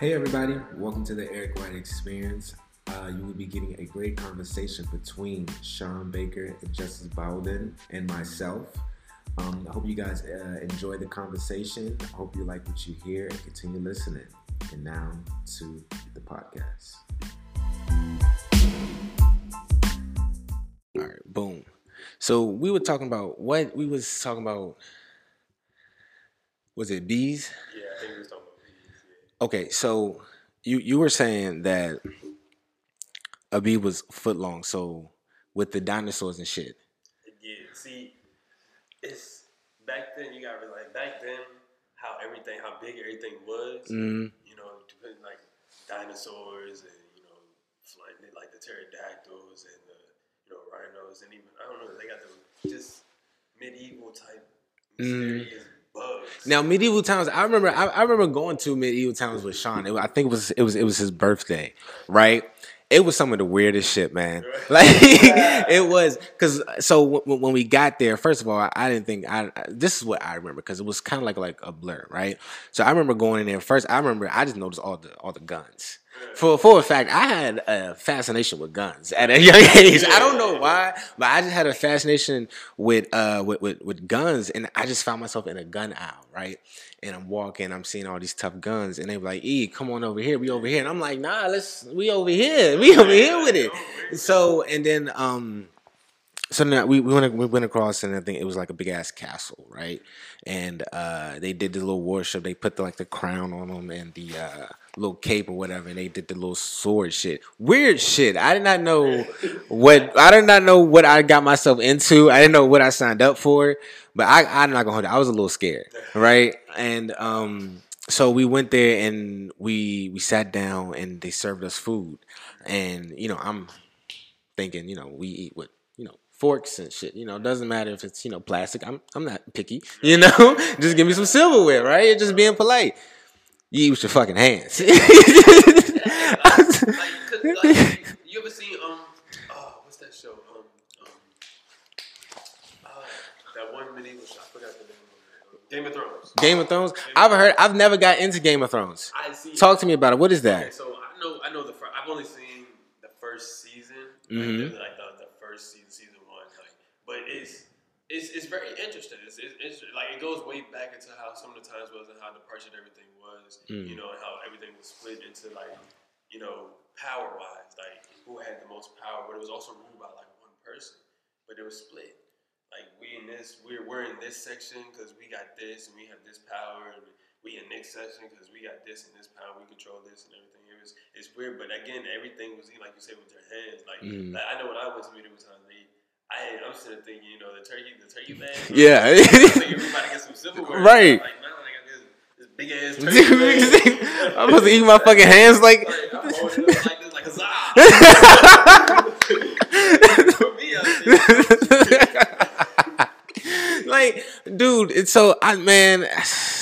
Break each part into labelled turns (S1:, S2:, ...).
S1: Hey, everybody, welcome to the Eric White Experience. Uh, you will be getting a great conversation between Chawn Baker and Justice Bowden and myself. Um, I hope you guys uh, enjoy the conversation. I hope you like what you hear and continue listening. And now to the podcast. All right, boom. So we were talking about what we was talking about. Was it bees?
S2: Yeah, I think we was talking about bees.
S1: Okay, so you you were saying that a bee was foot long, so with the dinosaurs and shit.
S2: Yeah, see, it's back then. You got to like back then how everything, how big everything was.
S1: Mm,
S2: You know, depending like dinosaurs and you know, like, like the pterodactyls and the you know rhinos and even I don't know. They got the just medieval type mysterious bugs.
S1: now medieval times, I remember I, I remember going to medieval times with Chawn. It, I think it was it was it was his birthday, right? It was some of the weirdest shit, man. Like it was because so w- when we got there, first of all, I, I didn't think I. I- This is what I remember because it was kind of like like a blur, right? So I remember going in there first. I remember I just noticed all the all the guns. For for a fact, I had a fascination with guns at a young age. I don't know why, but I just had a fascination with uh with, with with guns, and I just found myself in a gun aisle, right? And I'm walking, I'm seeing all these tough guns, and they were like, "E, come on over here, we over here," and I'm like, "Nah, let's we over here, we over here with it." So and then um so now we, we went we went across and I think it was like a big ass castle, right? And uh, they did the little worship. They put the, like the crown on them and the uh, little cape or whatever, and they did the little sword shit. Weird shit. I did not know what I did not know what I got myself into. I didn't know what I signed up for. But I, I'm not gonna hold it. I was a little scared, right? And um, so we went there and we we sat down and they served us food, and you know I'm thinking, you know, we eat with, you know, forks and shit. You know, it doesn't matter if it's, you know, plastic. I'm I'm not picky. You know? just give me some silverware, right? Just being polite. You with your fucking hands.
S2: like, like, you ever seen um oh what's that show um um uh, that one medieval show I forgot the name of it Game of Thrones
S1: Game of Thrones. I've heard I've never got into Game of Thrones.
S2: I see
S1: Talk to me about it. What is
S2: Okay,
S1: that?
S2: so I know I know the first, I've only seen the first season
S1: Mhm.
S2: like, the, like the, the first season season one like but it's it's, it's very interesting. It's, it's, it's like it goes way back into how some of the times was and how departed everything was,
S1: Mm.
S2: you know, and how everything was split into like, you know, power wise, like who had the most power, but it was also ruled by like one person, but it was split. Like we in this, we're we're in this section because we got this and we have this power, and we in next section because we got this and this power, we control this and everything. It was it's weird, but again, everything was like you said with your hands. Like,
S1: Mm.
S2: like I know when I went to medieval times, they, I I'm sitting thinking, you know, the turkey, the turkey bag.
S1: Yeah.
S2: I was thinking we about get some silverware.
S1: Right.
S2: Like now I got this, this big ass turkey bag.
S1: I'm supposed to eat my fucking hands like
S2: Like, I'm holding up like this, like huzzah. For me, I
S1: like, dude, it's so I man,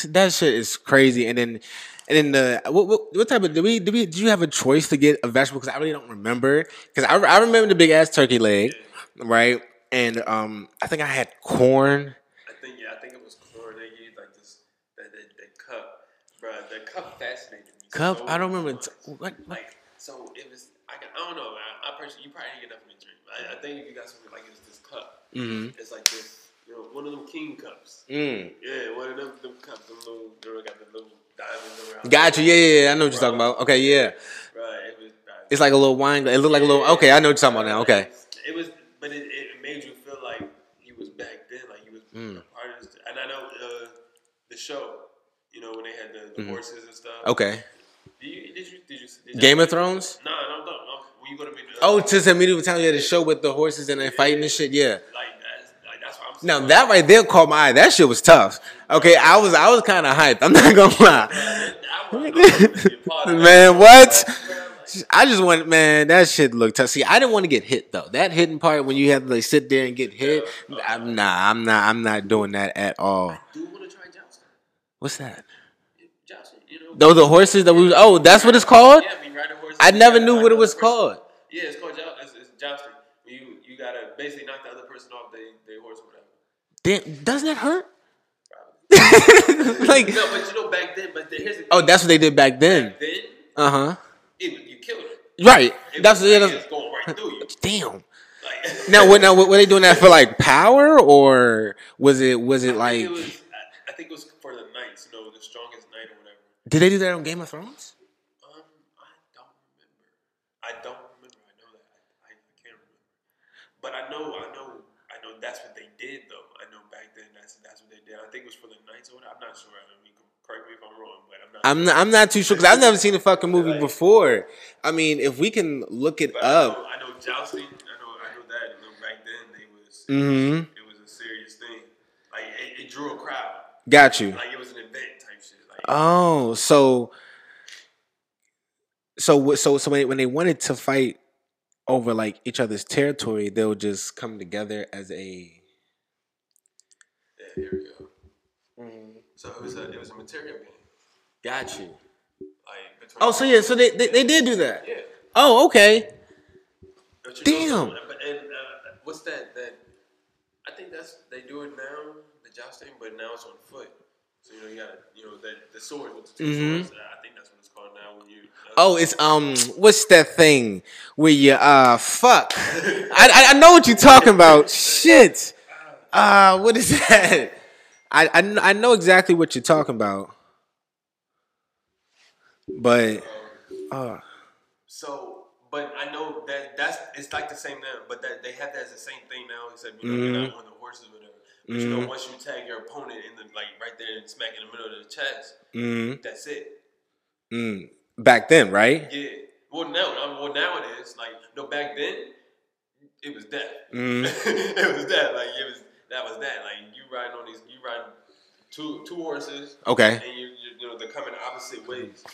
S1: that shit is crazy. And then, and then the what, what, what type of did we did we did you have a choice to get a vegetable? Because I really don't remember. Because I, I remember the big ass turkey leg, right? And um, I think I had corn.
S2: I think yeah, I think it was corn. They used like this that that, that cup, bruh. The cup fascinated me.
S1: Cup?
S2: so
S1: I don't remember. T- what, what?
S2: Like so, it was. I, got, I don't know. I, I personally, you probably didn't get enough in the drink. I, I think if you got something like it's this cup,
S1: Mm-hmm.
S2: it's like this. You know, one of them king cups.
S1: Mm.
S2: Yeah, one of them, them cups. Them little, they got the little diamonds around.
S1: Got you. Yeah, yeah, yeah. I know what you're talking about. Okay, yeah.
S2: Right. It was. Right.
S1: It's like a little wine. It looked like a little. Okay, I know what you're talking about now. Okay.
S2: It was, but it, it made you feel like he was back then, like he was
S1: Mm.
S2: a part of this. And I know uh, the show, you know, when they had the, the
S1: Mhm.
S2: horses and stuff.
S1: Okay.
S2: Did you? Did you? Did you? Did
S1: Game of Thrones.
S2: No, no, no. no. Were you gonna be? Uh,
S1: Oh, to the medieval times, yeah, the show with the horses and they fighting and shit. Yeah.
S2: like that's like that's what I'm. saying.
S1: Now that right there caught my eye. That shit was tough. Okay, I was I was kind of hyped. I'm not gonna lie.
S2: I want, I want to be a part of that.
S1: Man, what? I just want man, that shit looked tough. See, I didn't want to get hit though. That hitting part when you have to like sit there and get hit, I'm nah, I'm not, I'm not doing that at all.
S2: I do want to try jousting.
S1: What's that?
S2: Jousting, you know.
S1: Those the horses that we. Oh, that's what it's called.
S2: Yeah, I mean, riding horses.
S1: I never knew what it was called.
S2: Yeah, it's called jousting. It's, jousting. You you gotta basically knock the other person off their their horse or whatever.
S1: Damn, doesn't that hurt? like,
S2: No, but you know back then. But here's the
S1: oh, that's what they did back then.
S2: back then
S1: Uh huh.
S2: You killed it.
S1: Right.
S2: It
S1: That's it.
S2: like,
S1: that's
S2: it's going right through you.
S1: damn.
S2: Like
S1: Now, what? Now, what, were they doing that for? Like power, or was it? Was it
S2: I
S1: like?
S2: it was, I, I think it was for the knights. You know, the strongest knight or whatever.
S1: Did they do that on Game of Thrones?
S2: Um, I don't remember. I don't remember. I know that. I, I can't remember. But I know, I know, I know that's what they did though. I know back then that's that's what they did. I think it was for the knights or whatever. I'm not sure. I mean, you can correct me if I'm wrong, but I'm not.
S1: I'm not, too sure because I've never seen a fucking movie before. I mean, if we can look it
S2: But I know,
S1: up.
S2: I know jousting. I know, I know that. Back then they was.
S1: mm-hmm.
S2: It was a serious thing. Like it, it drew a crowd.
S1: Got you.
S2: Like it was an event type shit. Like
S1: Oh, so so what- so so when they wanted to fight over like each other's territory, they'll just come together as a.
S2: yeah, here we go. So it was a it was a material.
S1: Got you.
S2: Like
S1: Oh, so yeah, so they they, they did do that.
S2: yeah.
S1: Oh, okay. Damn.
S2: Know, and uh, what's that? That I think that's they do it now, the jousting, but now it's on foot. So you know you got you know the the sword with the 2
S1: Mhm.
S2: swords. I think that's what it's called now. When you uh,
S1: Oh, it's um, what's that thing where you uh, fuck? I I, I know what you're talking about. Shit. Uh, what is that? I, I I know exactly what you're talking about. But uh,
S2: So, but I know that that's it's like the same now, but that they have that as the same thing now. Except you know you're not on the horses, or whatever. But you know, once you tag your opponent in the like right there and smack in the middle of the chest,
S1: mm-hmm.
S2: that's it.
S1: mm, back then, right?
S2: Yeah. Well, now, um, well now it is like no. Back then, it was that.
S1: Mm.
S2: it was that. Like it was that was that. Like you riding on these, you riding two two horses,
S1: Okay.
S2: and you, you you know they're coming opposite ways,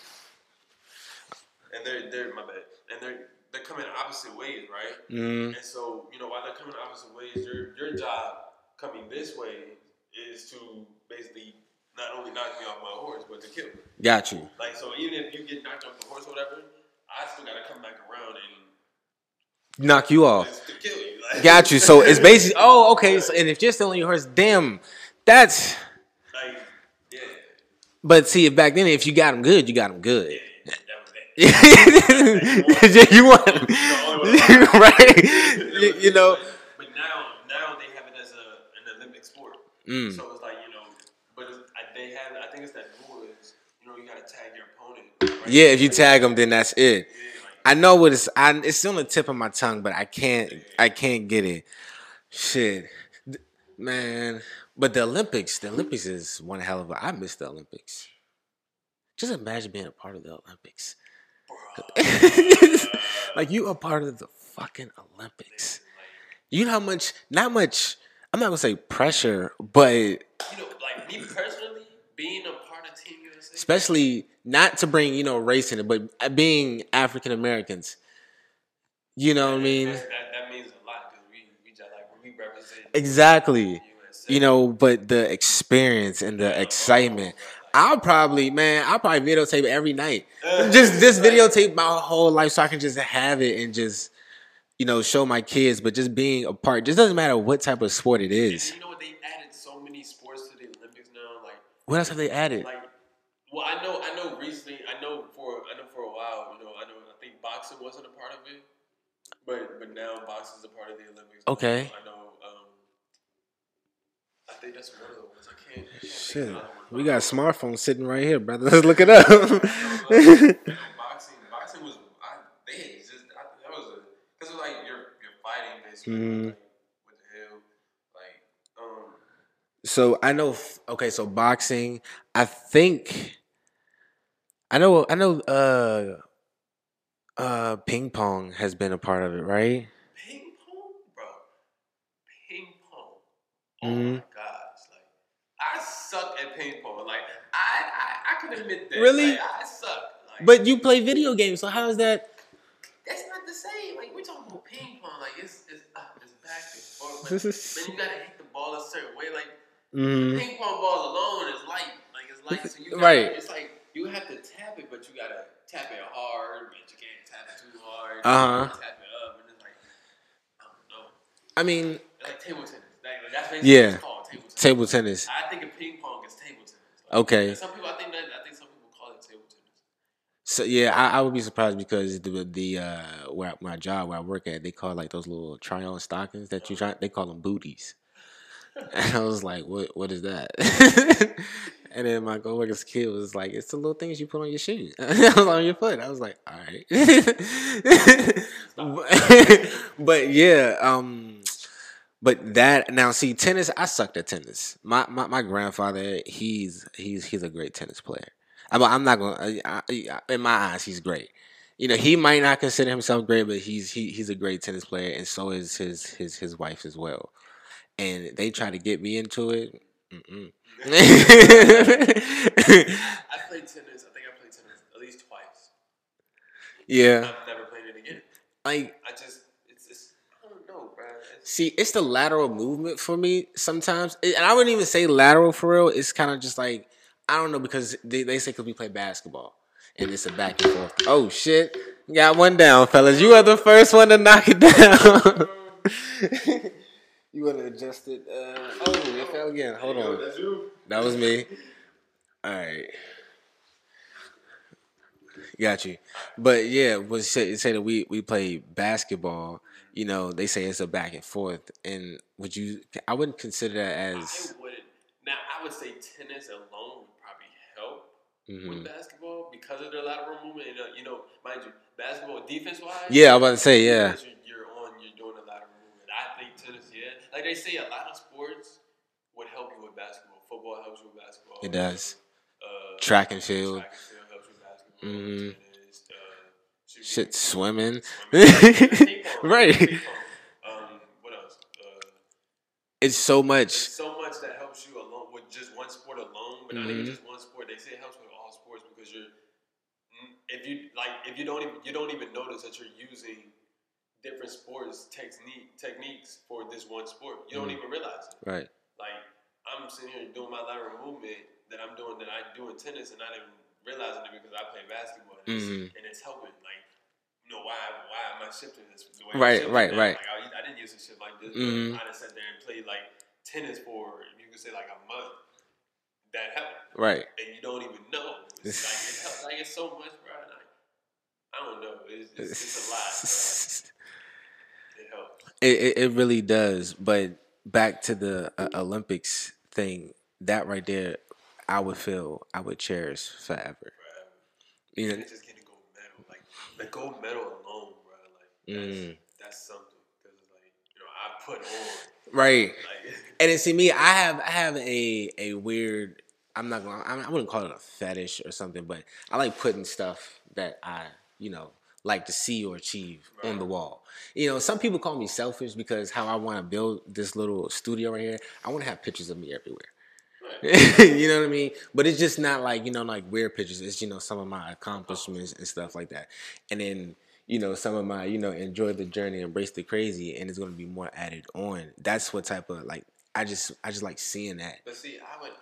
S2: and they're they're my bad, and they're they're coming opposite ways, right?
S1: Mm,
S2: And so you know while they're coming opposite ways, your your job coming this way is to basically not only knock me off my horse, but to kill me.
S1: got you.
S2: Like so, even if you get knocked off the horse or whatever, I still gotta come back around and
S1: Knock you off.
S2: you. Like,
S1: Got you. So it's basically. Oh, okay. So, and if you're still on your horse, damn, that's.
S2: like yeah,
S1: But see, if back then, if you got him good, you got him good.
S2: yeah, that was that.
S1: yeah, you want him.
S2: The only
S1: right? You, you know.
S2: But now, now they have it as a an Olympic sport.
S1: Mm.
S2: So it's like you know, but I, they have. I think it's that rule is you know you gotta tag your opponent. right?
S1: Yeah, if you tag them, then that's it.
S2: Yeah, like,
S1: I know what it's. I, it's on the tip of my tongue, but I can't. I can't get it. Shit, man. But the Olympics, the Olympics is one hell of a. I miss the Olympics. Just imagine being a part of the Olympics. like you are part of the fucking Olympics. You know how much? Not much. I'm not gonna say pressure, but
S2: you know, like me personally, being a part of Team USA.
S1: especially not to bring you know race in it, but being African Americans. You know what I mean?
S2: That, that, means a lot because we we just like we represent
S1: Exactly.
S2: USA.
S1: You know, but the experience and the excitement. I'll probably, man, I'll probably videotape every night. Just just videotape my whole life so I can just have it and just, you know, show my kids. But just being a part, just doesn't matter what type of sport it is.
S2: You know what? They added so many sports to the Olympics now. Like,
S1: What else have they added?
S2: like, well, I know, I know. Recently, I know for, I know for a while. You know, I know. I think boxing wasn't a part of it, but but now boxing's a part of the Olympics.
S1: Okay.
S2: I know. Um, I think that's one of the ones. I
S1: Shit, we got smartphones sitting right here, brother. Let's look it up.
S2: Boxing, boxing was. I, they exist. I, that was because like you're you're fighting basically.
S1: Mhm.
S2: Like, what the hell? Like, um,
S1: so I know. Okay, so boxing. I think. I know. I know. Uh, uh, ping pong has been a part of it, right?
S2: ping pong, bro. Ping pong. Oh
S1: Mhm.
S2: my gosh! Like, I suck at ping pong. Like, I I, I can admit that.
S1: Really?
S2: Like, I suck. Like,
S1: But you play video games, so how is that?
S2: that's not the same. Like, we're talking about ping pong. Like, it's it's uh, it's back and forth. Like, then you gotta hit the ball a certain way. Like.
S1: Mm,
S2: ping pong ball alone is light. Like it's light, so you gotta,
S1: Right.
S2: It's like you have to tap it, but you gotta tap it hard, but you can't tap it too hard.
S1: Uh-huh.
S2: Tap it up, and it's like I don't know.
S1: I mean,
S2: It's like table tennis. Like, that's basically
S1: Yeah.
S2: called table tennis.
S1: table tennis.
S2: I think of ping pong as table tennis.
S1: Okay.
S2: Some people, I think that I think some people call it table tennis.
S1: So yeah, I, I would be surprised because the the uh where my job where I work at, they call like those little try on stockings that you try. They call them booties. And I was like, what What is that? and then my coworker's kid was like, it's the little things you put on your shoes. I on your foot. I was like, all right. but, but yeah, um, but that now see tennis. I sucked at tennis. My my, my grandfather, he's he's he's a great tennis player. I'm, I'm not gonna. I, I, in my eyes, he's great. You know, he might not consider himself great, but he's he, he's a great tennis player, and so is his his his wife as well. And they try to get me into it. Mm-mm.
S2: I played tennis. I think I played tennis at least twice.
S1: yeah,
S2: I've never played it again.
S1: like
S2: I just, it's, it's I don't know, bro. It's,
S1: See, it's the lateral movement for me sometimes, and I wouldn't even say lateral for real. It's kind of just like I don't know because they, they say because we play basketball and it's a back and forth. Oh shit, got one down, fellas. You are the first one to knock it down. you want to adjust it? Uh, oh, it fell again. Hold on, that was me. All right. Got you, but yeah, was say, say that we we play basketball. You know, they say it's a back and forth, and would you? I wouldn't consider that as.
S2: I wouldn't. Now, I would say tennis alone would probably help
S1: Mhm.
S2: with basketball because of the lateral movement. And, uh, you know, mind you, basketball defense wise,
S1: Yeah, I was about to say yeah.
S2: You're, you're on, you're doing the lateral movement. I think tennis, yeah. Like they say, a lot of sports would help you with basketball. Football helps you with basketball.
S1: It does.
S2: Uh,
S1: Track and field.
S2: Track and field helps you with basketball.
S1: Mhm. Shit, swimming.
S2: swimming.
S1: Right.
S2: Um, what else? Uh,
S1: It's so much.
S2: So much that helps you alone with just one sport alone, but not even
S1: Mhm.
S2: just one sport. They say it helps with all sports because you're mm, if you like if you don't even you don't even notice that you're using different sports technique techniques for this one sport. You don't
S1: Mhm.
S2: even realize it.
S1: Right.
S2: Like I'm sitting here doing my lateral movement that I'm doing that I do in tennis and not even realizing it because I play basketball and,
S1: Mhm.
S2: it's, and it's helping. Like you know why why am I shifting this the way I'm
S1: Right,
S2: shifting
S1: right,
S2: now?
S1: right.
S2: Like I, I didn't use to shift like this,
S1: Mhm.
S2: but I just sat there and played like tennis for you could say like a month. That helped,
S1: Right.
S2: and you don't even know. It's like it helps. Like it's so much, bro. Like, I don't know. It's, it's, it's a lot. Bro. It helps.
S1: It, it really does. But back to the uh, Olympics thing, that right there, I would feel I would cherish forever. You know,
S2: And just getting gold medal, like the gold medal alone, bro. Like that's,
S1: Mm.
S2: that's something. Cause like you know I put on
S1: right?
S2: like
S1: And then see me, I have I have a a weird. I'm not gonna. I wouldn't call it a fetish or something, but I like putting stuff that I you know like to see or achieve on the wall. You know, some people call me selfish because how I want to build this little studio right here. I want to have pictures of me everywhere. you know what I mean? But it's just not like, you know, like weird pictures. It's, you know, some of my accomplishments and stuff like that. And then, you know, some of my, you know, enjoy the journey, embrace the crazy, and it's gonna be more added on. That's what type of like I just I just like seeing that.
S2: But see, I would,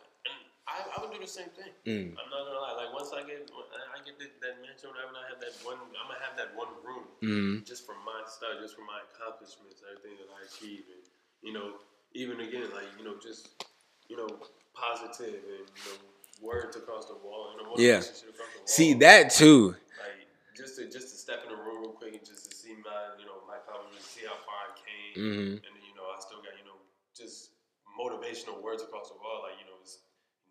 S2: I, I would do the same thing.
S1: Mm.
S2: I'm not gonna lie. Like once I get, I get that, that mansion, whatever, I have that one, I'm gonna have that one room
S1: Mm.
S2: just for my stuff, just for my accomplishments, everything that I achieve, and you know, even again, like you know, just you know, positive and you know, words across the wall,
S1: Yeah.
S2: across the wall.
S1: See that too.
S2: like just to just to step in the room real quick and just to see my, you know, my accomplishments, see how far I came,
S1: hmm
S2: and you know, I still got, you know, just motivational words across the wall. Like, you know,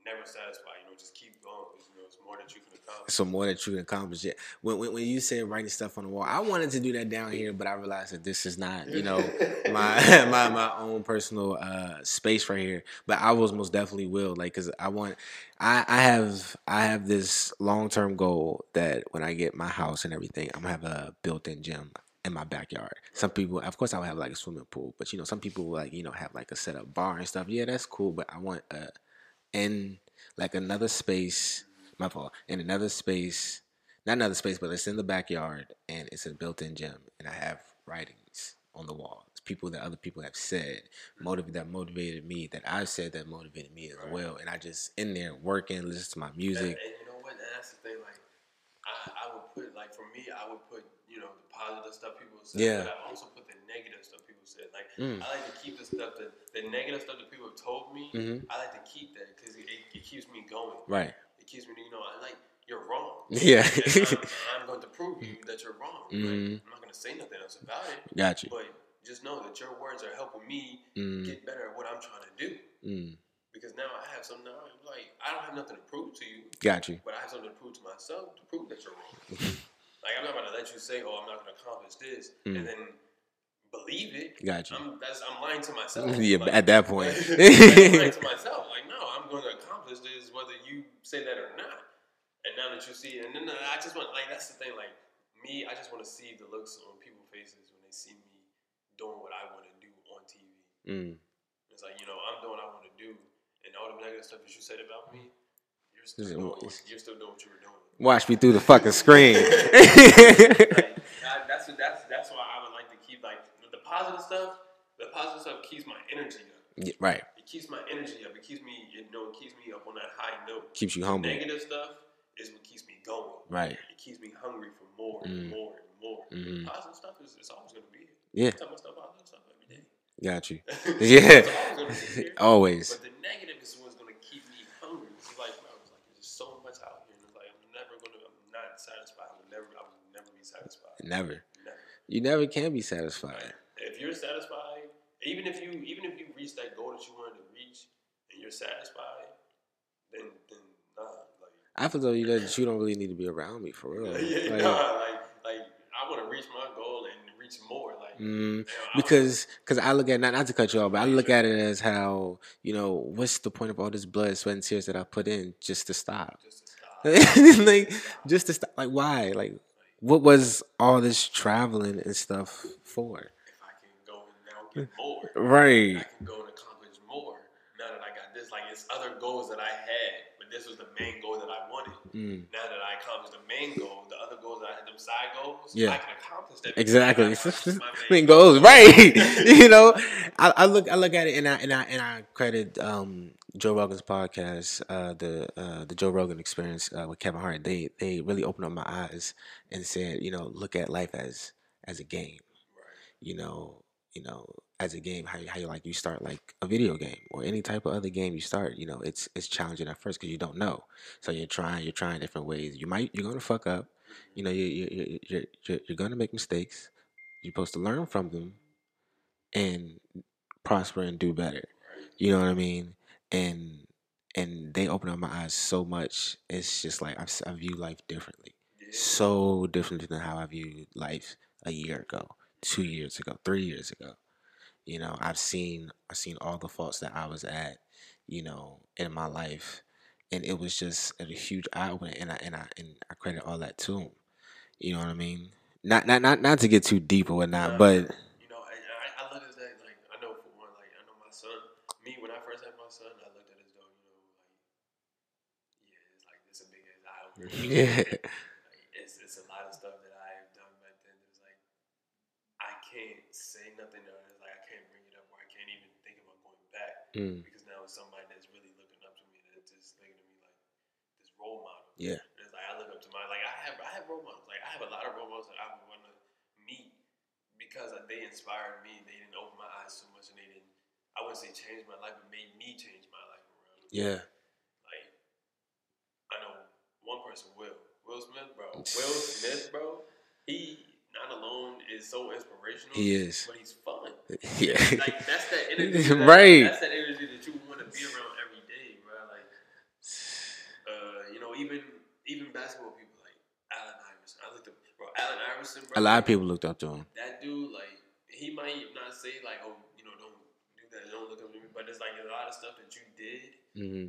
S2: never satisfied. You know, just keep going because, you know, it's more that you can accomplish.
S1: So more that you can accomplish. Yeah. When, when when you said writing stuff on the wall, I wanted to do that down here, but I realized that this is not, you know, my my my own personal uh space right here. But I was most definitely will like because I want I I have I have this long term goal that when I get my house and everything, I'm gonna have a built in gym in my backyard. Some people, of course, I would have like a swimming pool, but you know, some people like you know have like a set up bar and stuff. Yeah, that's cool, but I want a in like another space. My fault. In another space, not another space, but it's in the backyard and it's a built-in gym, and I have writings on the wall. It's people that other people have said motiv- that motivated me, that I've said that motivated me as
S2: Right.
S1: well, and I just in there working, listen to my music.
S2: And, and you know what? That's the thing. Like, I, I would put, like, for me, I would put, you know, the positive stuff people said.
S1: Yeah.
S2: But I also put the negative Like,
S1: Mm.
S2: I like to keep the stuff that, the negative stuff that people have told me,
S1: Mhm.
S2: I like to keep that because it, it keeps me going.
S1: Right.
S2: It keeps me, you know, I like you're wrong.
S1: Yeah.
S2: I'm, I'm going to prove you that you're wrong. Like,
S1: Mhm.
S2: I'm not going to say nothing else about it,
S1: Got you.
S2: but just know that your words are helping me
S1: Mm,
S2: get better at what I'm trying to do.
S1: mm,
S2: Because now I have something. Now, like I don't have nothing to prove to you,
S1: got you.
S2: but I have something to prove to myself to prove that you're wrong. like I'm not going to let you say, "Oh, I'm not going to accomplish this,"
S1: Mm.
S2: and then believe it.
S1: Got you.
S2: I'm that's I'm lying to myself.
S1: Yeah,
S2: Like-
S1: at that point.
S2: like, I'm lying to myself. Like, no, I'm going to accomplish this whether you say that or not. And now that you see, it, and then I just want like that's the thing. Like me, I just want to see the looks on people's faces when they see me doing what I want to do on TV.
S1: Mm,
S2: It's like you know I'm doing what I want to do, and all the negative stuff that you said about me, you're still doing, what- you're still doing what you were doing.
S1: watch me through the fucking screen.
S2: like, I, that's that's that's why I would like to keep like the positive stuff. The positive stuff keeps my energy up.
S1: Yeah, right.
S2: It keeps my energy up. It keeps me, you know, it keeps me up on that high note.
S1: Keeps you humble.
S2: Negative stuff is what keeps me going.
S1: Right.
S2: It keeps me hungry for more
S1: Mm.
S2: and more and more.
S1: Mhm.
S2: Positive stuff is it's always gonna be here.
S1: Yeah.
S2: I tell myself positive stuff every day.
S1: Got you. Yeah.
S2: always gonna be here.
S1: Always.
S2: But the negative is what's gonna keep me hungry. It's like, bro, it's like there's so much out here, and it's like I'm never gonna, I'm not satisfied. I will never, I will never be satisfied.
S1: Never.
S2: Never.
S1: You never can be satisfied.
S2: If you're satisfied, even if you, even if you reach that goal that you wanted to reach, and you're satisfied, then, then nah, like.
S1: I feel though you that you don't really need to be around me for real.
S2: yeah,
S1: Like,
S2: nah, like, like I want to reach my goal and reach more. Like,
S1: mm, because because I look at not not to cut you off, but I look at it as how you know what's the point of all this blood, sweat, and tears that I put in just to stop,
S2: just to stop.
S1: like just to stop. Like why? Like what was all this traveling and stuff for?
S2: If I can go and now get more,
S1: Right.
S2: I can go and accomplish more. Now that I got this, like it's other goals that I had, but this was the main goal that I wanted.
S1: Mm,
S2: Now that I accomplished the main goal, the other goals that I had, them side goals,
S1: Yeah.
S2: I can accomplish that.
S1: exactly.
S2: Main
S1: goals right. you know, I, I look I look at it and I and I and I credit um, Joe Rogan's podcast, uh, the uh, the Joe Rogan Experience uh, with Kevin Hart. They they really opened up my eyes and said, you know, look at life as as a game. You know, you know, as a game, how you, how you like you start like a video game or any type of other game you start. You know, it's it's challenging at first because you don't know. So you're trying you're trying different ways. You might you're gonna fuck up. You know, you you you you're, you're, you're gonna make mistakes. You're supposed to learn from them and prosper and do better. You know what I mean? And and they open up my eyes so much. It's just like i, I view life differently, so differently than how I viewed life a year ago, two years ago, three years ago. You know, I've seen I've seen all the faults that I was at, you know, in my life, and it was just a huge eye opener. And I and I and I credit all that to him. You know what I mean? Not not not not to get too deep or whatnot, but
S2: You know, I, I, I look at that like I know for one, like I know my son. Me when I first had my son, I looked at as though you know, like yeah, it's like it's a big ass eye opener.
S1: yeah,
S2: Like, it's it's a lot of stuff that I have done back then. It's like I can't say nothing. Or it's like I can't bring it up, or I can't even think about going back
S1: mm,
S2: because now it's somebody that's really looking up to me. That's just looking to me like this role model.
S1: yeah,
S2: And it's like I look up to my like I have I have role models. Like I have a lot of role models that I would want to meet because they inspired me. They didn't open my eyes so much, and they didn't. I wouldn't say change my life, but made me change my life around.
S1: yeah.
S2: Like I know one person, Will Will Smith, bro. Will Smith, bro. He not alone is so inspirational.
S1: He is.
S2: but he's fun.
S1: Yeah.
S2: Like that's that energy, that,
S1: Right.
S2: That's that energy that you want to be around every day, bro. Like uh, you know, even even basketball people like Allen Iverson. I looked up, bro. Allen Iverson, bro.
S1: A lot of people looked up to him.
S2: That dude, like, he might not say like, oh, you know, don't do that, don't look up to me, but it's like a lot of stuff that you did.
S1: hmm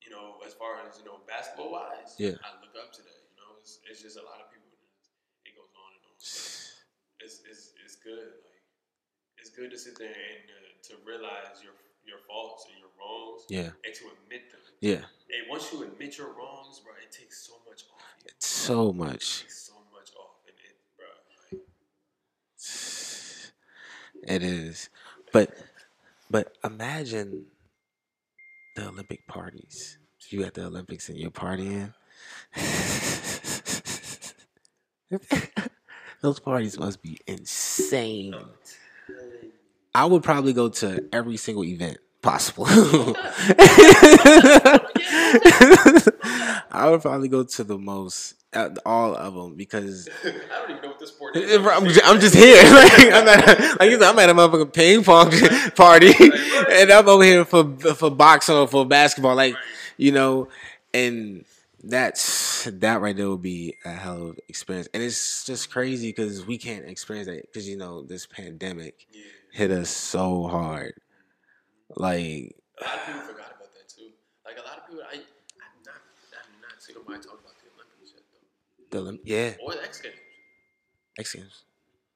S2: You know, as far as you know, basketball wise,
S1: Yeah.
S2: I look up to that. You know, it's, it's just a lot of people. and it's- It goes on and on. It's it's it's good. Like, it's good to sit there and uh, to realize your your faults and your wrongs
S1: Yeah,
S2: and to admit them.
S1: yeah.
S2: And once you admit your wrongs, bro, it takes so much off you.
S1: It's so
S2: It
S1: much.
S2: takes so much off, and it, bro, like,
S1: It is, but but imagine the Olympic parties. You at the Olympics and you're partying. Those parties must be insane.
S2: I'm telling you.
S1: I would probably go to every single event possible. I would probably go to the most out all of them because
S2: I don't even know what this sport is.
S1: I'm just, I'm just here. Like I'm at, like you I'm at a motherfucking ping pong party, and I'm over here for for boxing or for basketball. Like you know, and that's that right there would be a hell of experience, and it's just crazy because we can't experience that because you know this pandemic
S2: Yeah.
S1: hit us so hard. Like
S2: A lot of people forgot about that too. Like a lot of people, I, I've not, I've not seen nobody talk about the Olympics yet though,
S1: the lim- yeah,
S2: or the X Games.
S1: X Games.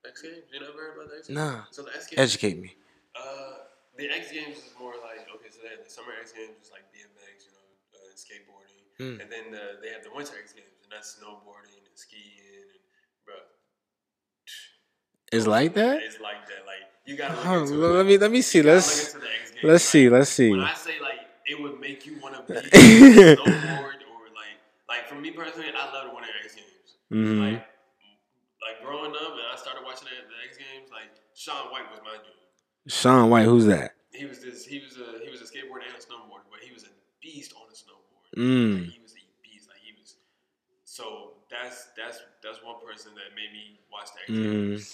S2: X Games, you never heard about the X Games?
S1: Nah,
S2: So the X Games,
S1: educate me.
S2: uh, the X Games is more like okay, so the summer X Games is like BMX, you know, uh, and skateboarding,
S1: Mm.
S2: and then uh, they have the winter X Games, and that's snowboarding and skiing, and bro,
S1: It's like that.
S2: it's like that. Like you gotta look into it.
S1: let me let me see.
S2: You
S1: Let's
S2: look into the X Games.
S1: let's
S2: Like,
S1: see. Let's see.
S2: When I say like it would make you want to be snowboard or like like for me personally, I love the winter X Games.
S1: Mhm.
S2: Like like growing up, and I started watching the, the X Games. Like Shaun White was my dude.
S1: Shaun White, who's that?
S2: He was this. He was a he was a skateboarder and a snowboarder, but he was a beast on the snowboard.
S1: Mm.
S2: Like, he was a beast. Like he was. So that's that's that's one person that made me watch the X
S1: Mm.
S2: Games.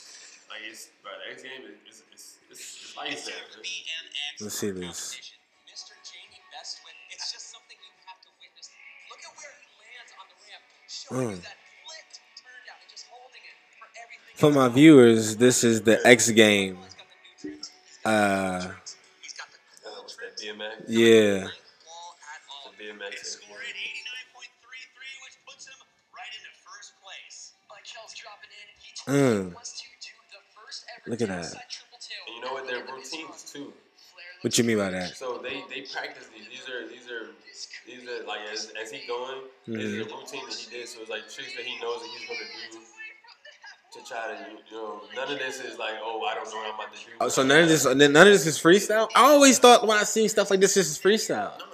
S2: Like it's but the X Games is it's it's, it's, it's like that. man.
S1: Let's see this.
S3: Mr. Jamie Bestwick, it's just something you have to witness. Look at where he lands on the ramp, showing
S1: Mm.
S3: that flipped turn and just holding it for everything.
S1: For my viewers, this is the X game.
S3: He's got the new tricks.
S1: Uh,
S3: He's all.
S2: The BMX.
S3: He scored at 89.33, which puts him right into first place. Michael's dropping in. He
S1: Mm.
S3: plus two to the first ever
S1: Look at that.
S3: downside.
S2: And you know what? Their
S3: Early in this
S2: routines too.
S1: What you mean by that?
S2: So they they practice these. These are these are these are like as as he going. This is a
S1: Mm-hmm.
S2: routine that he did. So it's like tricks that he knows that he's gonna do to try to you know. None of this is like oh I don't know what I'm about to do.
S1: Oh, so none of this, none of this is freestyle. I always thought when I seen stuff like this, this is freestyle.
S2: No, no,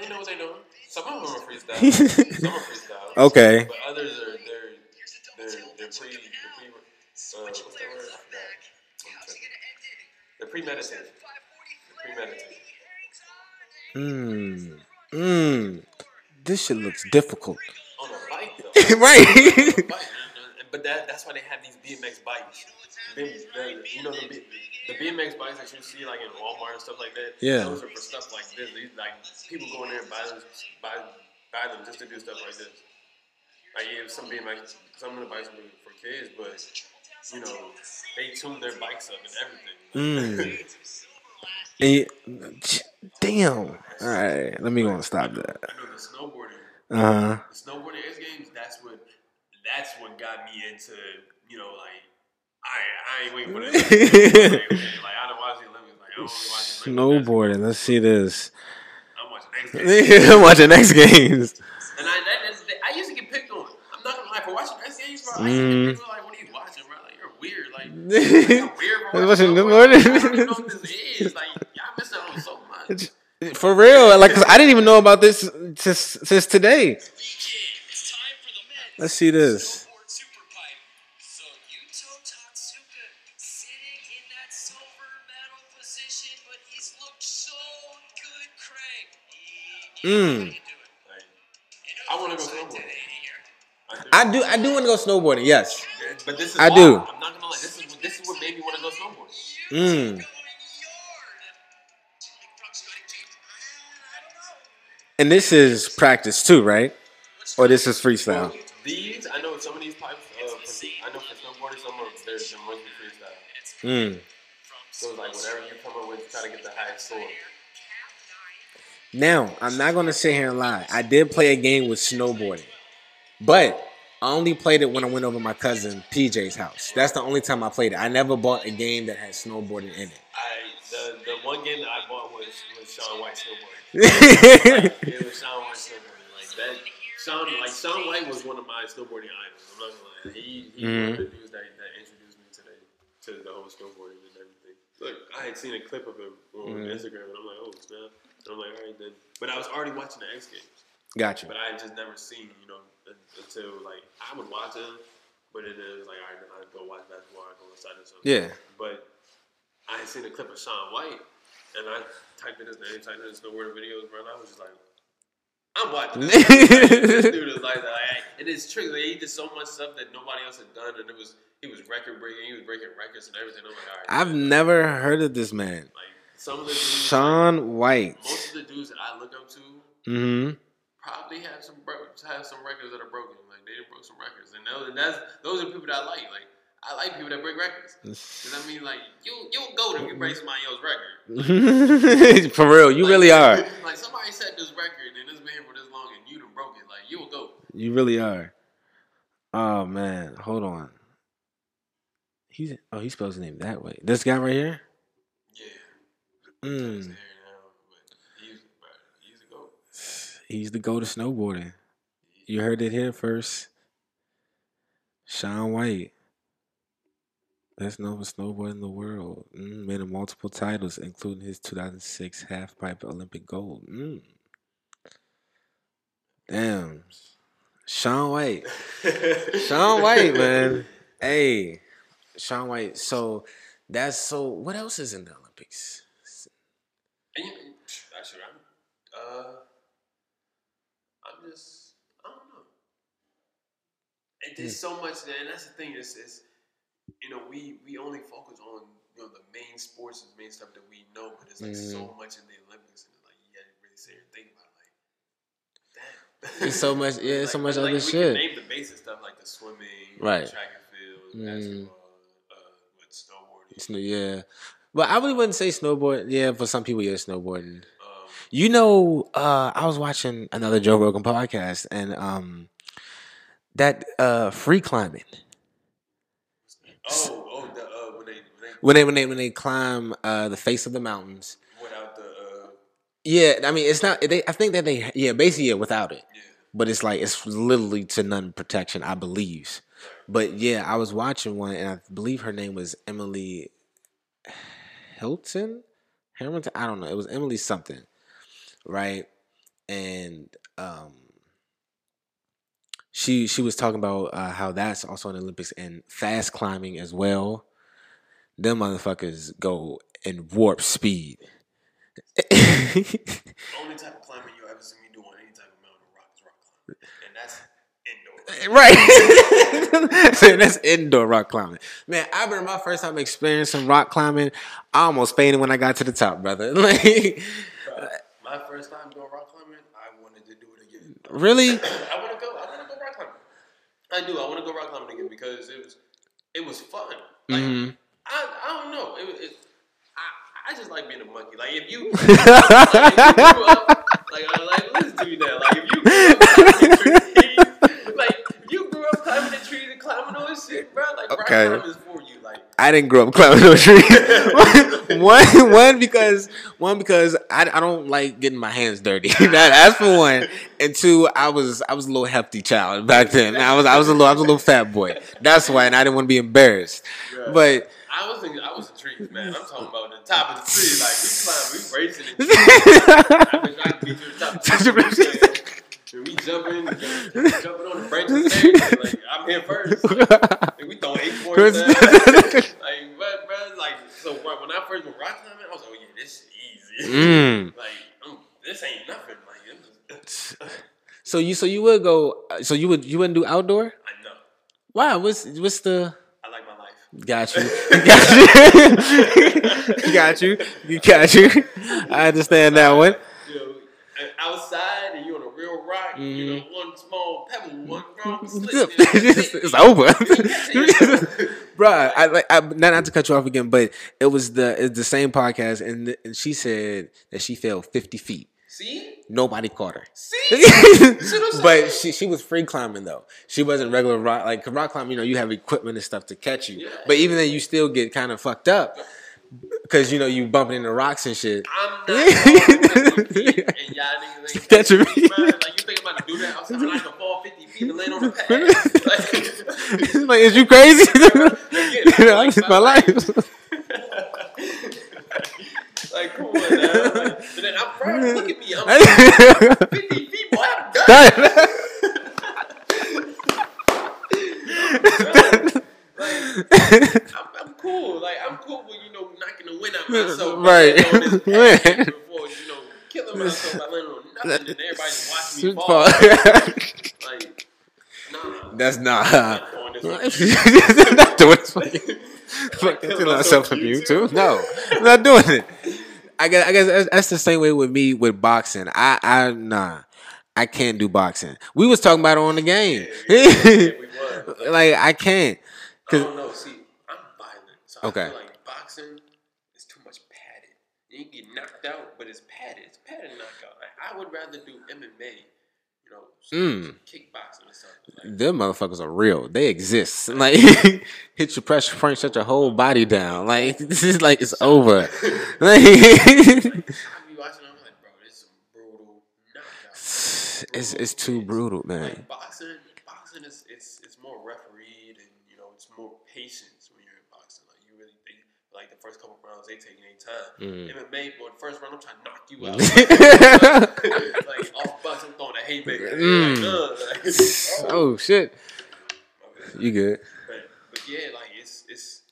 S2: they know what they're doing. Some of them are freestyle. Some are freestyle.
S1: Okay.
S2: But others are they're they're they're pre they're pre uh, what's that word? I forgot. I'm tripping. They're premeditated. They're premeditated.
S1: Hmm. Hmm. This shit looks difficult.
S2: On a bike though.
S1: right.
S2: But that, that's why they have these BMX bikes. Them- the, you know the, B- the BMX bikes that you see like in Walmart and stuff like that.
S1: Yeah.
S2: Those are for stuff like this. These, like people go in there and buy them, buy, buy them just to do stuff like this. Like yeah, some BMX, some of the bikes are for kids, but you know they tune their bikes up and everything.
S1: Mm. And damn. All right. Let me go and stop that.
S2: I know the snowboarding.
S1: Uh huh.
S2: the snowboarding X Games, that's what that's what got me into, you know, like I I ain't waiting for the Olympics. like I don't watch the Olympics. Like I only watch.
S1: Snowboarding. Let's see this.
S2: I'm watching X Games.
S1: I'm watching X Games.
S2: And I that, that's, I used to get picked on. I'm not gonna lie, for watching X Games, bro, I used to get
S1: Mm.
S2: picked on like what are you watching, bro? Like you're weird. Like you're weird for
S1: Watching
S2: watching snowboarding. I don't even know what this is. Like y'all missing out on so much.
S1: For real, like 'cause I didn't even know about this since since today.
S3: It's
S1: Let's see this.
S3: snowboard super pipe. So Yuto Totsuka sitting in that silver medal position, but he's looked so good, Craig. He, he
S1: Mm.
S3: how you doing?
S2: Like I want to go snowboarding.
S1: I do I do want to go snowboarding. Yes.
S2: But this is
S1: I
S2: why.
S1: do.
S2: I'm not gonna lie. This is what- this is what made me want to go snowboarding.
S1: Mm. And this is practice too, right? Or this is freestyle.
S2: These, I know some of these pipes, uh, for, I know for snowboarders, some of them, they're, they're mostly freestyle.
S1: Mm.
S2: So it's like whatever you come up with, try to get the highest score.
S1: Now, I'm not gonna sit here and lie. I did play a game with snowboarding, but I only played it when I went over my cousin PJ's house. That's the only time I played it. I never bought a game that had snowboarding in it.
S2: I the the one game that I bought was was Shaun White snowboarding. it was Shaun White snowboarding. Like that, Sean like Shaun White was one of my snowboarding idols. I'm not gonna lie. He he
S1: Mhm.
S2: one of the dudes that, that introduced me to the to the whole snowboarding and everything. Look, I had seen a clip of him on
S1: Mhm.
S2: Instagram, and I'm like, oh snap. And I'm like, all right then. But I was already watching the X Games.
S1: Gotcha.
S2: But I had just never seen, you know, until like I would watch them, but it is like all right, then I go watch basketball, I go inside or something.
S1: Yeah.
S2: But I had seen a clip of Shaun White, and I typed in his name, typed in his snowboarding videos, bro. And I was just like, I'm watching this. this dude is like that. Like, and it's tricky. Like, he did so much stuff that nobody else had done, and it was he was record breaking. He was breaking records and everything. I'm like, all right.
S1: I've never heard of this man,
S2: like some of the dudes,
S1: Shaun White.
S2: most of the dudes that I look up to
S1: mm-hmm.
S2: probably have some have some records that are broken. Like they broke some records, and those and that's those are people that I like. Like I like people that break records. Cause I mean, like you you'll go to you break somebody else's record.
S1: For real, you
S2: Like-
S1: really are.
S2: Like somebody set this record and it's been here for this long, and you done broke it. Like you'll go.
S1: You really are. Oh man, hold on. He's oh he spells his name that way. This guy right here.
S2: Yeah. He's
S1: Mm,
S2: now, he's bro, he's a goat.
S1: he's the go to snowboarding. You heard it here first. Shaun White. Best known for snowboarding in the world. Mm, winning multiple titles, including his 2006 half pipe Olympic gold. Mm. Damn. Shaun White. Shaun White, man. Hey, Shaun White. So that's so. What else is in the Olympics?
S2: Actually, I'm, uh, I'm just, I don't know. And there's
S1: Hmm.
S2: so much there, and that's the thing. Is, is you know, we we only focus on you know the main sports and the main stuff that we know, but there's like so
S1: Hmm.
S2: much in the Olympics, and like you gotta really sit here and think about it, like, damn.
S1: There's so much- yeah, there's so much
S2: like,
S1: other
S2: we
S1: shit.
S2: Can name the basic stuff like the swimming,
S1: Right.
S2: track and field,
S1: Mm.
S2: basketball, uh, with snowboarding.
S1: Snow, yeah, but I really wouldn't say snowboard. Yeah, for some people, yeah, snowboarding.
S2: Um,
S1: You know, uh, I was watching another Joe Rogan podcast, and um, that uh, free climbing
S2: oh, oh, the, uh, when they when they
S1: when they when they when they climb uh, the face of the mountains. Yeah, I mean, it's not. They, I think that they, yeah, basically, yeah, without it.
S2: yeah.
S1: but it's like it's literally to none protection, I believe. But yeah, I was watching one, and I believe her name was Emily Hilton, Hamilton. I don't know. It was Emily something, right? And um, she she was talking about uh, how that's also in Olympics and fast climbing as well. Them motherfuckers go in warp speed.
S2: The only type of climbing you ever see me do on any type of mountain rock is rock climbing, and that's indoor.
S1: Right. that's indoor rock climbing. Man, I remember my first time experiencing rock climbing. I almost fainted when I got to the top, brother. Like,
S2: Bro, my first time doing rock climbing, I wanted to do it again.
S1: really?
S2: I want to go. I want to go rock climbing. I do. I want to go rock climbing again because it was, it was fun. Like
S1: Mhm.
S2: I, I don't know. It, was- it, I, just like being a monkey. Like if you, like, if you grew up, like, I- like listen to me now. Like if you grew up climbing trees, like if you grew up climbing the trees and climbing all this shit, bro. Like
S1: Okay.
S2: rock climbing is for you. Like
S1: I didn't grow up climbing no trees. one, one because one because I, I don't like getting my hands dirty. that, that's for one. And two, I was I was a little hefty child back then. I was I was a little I was a little fat boy. That's why, and I didn't want to be embarrassed. But
S2: I was thinking, I was a tree man. I'm talking about the top of the tree. Like we climb, we racing in trees. I wish I could be to the top of the tree. And we jumping, jumping, jumping on the branches. and. Like I'm here first. Like, we throwing eight points. down. like, but, bro, like, so when when I first went rock climbing, I was like, oh yeah, this is easy.
S1: Mm.
S2: Like, um, this ain't nothing. Like,
S1: So you so you would go so you would you wouldn't do outdoor?
S2: I know.
S1: Wow, what's what's the
S2: I like my life.
S1: Got you. Got you. got you. You got you. I understand that one.
S2: You know, outside and you on a real rock, you know, mm-hmm. one small pebble, one wrong slip.
S1: it's, it's over. Bruh, I like I, not, not to cut you off again, but it was the it's the same podcast and, th- and she said that she fell 50 feet.
S2: See?
S1: Nobody caught her.
S2: See?
S1: but she she was free climbing though. She wasn't regular rock like rock climbing. You know, you have equipment and stuff to catch you.
S2: Yeah.
S1: But even then, you still get kind of fucked up because you know you bumping into rocks and shit.
S2: I'm not going 50 feet and y'all niggas ain't
S1: Catch me.
S2: Like you think about to do that outside, I can fall 50 feet and land on the pad. Like,
S1: like, is you crazy? You know,
S2: like,
S1: my life.
S2: Like, come on now. Like, but then I'm proud. Look at me. I'm 50 feet, boy. I'm done. Like, I'm, I'm cool. Like I'm cool with you know knocking the wind out of myself.
S1: Right. Right.
S2: before, you know, killing myself by laying on nothing, and everybody's watching me fall. Like, nah.
S1: That's
S2: uh, not. Doing this
S1: I'm not doing this for you.
S2: Like,
S1: Fuck,
S2: killing myself
S1: from
S2: you
S1: you
S2: too?
S1: too. No, I'm not doing it. I guess, I guess that's, that's the same way with me with boxing. I, I, nah, I can't do boxing. We was talking about it on the game.
S2: Yeah,
S1: like I can't.
S2: I
S1: Cause
S2: don't know. See, I'm violent, so
S1: Okay.
S2: I feel like boxing is too much padded. You can get knocked out, but it's padded. It's padded knockout. Like, I would rather do MMA, you know,
S1: Mm.
S2: kickboxing or something. Like,
S1: them motherfuckers are real. They exist. Like hit your pressure point, shut your whole body down. Like this is like it's over. Like
S2: I be watching. I'm like, bro, this is some brutal knockouts.
S1: it's it's too brutal, man.
S2: Like boxing is it's it's more refereed and you know it's more patience when you're in boxing. Like you really think like the first couple rounds they taking their time.
S1: Mm.
S2: MMA, boy, first round I'm trying to knock you out. like off bus, I'm throwing a haymaker.
S1: Mm.
S2: Like, uh, like,
S1: oh shit,
S2: Okay.
S1: you good?
S2: But, but yeah, like it's it's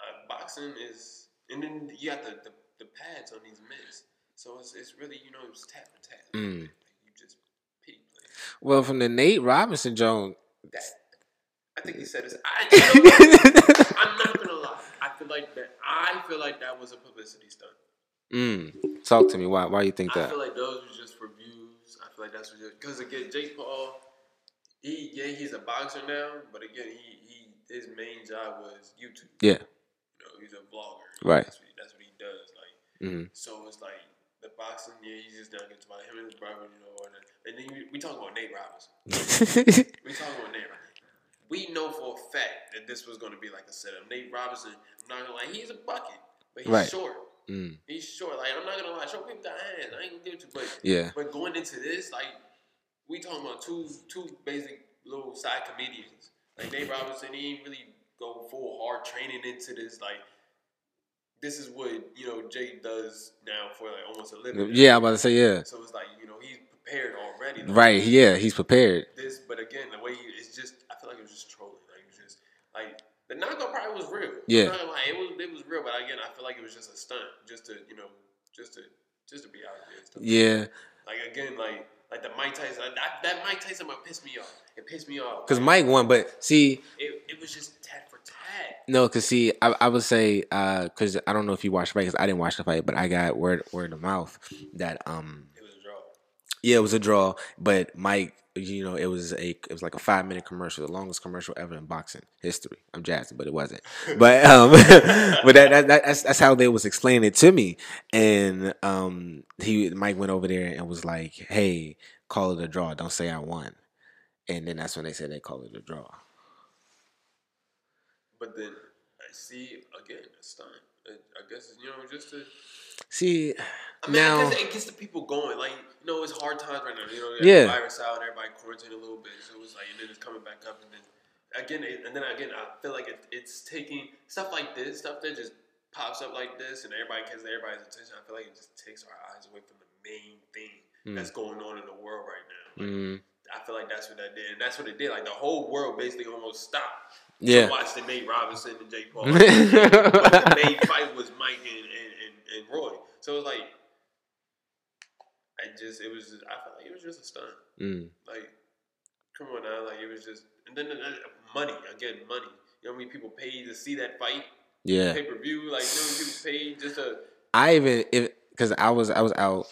S2: uh, boxing is, and then you got the, the, the pads on these mitts, so it's it's really you know it's tap for tap.
S1: Mm.
S2: Like, you just pity play.
S1: Well, from the Nate Robinson joint,
S2: That I think he said this. I, know? I'm not gonna lie. I feel like that. I feel like that was a publicity stunt.
S1: mm, talk to me. Why? Why you think
S2: I
S1: that?
S2: feel like those were just for views. I feel like that's because again, Jake Paul, he yeah he's a boxer now, but again he he his main job was YouTube.
S1: Yeah.
S2: You know, he's a vlogger.
S1: Right.
S2: That's what, he, that's what he does. Like
S1: Mm.
S2: so, it's like the boxing. Yeah, he's just done it about him and his brother. You know, and, and then we, we talk about Nate Robinson. We talk about Nate. Robinson. We know for a fact that this was going to be like a setup. Nate Robinson, I'm not gonna lie, he's a bucket, but he's
S1: Right.
S2: short.
S1: mm,
S2: He's short. Like I'm not gonna lie, show people the hands. I ain't gonna give it to, but
S1: yeah.
S2: but going into this, like we talking about two two basic little side comedians. Like Nate Robinson, he ain't really go full hard training into this. Like this is what you know Jay does now for like almost a living.
S1: Yeah, I'm about to say yeah.
S2: So it's like you know he's prepared already. Like,
S1: Right. Yeah, he's prepared.
S2: This, but again, the way he, it's just, just trolling. Like it was just like the knockout probably was real.
S1: Yeah.
S2: I'm not it was it was real, but again, I feel like it was just a stunt, just to you know, just to just to be out there.
S1: Yeah,
S2: Like again, like like the Mike Tyson, that, that Mike Tyson might piss me off. It pissed me off
S1: because
S2: Like,
S1: Mike won, but see,
S2: it, it was just tat for tat.
S1: No, cause see, I, I would say, uh, cause I don't know if you watched the fight, cause I didn't watch the fight, but I got word word of mouth that um,
S2: It was a draw.
S1: yeah, it was a draw, but Mike, you know, it was a it was like a five minute commercial, the longest commercial ever in boxing history. I'm jazzing, but it wasn't. But um, but that, that, that that's that's how they was explaining it to me, and um, he Mike went over there and was like, hey, call it a draw, don't say I won, and then that's when they said they call it a draw.
S2: But then I see again a stunt. I I guess you know just to.
S1: See,
S2: I mean,
S1: now.
S2: It gets the people going. Like, you know, it's hard times right now. You know,
S1: Yeah.
S2: virus out, everybody quarantined a little bit. So it was like, and then it's coming back up, and then again, it, and then again, I feel like it, it's taking stuff like this, stuff that just pops up like this, and everybody gets everybody's attention. I feel like it just takes our eyes away from the main thing
S1: Mm.
S2: that's going on in the world right now. Like,
S1: Mm,
S2: I feel like that's what that did, and that's what it did. Like the whole world basically almost stopped
S1: yeah.
S2: to watch the Nate Robinson and Jake Paul. but the main fight was Mike and, and, and, Roy. So it was like, I just, it was, just, I felt like it was just a stunt.
S1: Mm,
S2: Like, come on now, like it was just, and then uh, money again, money. You know how many people paid to see that fight,
S1: yeah.
S2: pay per view? Like, you know how many people paid just to.
S1: I even if because I was I was out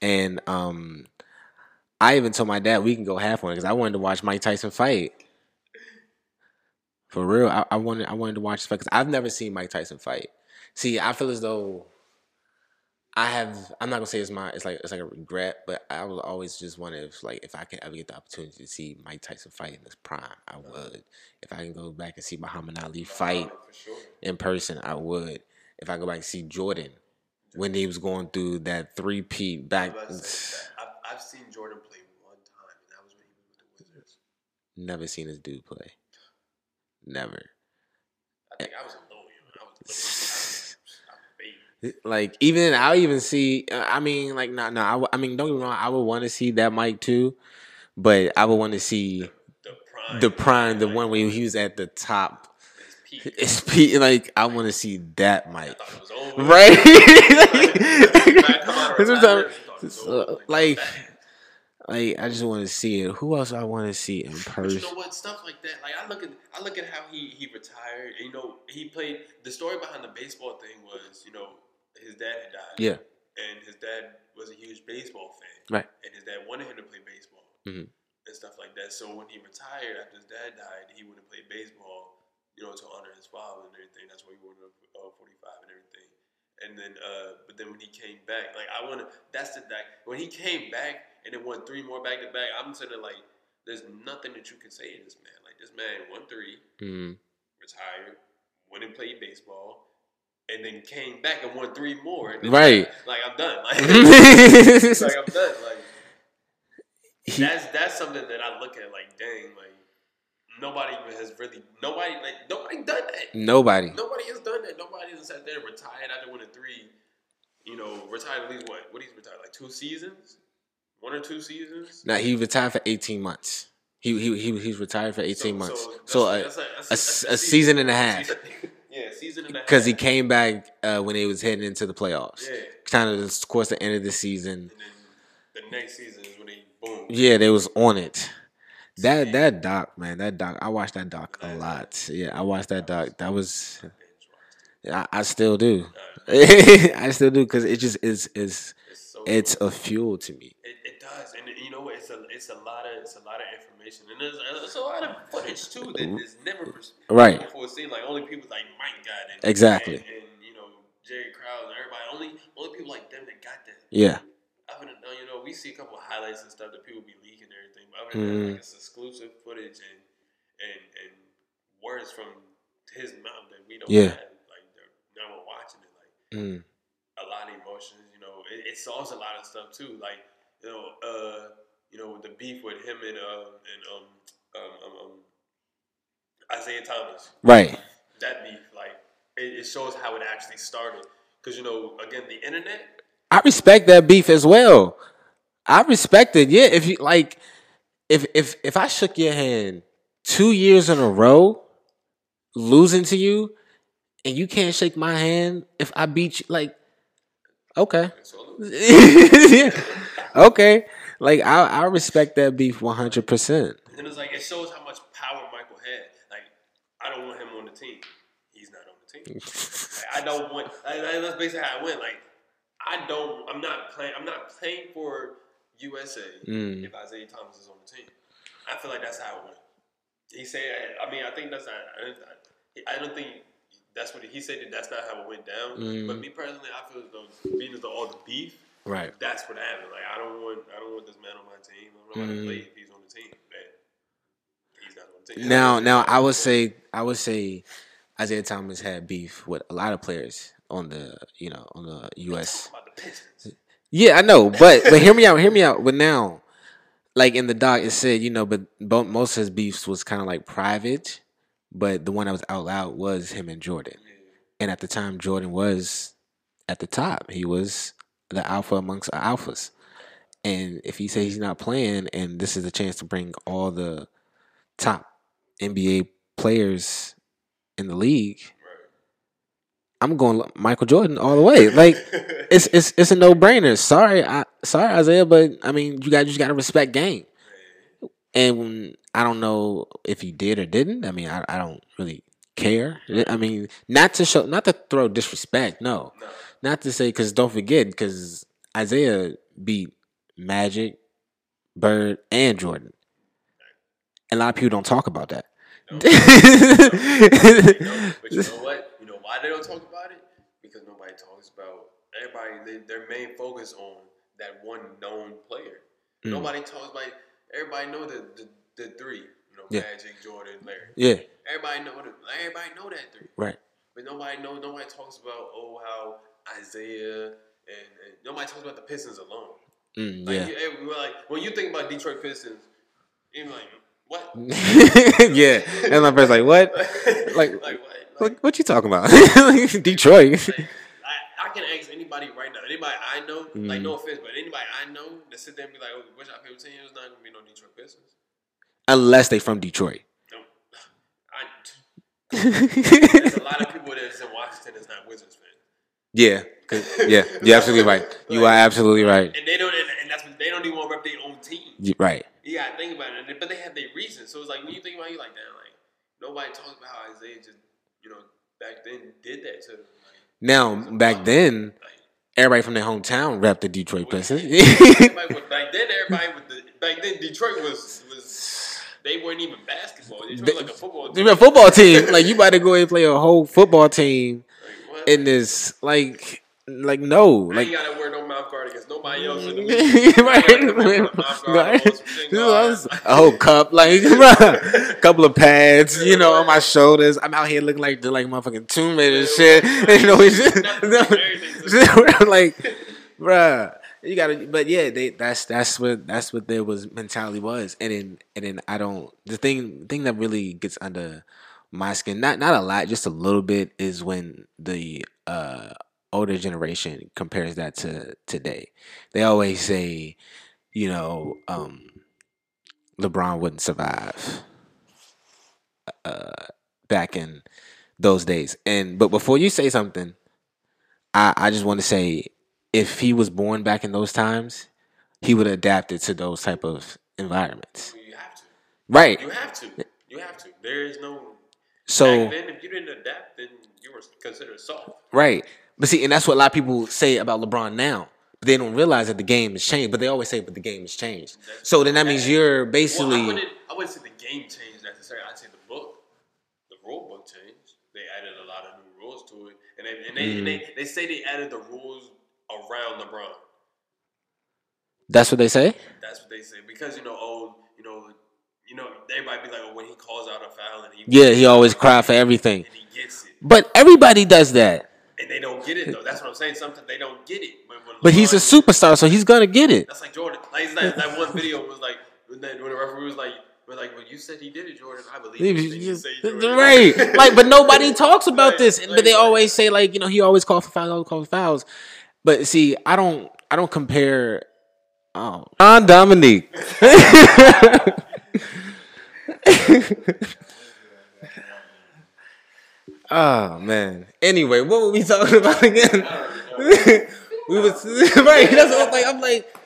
S1: and um I even told my dad we can go half one because I wanted to watch Mike Tyson fight. For real, I, I wanted I wanted to watch this fight because I've never seen Mike Tyson fight. See, I feel as though I have. I'm not gonna say it's my. It's like it's like a regret, but I was always just wondering if like if I can ever get the opportunity to see Mike Tyson fight in his prime, I would. If I can go back and see Muhammad Ali fight
S2: sure.
S1: in person, I would. If I go back and see Jordan when he was going through that three peat back,
S2: I'm about to say that. I've, I've seen Jordan play one time, and that was when he was with the Wizards.
S1: never seen this dude play. Never.
S2: I think I was a little young. I was little. I was, I was a baby.
S1: Like even I even see. uh, I mean, like no, no. I, w- I mean, don't get me wrong. I would want to see that Mike too, but I would want to see
S2: The prime.
S1: the prime, the
S2: like,
S1: one where he was at the top. It's Pete. Like I want to see that
S2: I
S1: Mike.
S2: thought it was over.
S1: Right?
S2: Back come out of
S1: That's what
S2: retirement,
S1: I'm-
S2: I thought it was
S1: so,
S2: over.
S1: like, like I just want to see it. Who else I want to see in
S2: But you
S1: person?
S2: know what? Stuff like that. Like I look at I look at how he he retired. And, you know, he played. The story behind the baseball thing was, you know, his dad had died.
S1: Yeah.
S2: And his dad was a huge baseball fan.
S1: Right.
S2: And his dad wanted him to play baseball
S1: Mhm.
S2: and stuff like that. So when he retired after his dad died, he wouldn't play baseball. You know, to honor his father and everything. That's why he won uh, 45 and everything. And then, uh, but then when he came back, like I want to. That's the like when he came back and then won three more back to back. I'm sitting there like, there's nothing that you can say to this man. Like this man won three,
S1: Mm.
S2: retired, went and played baseball, and then came back and won three more.
S1: Right.
S2: Like I'm done. Like, like I'm done. Like that's that's something that I look at like, dang, like nobody has really nobody like nobody done that.
S1: nobody.
S2: Nobody has done that. Nobody has sat there and retired after winning three. You know, retired at least what? What he's retired like two seasons, one or two seasons.
S1: Now he retired for eighteen months. He he he he's retired for eighteen
S2: So-
S1: months. So,
S2: like- that's
S1: a, s- a season and a half
S2: yeah, season and a half.
S1: because he came back uh, when he was heading into the playoffs.
S2: Yeah,
S1: Kind of of course the end of the season.
S2: and then the next season is when he boom.
S1: Yeah, they was on it. That that doc, man, that doc. I watched that doc a lot. Yeah, I watched that doc. That was, I, I still do. I still do because it just is is
S2: It's so
S1: it's a fuel to me.
S2: It, it does, and you know what? It's a it's a lot of it's a lot of information, and there's, there's a lot of footage too that is never pers-
S1: Right.
S2: before seen. Like only people like Mike got it,
S1: Exactly.
S2: and, and you know Jerry Krause and everybody. Only only people like them that got that.
S1: Yeah,
S2: Other than you know, we see a couple of highlights and stuff that people be leaking and everything, but other than that,
S1: Mhm.
S2: like it's exclusive footage and and and words from his mouth that we don't
S1: Yeah.
S2: have. Like now we're watching it, like
S1: mm,
S2: a lot of emotions. You know, it, it solves a lot of stuff too. Like you know, uh, you know, the beef with him and uh, and um, um, um, um, Isaiah Thomas.
S1: right.
S2: That beef, like, it, it shows how it actually started. Because you know, again, the internet.
S1: I respect that beef as well. I respect it. Yeah, if you like, if if if I shook your hand two years in a row, losing to you, and you can't shake my hand if I beat you, like, okay,
S2: all
S1: okay, like I I respect that beef one hundred percent.
S2: And it's like it shows how much power Michael had. Like, I don't want him on the team. He's not on the team. Like, I don't want. Like, that's basically how I went. Like, I don't. I'm not playing. I'm not playing for USA
S1: Mm.
S2: if Isaiah Thomas is on the team. I feel like that's how it went. He said. I mean, I think that's not. I, I don't think that's what he said. That that's not how it went down.
S1: Mm.
S2: But me personally, I feel as though being as though all the beef.
S1: Right.
S2: That's what happened. Like I don't want. I don't want this man on my team. I don't know how to
S1: mm-hmm.
S2: play if he's on the team. Man, he's not on the team.
S1: Now, now I would say I would say Isaiah Thomas had beef with a lot of players on the you know on the U.S.
S2: The
S1: Yeah, I know, but but hear me out, hear me out. But now, like in the doc, it said you know, but most of his beefs was kind of like private, but the one that was out loud was him and Jordan. And at the time, Jordan was at the top. He was the alpha amongst the alphas. And if he says he's not playing, and this is a chance to bring all the top NBA players in the league, I'm going Michael Jordan all the way. Like it's it's it's a no brainer. Sorry, I sorry Isaiah, but I mean you guys just got to respect game. And I don't know if he did or didn't. I mean I I don't really care. I mean not to show not to throw disrespect. No,
S2: No.
S1: Not to say because don't forget because Isaiah beat Magic, Bird, and Jordan. And a lot of people don't talk about that.
S2: You know, but you know what? You know why they don't talk about it? Because nobody talks about everybody. They, their main focus on that one known player.
S1: Mm.
S2: Nobody talks about. Everybody know the the, the three. You know,
S1: Yeah.
S2: Magic, Jordan, Larry.
S1: yeah,
S2: Everybody know the, Everybody know that three.
S1: right.
S2: But nobody know. Nobody talks about oh how Isaiah and, and nobody talks about the Pistons alone.
S1: Mm,
S2: Like,
S1: yeah.
S2: you, like when you think about Detroit Pistons, you're like what?
S1: yeah. And my friend's like, what?
S2: like,
S1: Like-
S2: like what? Like,
S1: What, what you talking about? Detroit.
S2: Like, I, I can ask anybody right now. Anybody I know, like
S1: Mm.
S2: no offense, but anybody I know that sit there and be like, oh, "What's our favorite team?" It's not gonna be no Detroit Pistons.
S1: Unless they from Detroit.
S2: No, I There's a lot of people that's in Washington that's not Wizards.
S1: Yeah, yeah, you're absolutely right. You are absolutely right.
S2: And they don't, and, and that's what they don't even want to rep their own team.
S1: You- Right.
S2: Yeah, gotta think about it, but they have their reasons. So it's like when you think about it, you like, damn, like nobody talks about how Isaiah just, you know, back then did that to them. Like,
S1: Now, back then,
S2: like
S1: everybody from their hometown repped the Detroit Pistons.
S2: was, back then, everybody with the back then Detroit was was they weren't even basketball. Detroit was like a football team.
S1: You're a football team. Like you about to go and play a whole football team
S2: Like?
S1: In this like like no. Like
S2: ain't gotta wear no mouth guard against nobody else in the
S1: right.
S2: I gotta wear a mouth guard,
S1: Right.
S2: or some shin guard.
S1: a whole cup, like bruh, couple of pads, you know, on my shoulders. I'm out here looking like the like motherfucking Tomb Raider and shit. You know, it's just, like, bruh, you gotta. But yeah, they that's that's what that's what their was mentality was, and then and then I don't. The thing thing that really gets under my skin, not not a lot, just a little bit, is when the uh older generation compares that to today. They always say, you know, um, LeBron wouldn't survive uh, back in those days. And but before you say something, I, I just want to say if he was born back in those times, he would have adapted to those type of environments.
S2: You have to.
S1: Right.
S2: You have to. You have to. There is no.
S1: So
S2: back then, if you didn't adapt, then you were considered soft.
S1: Right. But see, and that's what a lot of people say about LeBron now. But they don't realize that the game has changed. But they always say, but the game has changed. So then that means you're
S2: Well, I
S1: basically
S2: wouldn't. I wouldn't say the game changed necessarily. I'd say the book, the rule book changed. They added a lot of new rules to it, and they and they, and they,
S1: Mm.
S2: they say they added the rules around LeBron.
S1: that's what they say?
S2: That's what they say because you know, oh, you know, you know, everybody be like, oh, when he calls out a foul and he
S1: Yeah, he always cry for everything.
S2: and he gets it,
S1: But everybody does that.
S2: and they don't get it though. That's what I'm saying. Sometimes they don't get it. When, when
S1: But he's a superstar, so he's gonna get it.
S2: That's like Jordan. Like it's like, that one video was like when, that, when the referee was like, "But like, well, you said he did it, Jordan. I believe you." Then you say Jordan.
S1: Right. Like, but nobody talks about
S2: Right,
S1: this.
S2: right,
S1: But they
S2: right.
S1: always say, like, you know, he always calls for fouls, always calls for fouls. But see, I don't I don't compare Oh. John Dominique. oh man. Anyway, what were we talking about again? we was right. That's what I'm like. I'm like,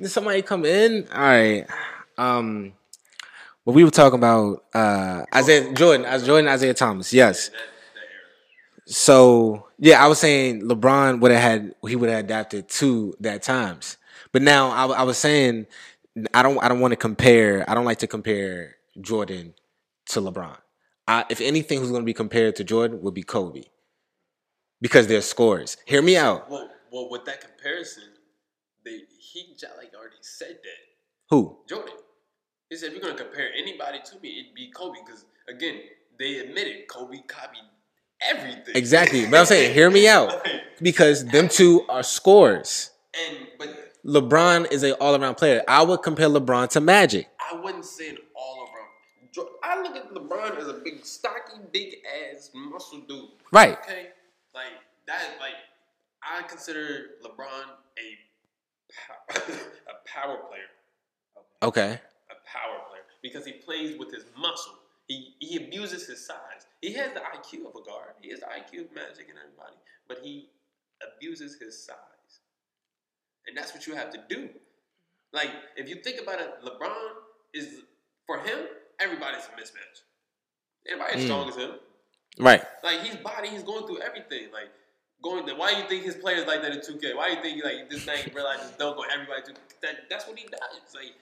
S1: did somebody come in? All right. Um well, we were talking about uh Isaiah Jordan, as Jordan Isaiah Thomas. Yes. So yeah, I was saying LeBron would have had he would have adapted to that times. But now I, I was saying I don't I don't want to compare. I don't like to compare Jordan to LeBron. I, if anything, who's going to be compared to Jordan would be Kobe because they're scores. Hear me out.
S2: Well, well, with that comparison, they he like already said that
S1: Who?
S2: Jordan. He said, if you're gonna compare anybody to me, it'd be Kobe. Because again, they admitted Kobe copied everything.
S1: Exactly. But I'm saying, hear me out because them two are scores.
S2: and but
S1: LeBron is an all around player. I would compare LeBron to Magic.
S2: I wouldn't say it all I look at LeBron as a big, stocky, big ass muscle dude.
S1: Right.
S2: Okay, like that. Like I consider LeBron a pow- a power player,
S1: Okay.
S2: a power player because he plays with his muscle. He he abuses his size. He has the IQ of a guard. He has the IQ of Magic and everybody, but he abuses his size, and that's what you have to do. Like if you think about it, LeBron is for him. Everybody's a mismatch. Everybody's
S1: Mm.
S2: strong as him.
S1: Right.
S2: Like he's body, he's going through everything. Like going. To, why do you think his players like that in two K? Why do you think like this thing realize just dunk on everybody? To, that that's what he does. Like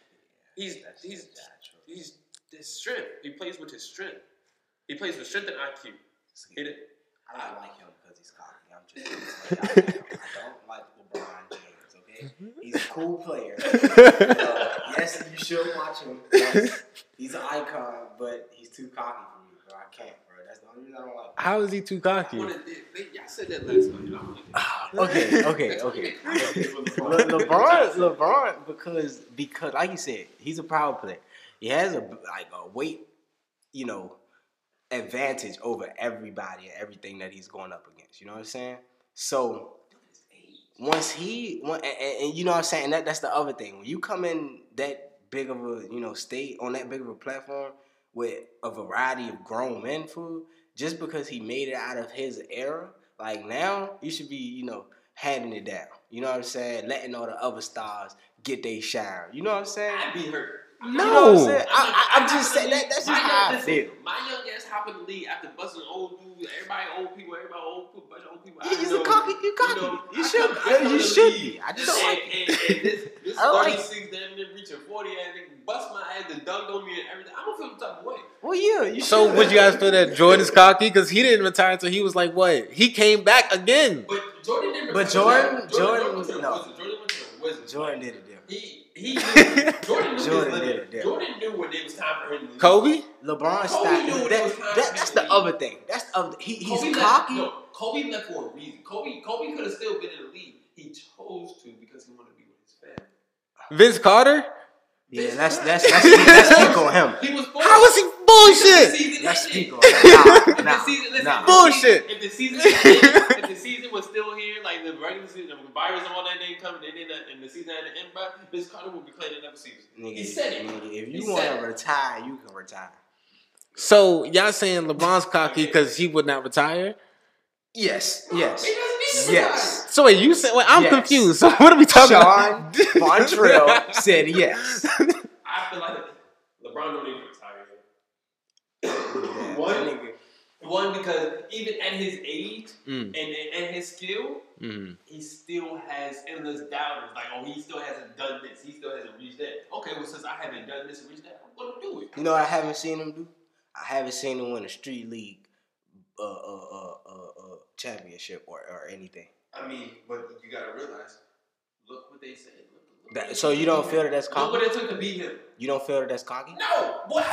S2: he's he's he's his strength. He plays with his strength. He plays with strength and IQ. Hit it.
S4: I don't like him because he's cocky. I'm just like, I, I don't like LeBron James. Okay, he's a cool player. Uh, yes, you should watch him. Yes, he's an icon, but he's too cocky for me, bro. I can't, bro. That's the only reason I don't like. Him.
S1: How is he too cocky?
S2: What it did- they- Y'all said that last night.
S4: Okay, okay, okay. Le- LeBron, LeBron, because because like you said, he's a power player. He has a like a weight, you know, advantage over everybody and everything that he's going up against. You know what I'm saying? So once he, and, and- you know what I'm saying, that that's the other thing. When you come in that big of a you know state on that big of a platform with a variety of grown men, food, just because he made it out of his era, like now you should be, you know, handing it down. You know what I'm saying? Letting all the other stars get their shine. You know what I'm saying?
S2: Be hurt.
S4: You know what I'm
S1: No.
S4: saying? I, I, I'm just saying that. That's just
S2: My
S4: how I feel.
S2: My young ass hop in the league after busting old dudes. Everybody old people. Everybody old people. Bunch of old people.
S4: Yeah,
S2: I
S4: he's
S2: know,
S4: a cocky. You cocky.
S2: know,
S4: You should.
S2: come-
S4: You should be. I just
S2: and-
S4: don't like
S2: and,
S4: it.
S2: And, and this, this
S4: I don't like it.
S2: 36, damn near reaching 40 ass nigga bust my ass and dunked on me and everything. I'm gonna feel the type of way.
S4: Well, yeah. You
S1: So
S4: should.
S1: would you guys feel that Jordan's cocky because he didn't retire until he was like what? He came back again.
S2: But Jordan didn't.
S4: But
S2: retire.
S4: Jordan- Jordan-
S2: went to the
S4: no.
S2: Wizards. Jordan went to the Wizards.
S4: Jordan did it there.
S2: He he knew, Jordan knew
S4: Jordan
S2: his limit.
S4: it there.
S2: Jordan knew when it was time for him to leave.
S1: Kobe?
S4: LeBron
S2: Kobe
S4: stopped.
S2: knew
S4: That,
S2: it was time
S4: that, that's the other thing. That's the other. He, he's
S2: Kobe
S4: cocky.
S2: Left, no, Kobe left for a reason. Kobe Kobe could have still been in the league. He chose to because he wanted to be with his family.
S1: Vince Carter?
S4: Yeah, that's that's that's that's peak on him.
S2: He was forced.
S1: How was he bullshit?
S4: That's peak on him. Nah, nah,
S2: the season, listen,
S4: nah.
S1: Bullshit.
S2: If the season, if the season was still here, like the regular season, the virus and all that didn't come, and then and the season had to end, bro, Vince Carter will be playing another season.
S4: Nigga,
S2: he said it.
S4: nigga, if you want to retire, you can retire.
S1: So y'all saying LeBron's cocky because he would not retire?
S4: Yes, yes,
S2: doesn't need to
S4: yes.
S1: So wait, you said? Wait, I'm
S4: Yes.
S1: confused. So what are we talking
S4: Chawn
S1: about?
S4: Montrell said yes.
S2: I feel like LeBron don't need to retire.
S4: Yeah,
S2: One,
S4: that nigga-
S2: one because even at his age
S1: Mm,
S2: and and his skill,
S1: mm.
S2: he still has endless doubters. Like, oh, he still hasn't done this. He still hasn't reached that. Okay, well, since I haven't done this and reached that, I'm gonna do it.
S4: You know what I haven't seen him do? I haven't seen him win a street league uh, uh, uh, uh, uh, championship or, or anything.
S2: I mean, but you gotta realize, look what they said. Look, look
S4: That- so you don't feel that that's
S2: Look
S4: cocky?
S2: what it took to beat him.
S4: You don't feel that that's cocky?
S2: No, what?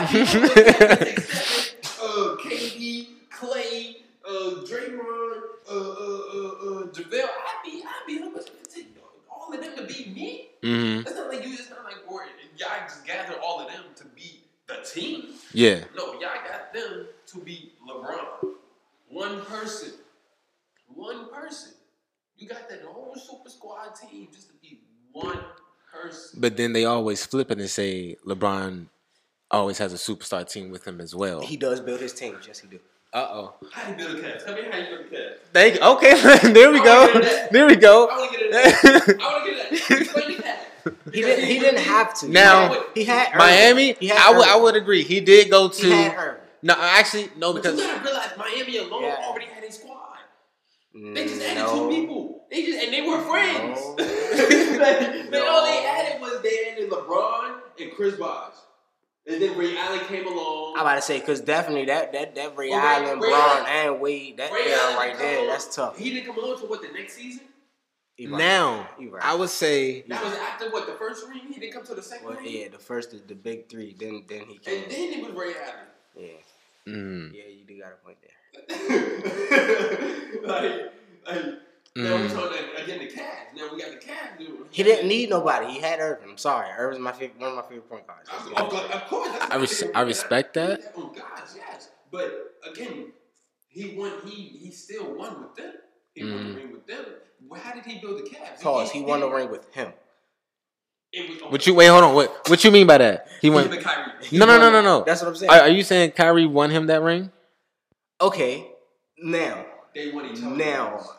S2: Clay, uh, Draymond, uh, uh, uh, uh, JaVale. I'd be, I'd be humble to take all of them to beat me.
S1: Mm-hmm.
S2: It's not like you. It's not like boy, y'all just gather all of them to beat the team.
S1: Yeah.
S2: No, y'all got them to beat LeBron. One person. One person. You got that whole super squad team just to beat one person.
S1: But then they always flip it and say LeBron always has a superstar team with him as well.
S4: He does build his team. Yes, he do.
S1: Uh oh.
S2: How you build a cast? Tell me how you build a cast.
S1: Thank. Okay. there we
S2: I
S1: go.
S2: wanna get that.
S1: There we go.
S2: I want to get it. I want to get that. Explain the cast.
S4: He didn't. He didn't have to.
S1: Now,
S4: he had Irving.
S1: Miami.
S4: He had
S1: I would. I would agree. He did go to.
S4: He had
S1: to.
S4: Irving.
S1: No, actually, no,
S2: But you
S1: because
S2: gotta realize Miami alone
S4: Yeah.
S2: already had a squad. They just added
S4: No.
S2: two people. They just and they were friends.
S4: No.
S2: they, they- all they added was they added LeBron and Chris Bosh. And then Ray Allen came along.
S4: I'm about to say because definitely that that that Ray
S2: Well, Ray-
S4: Allen,
S2: Ray
S4: Braun,
S2: Allen-
S4: and Wade, that
S2: Ray
S4: right there,
S2: along.
S4: that's tough.
S2: He didn't come along to what the next season?
S4: Right.
S1: now
S4: right.
S1: I would say
S2: That was after what the first ring. He didn't come to the second
S4: Well,
S2: ring.
S4: yeah, the first is the big three. Then then he came.
S2: And then it was Ray Allen.
S4: yeah,
S1: mm,
S4: yeah, you do got a point there.
S2: like, like now we're
S1: mm.
S2: talking like, again the Cavs. Now we got the Cavs. dude.
S4: He didn't need nobody. He had Irving. I'm sorry, Irving's my favorite, one of my favorite point guards.
S2: Of of course, of course. that's
S1: I
S2: my
S1: res- I respect that.
S2: Oh gosh, yes. But again, he won. He he still won with them. He won
S1: Mm.
S2: the ring with them. Well, How did he build the Cavs?
S4: Pause. He won the ring with him.
S2: It
S1: What you wait? Hold on. What What you mean by that? He
S2: Him
S1: went.
S2: Kyrie.
S4: He
S1: No, no, no, no, no.
S4: That's what I'm saying.
S1: Are, are you saying Kyrie won him that ring?
S4: okay, now,
S2: They won each other.
S4: now, th-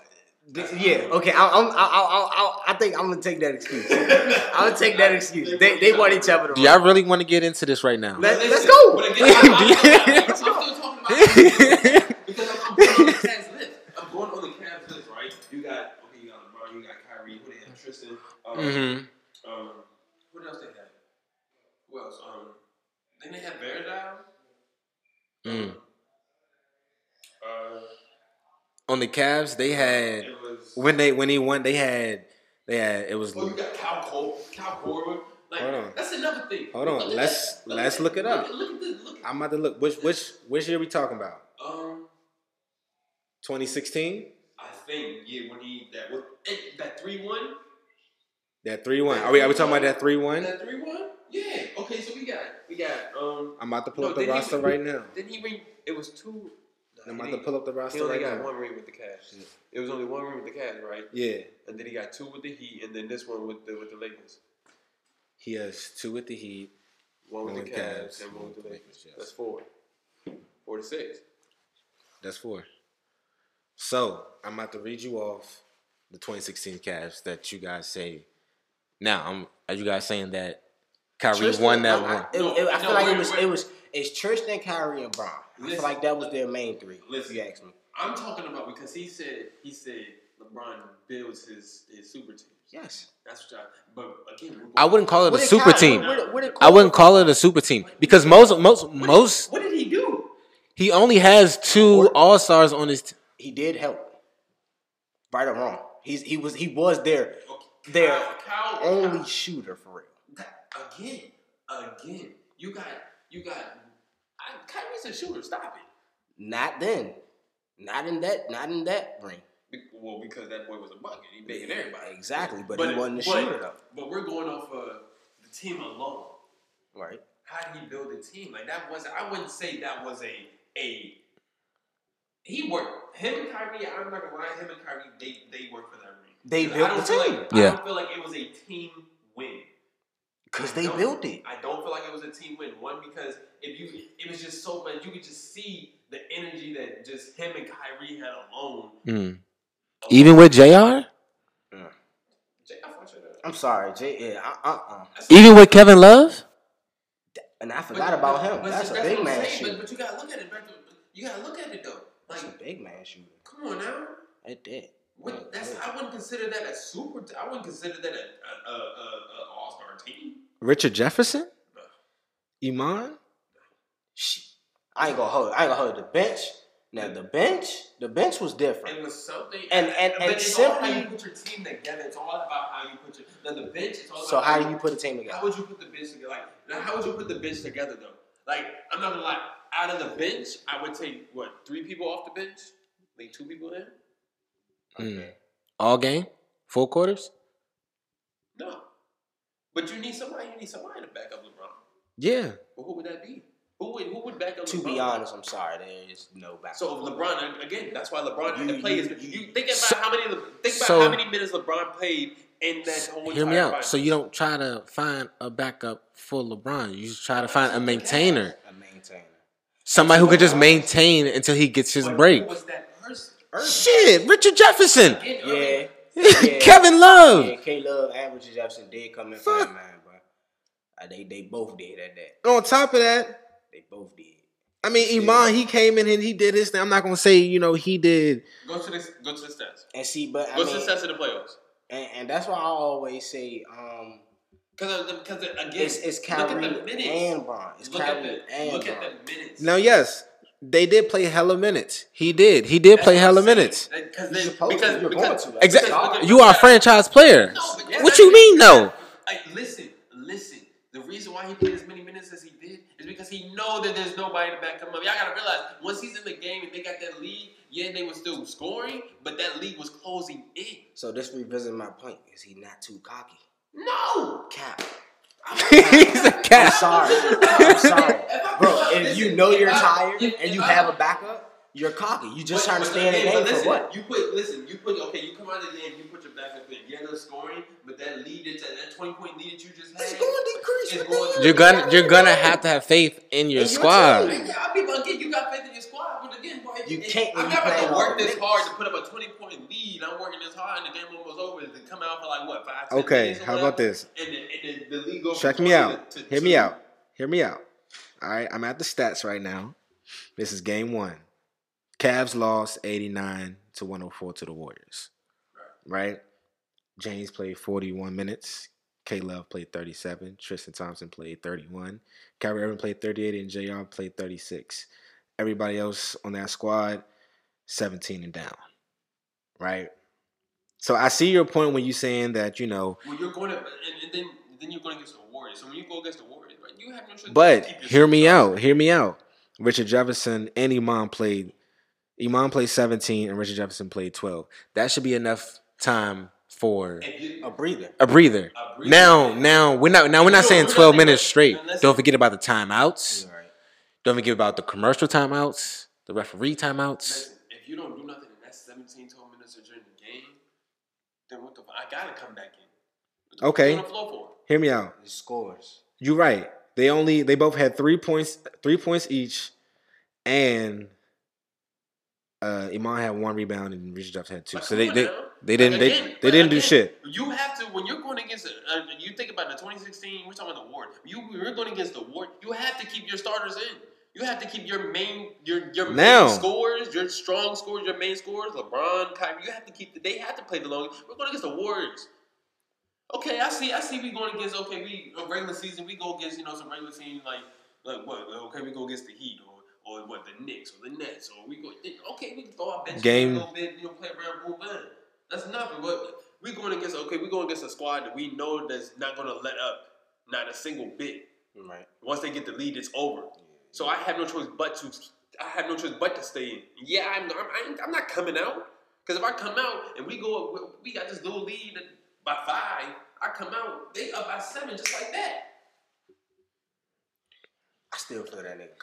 S4: yeah, okay. I, I'm, I, I, I, I think I'm gonna take that excuse. I'm gonna take that excuse. They, they won each other.
S1: Do y'all really want to get into this right now?
S4: Let, let's go.
S2: But again, I'm, I'm, still, I'm still talking about because I'm, I'm going on the Cavs list. I'm going on the Cavs list, right? You got okay, you got LeBron, you got Kyrie, who they have Tristan. Um,
S1: hmm
S2: um, what else they have? Who else? Um, then they have Verdal.
S1: Mm.
S2: Uh,
S1: On the Cavs, they had
S2: it was.
S1: when they when he won, they had they had it was.
S2: Oh, you got Cal Cole, Kyle Korver. Like
S1: Hold on.
S2: that's another thing.
S1: Hold on,
S2: Look
S1: let's-
S2: that.
S1: let's
S2: at
S1: look it up.
S2: Look, look at this. Look.
S1: I'm about to look. Which which which year we talking about?
S2: Um,
S1: 2016.
S2: I think yeah, when he that was eh, that three one.
S1: That three one. Are we are we talking about that three one?
S2: That three one. Yeah. Okay, so we got we got um.
S1: I'm about to pull
S2: No,
S1: up the
S2: then he-
S1: roster right now.
S2: Then he ring. It was two.
S1: I'm
S2: he
S1: about to pull up the roster.
S2: He only
S1: right
S2: got
S1: now.
S2: one ring with the Cavs. It was only one ring with the Cavs, right?
S1: Yeah,
S2: And then he got two with the Heat, and then this one with the with the Lakers.
S1: he has two with the Heat.
S2: One with the Cavs
S1: Cavs,
S2: and one with the Lakers.
S1: Lakers, yes.
S2: That's four. Four to six.
S1: That's four. So I'm about to read you off the 2016 Cavs that you guys say. Now, I'm are you guys saying that Kyrie
S4: Tristan-
S1: won that
S4: I,
S1: one?
S4: I, it- it- I
S2: no,
S4: feel like it was
S2: wait.
S4: it was it's Tristan, Kyrie, and Bron. I feel like that was their main three.
S2: Listen.
S4: If you ask me.
S2: I'm talking about because he said he said LeBron builds his his super team.
S4: Yes.
S2: That's what I. But again, we're
S1: I wouldn't call it a super
S4: Ky-
S1: team.
S4: what- what- what
S1: I wouldn't call it a super team because most most
S2: What did-
S1: most
S2: What did he do?
S1: he only has two All Stars on his. T-
S4: He did help. Right or wrong. He's he was he was their
S2: Okay,
S4: their
S2: Kyle- Kyle-
S4: only
S2: Kyle-
S4: shooter for real.
S2: Again, again, you got you got. I, Kyrie's a shooter. Stop it.
S4: Not then. Not in that not in that ring.
S2: Be- Well, because that boy was a bucket. He making everybody.
S4: Exactly, but, he wasn't a
S2: but-
S4: shooter though.
S2: But we're going off of the team alone.
S4: Right.
S2: How did he build a team? Like that was I wouldn't say that was a a he worked. Him and Kyrie, I'm not gonna lie, him and Kyrie, they they worked for that ring.
S4: They built
S2: I
S4: the team.
S2: Like,
S1: Yeah.
S2: I don't feel like it was a team win.
S4: Because
S2: I
S4: they built it.
S2: I don't feel like it was a team win. One because if you, it was just so much. You could just see the energy that just him and Kyrie had alone.
S1: Mm. Even with Jr.
S2: Jay, I fuck with that.
S4: I'm sorry, Jay. Yeah, uh, uh, uh.
S1: Even with Kevin Love.
S4: And I
S2: But-
S4: forgot about him.
S2: but
S4: That's
S2: see,
S4: a big man
S2: saying,
S4: shooter.
S2: But, but you gotta look at it. Back to, you gotta look at it though.
S4: That's a big man shooter.
S2: come on now.
S4: At that.
S2: What, that's, I wouldn't consider that a super. T- I wouldn't consider that a, a, a, a, a all star team.
S1: Richard Jefferson. Iman.
S4: Shit. I ain't gonna hold. I ain't gonna hold the bench. Now the bench, the bench was different.
S2: It was something.
S4: And- and-
S2: but
S4: and
S2: it's all how you put your team together. It's all about how you put your. Now the bench. It's all about
S4: So how do you put a team together?
S2: How
S4: together?
S2: would you put the bench together? Like, how would you put the bench together though? Like, I'm not gonna lie. Out of the bench, I would take what three people off the bench, leave two people in.
S1: Mm. All game. Full quarters.
S2: No, but you need somebody. You need somebody to back up LeBron.
S1: Yeah.
S2: Well, who would that be? Who would who would back up?
S4: To
S2: LeBron?
S4: be honest, I'm sorry. There is no back.
S2: So LeBron again, that's why LeBron had
S4: You-
S2: to play. his,
S4: you-
S2: you think about
S1: So-
S2: how many think about
S1: so-
S2: how many minutes LeBron played in that whole
S1: Hear me out.
S2: finals.
S1: So you don't try to find a backup for LeBron. You just try to find a maintainer.
S4: a maintainer.
S1: Somebody who could just maintain until he gets his
S2: But
S1: break.
S2: Who was that person?
S1: Shit, Richard Jefferson.
S4: Yeah. Yeah.
S1: Kevin Love.
S4: Yeah, K Love and Richard Jefferson did come in for that man, bro. Uh, they they both did at that.
S1: On top of that,
S4: They both did.
S1: I mean, Iman, he came in and he did his thing. I'm not gonna say, you know, he did.
S2: Go to this. Go to the stats.
S4: And see, but I
S2: Go
S4: mean,
S2: to the stats of the playoffs.
S4: and, and that's why I always say, um,
S2: Because because again,
S4: it's it's
S2: look at
S4: Kyrie
S2: the minutes.
S4: and Bron. It's
S2: look at the
S4: and
S2: look
S4: Bron.
S2: at the minutes.
S1: Now, yes, they did play hella minutes. He did. He did
S2: That's
S1: play
S2: what
S1: hella
S2: saying.
S1: minutes.
S2: That- Cause
S4: You're
S2: they, because,
S4: you're
S2: because
S4: going to.
S1: Exactly.
S2: because- because-
S1: You are a franchise player.
S2: No, but
S1: What
S2: yes,
S1: you
S2: I-
S1: mean, no?
S2: Like, listen, listen. The reason why he played as many minutes as he did is because he know that there's nobody to back him up. Y'all gotta realize once he's in the game and they got that lead, yeah, they were still scoring, but that lead was closing in.
S4: So this revisit my point. Is he not too cocky?
S2: No,
S4: Cap.
S1: He's a
S4: I'm
S1: cat.
S4: sorry. I'm sorry. Bro, if you know you're tired and you have a backup, you're cocky. You just
S2: But-
S4: trying to
S2: but
S4: stay in the game
S2: but
S4: for what?
S2: You put listen. You put okay. You come out of the game. You put your backup in. Yeah, they're scoring, but that lead, that that twenty point lead that you just had,
S4: It's going to decrease.
S2: It's going to-
S1: You're gonna you're gonna have to have faith in your
S4: In your
S1: squad.
S4: team.
S2: Yeah, I mean, but again, you got faith in your squad, but again, boy,
S4: You
S2: it-
S4: can't
S2: I'm
S4: you
S2: not about
S4: playing
S2: to work this
S4: minutes.
S2: hard to put up a 20 point lead. I'm working this hard, and the game almost over. To come out for like what five?
S1: Okay,
S2: minutes or
S1: how about this?
S2: And the, and the, the league goes
S1: Check me out.
S2: To, to
S1: Hear me out. Hear me out. All right, I'm at the stats right now. This is game one. Cavs lost 89 to 104 to the Warriors. Right? James played 41 minutes. K Love played 37. Tristan Thompson played 31. Kyrie Irving played 38 and JR played 36. Everybody else on that squad, 17 and down. Right? So I see your point when you're saying that, you know,
S2: Well, you're going to, and, then then you're going against the Warriors. So when you go against the Warriors, right, you have no choice. but
S1: hear me out. Hear me out. Richard Jefferson and Iman played. Iman played 17 and Richard Jefferson played 12. That should be enough time for
S2: you-
S4: A breather.
S1: a breather.
S2: A breather.
S1: Now, now we're not now we're not
S2: No,
S1: saying
S2: we're
S1: 12
S2: not-
S1: minutes straight. Don't forget about the timeouts.
S4: Right.
S1: Don't forget about the commercial timeouts, the referee timeouts.
S2: If you don't do nothing in that 17, 12 minutes during the game, then what the fuck? I gotta come back in. What the
S1: Okay.
S2: you on the floor for?
S1: Hear me out.
S4: The scores.
S1: You're right. They only they both had three points, three points each, and Uh, Iman had one rebound and Richard Jefferson had two.
S2: Like,
S1: So they they, they didn't they,
S2: Again,
S1: they
S2: but
S1: didn't do shit.
S2: You have to when you're going against. Uh, you think about the 2016. We're talking about the Ward. You you're going against the Ward. You have to keep your starters in. You have to keep your main your your
S1: Now.
S2: main scores, your strong scores, your main scores. LeBron, Kyrie. You have to keep. They have to play the long. We're going against the Warriors. Okay, I see. I see. We going against. Okay, we a regular season. We go against you know some regular team like like what? Okay, we go against the Heat or or what the Knicks or the Nets or we go. Okay, we can throw our bench
S1: Game-
S2: a little bit. You know, play around, boom. That's nothing. But we going against. Okay, we going against a squad that we know that's not going to let up, not a single bit.
S4: Right.
S2: Once they get the lead, it's over. So I have no choice but to. I have no choice but to stay in. Yeah, I'm. I'm, I'm not coming out because if I come out and we go, we got this little lead by five. I come out, they up by seven, just like that.
S4: I still feel that nigga.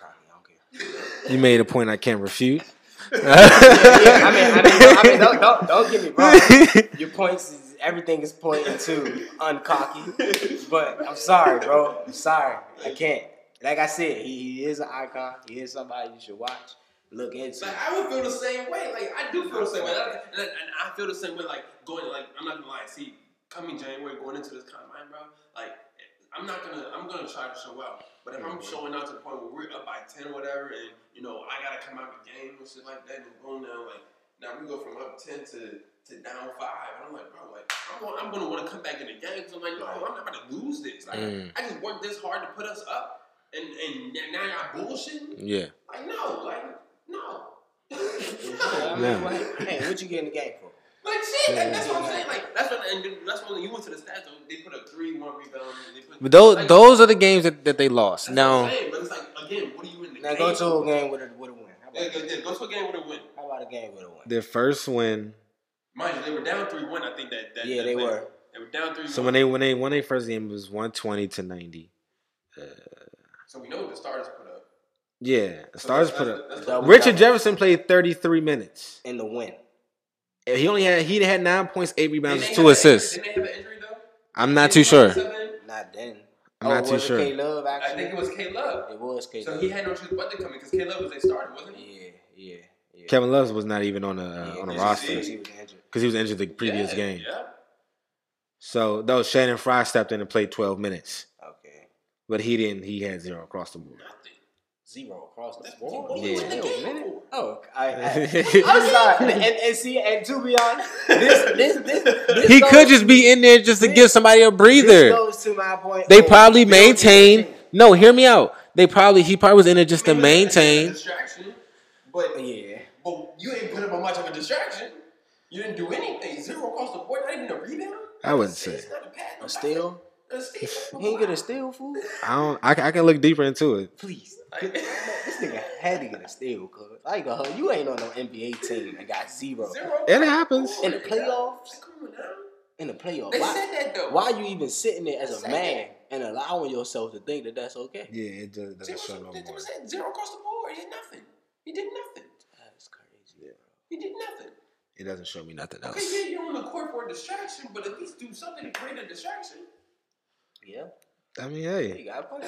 S4: I don't care.
S1: You made a point I can't refute.
S4: yeah, I mean, I mean, I mean don't, don't, don't get me wrong. Your points is everything is pointing to uncocky, but I'm sorry, bro. I'm sorry. I can't. Like I said, he, he is an icon. He is somebody you should watch, look into.
S2: Like I would feel the same way. Like I do feel the same way, and I, and I- and I feel the same way. Like going, like I'm not gonna lie. See, coming January, going into this combine, bro. Like I'm not gonna, I'm gonna try to show out. But if I'm showing out to the point where we're up by ten or whatever, and you know I gotta come out the game and shit like that, and boom, now like now we go from up ten to to down five. And I'm like, bro, like I'm gonna, I'm gonna want to come back in the game. So I'm like, no, I'm not about to lose this. Like
S1: Mm.
S2: I just worked this hard to put us up, and and now y'all bullshitting.
S1: Yeah.
S2: Like no, like no.
S4: I mean,
S1: Yeah.
S4: what, hey, what you get in the game for?
S2: Like shit, like, that's what I'm saying. Like that's what, and that's when you went to the stats. though, They put a three, one rebound. and They put,
S1: But those
S2: like,
S1: those are the games that, that they lost.
S2: that's
S1: Now
S2: what I'm saying, but it's like again, what are you in the
S4: Now
S2: game?
S4: go to a game with a with a win. How
S2: Yeah,
S4: about,
S2: yeah, go to a game with a win.
S4: how about a game with a win?
S1: their first win.
S2: Mind you, they were down three one. I think that. that
S4: Yeah,
S2: that
S4: they
S2: play-
S4: were.
S2: They were down three.
S1: So when they when they won their first game it was one twenty to ninety.
S2: Uh, so we know what the starters put up.
S1: Yeah,
S2: So
S1: stars
S2: that's-
S1: put up.
S2: that's
S4: Double
S1: Richard Jefferson played thirty three minutes.
S4: In the win.
S1: He only had he had nine points, eight rebounds,
S2: Didn't
S1: two
S2: have an
S1: assists.
S2: injury- Didn't they have an injury though?
S1: I'm not too sure.
S4: Not then.
S1: I'm not
S4: oh,
S1: too sure.
S4: K Love
S2: I think it was K Love.
S4: It was K Love.
S2: So he had no choice but to come in because K Love was a starter, wasn't he?
S4: Yeah, yeah, yeah.
S1: Kevin Love was not even on a uh,
S4: Yeah,
S1: on a roster because
S4: he was injured.
S1: he was injured the previous
S2: Yeah,
S1: game.
S2: Yeah.
S1: So though Channing Frye stepped in and played twelve minutes,
S4: Okay.
S1: but he didn't. He had zero across the board.
S2: Nothing.
S4: Zero across the board.
S2: what
S1: Yeah.
S2: the game
S4: man. Oh, I, I, I'm sorry. And, and see, and to be honest, this, this, this, this
S1: He
S4: goes-
S1: could just be in there just to give somebody a
S4: This
S1: breather.
S4: goes to my point.
S1: They
S4: of
S1: probably maintain. No, hear me out. They probably he probably was in there just to
S2: I mean, it was a- it was a
S1: maintain.
S2: distraction, but
S4: Yeah.
S2: But you ain't put up on much of a distraction. You didn't do anything. Zero across the board, not even a rebound.
S1: I wouldn't say.
S2: a pass, no
S4: A steal?
S2: A steal.
S4: He ain't get a steal, fool.
S1: I don't. I, I can look deeper into it.
S4: Please.
S2: Like-
S4: this nigga had to get a steal, cuz. I ain't gonna you ain't on no NBA team and got zero.
S2: Zero.
S1: It happens.
S4: In the playoffs?
S2: Come on now.
S4: In the playoffs.
S2: They
S4: Why,
S2: said that though.
S4: why you even sitting there as
S2: They
S4: a
S2: said
S4: man and allowing yourself to think that that's okay?
S1: Yeah, it just doesn't show
S2: Zero,
S1: no
S2: they- they
S1: more.
S2: said zero across the board. He did nothing. He did nothing.
S4: That's crazy. bro.
S2: He did nothing.
S1: It doesn't show me nothing else.
S2: Okay, yeah, you're on the court for a distraction, but at least do something to create a distraction.
S4: Yeah.
S1: I mean,
S4: You
S1: hey,
S4: got a point.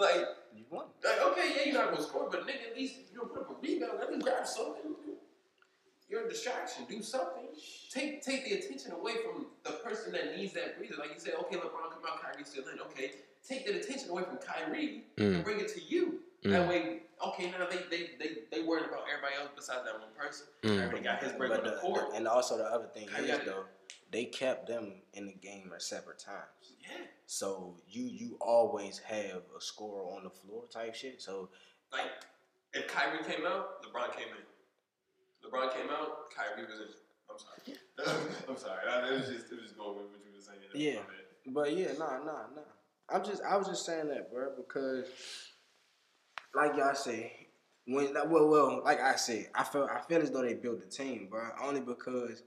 S2: like,
S4: You won.
S2: like, okay, yeah, you're not gonna score, but nigga, at least you know, put up a rebound. Let me grab something. You're a distraction. Do something. Take take the attention away from the person that needs that breather. Like you said, okay, LeBron come out, Kyrie still in. Okay, take that attention away from Kyrie
S1: Mm.
S2: and bring it to you. That way, okay, now they they they they worried about everybody else besides that one person.
S1: Mm.
S2: Kyrie got his break
S4: But
S2: on the
S4: the,
S2: court.
S4: and also the other thing
S2: Kyrie
S4: is
S2: got it.
S4: though, they kept them in the game at separate times.
S2: yeah,
S4: So you you always have a scorer on the floor type shit. So
S2: like if Kyrie came out, LeBron came in. LeBron came out, Kyrie was in. I'm sorry. I'm sorry. It was just it was just going with what you were saying.
S4: Yeah. But yeah, nah, nah, nah. I'm just, I was just saying that, bro, because, like y'all say, when, well, well, like I said, I feel, I feel as though they built the team, bro. Only because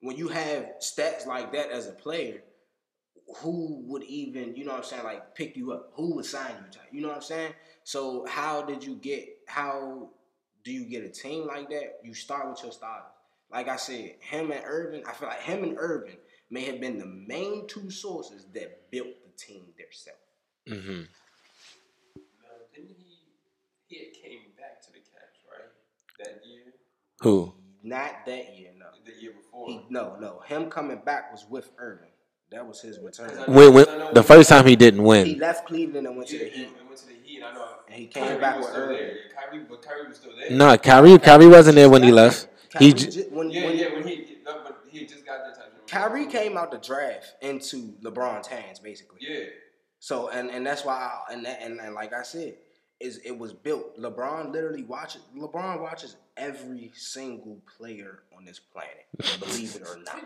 S4: when you have stats like that as a player, who would even, you know what I'm saying, like pick you up? Who would sign you? You know what I'm saying? So how did you get? How do you get a team like that? You start with your starters. Like I said, him and Irvin, I feel like him and Irvin may have been the main two sources that built the team themselves.
S1: Mm hmm
S2: Now, didn't he? He had came back to the Cavs, right? That year.
S1: Who?
S4: Not that year, no.
S2: The year before.
S4: He, no, no. Him coming back was with Irving. That was his return.
S1: When, when the first time he didn't win.
S4: He left Cleveland and went to the Heat.
S2: we went to the Heat. I know.
S4: And he came
S2: Kyrie
S4: back
S2: was
S4: with
S2: still
S4: Irving.
S2: there. Kyrie, but Kyrie was still there.
S1: No, Kyrie. Kyrie wasn't there when he left. He. J-
S4: when,
S2: Yeah,
S4: when
S2: yeah, when he, no, but he just got that type of.
S4: Kyrie came out the draft into LeBron's hands, basically.
S2: Yeah,
S4: So and and that's why I, and, that, and and like I said, is it was built. LeBron literally watches. LeBron watches every single player on this planet, believe it or not.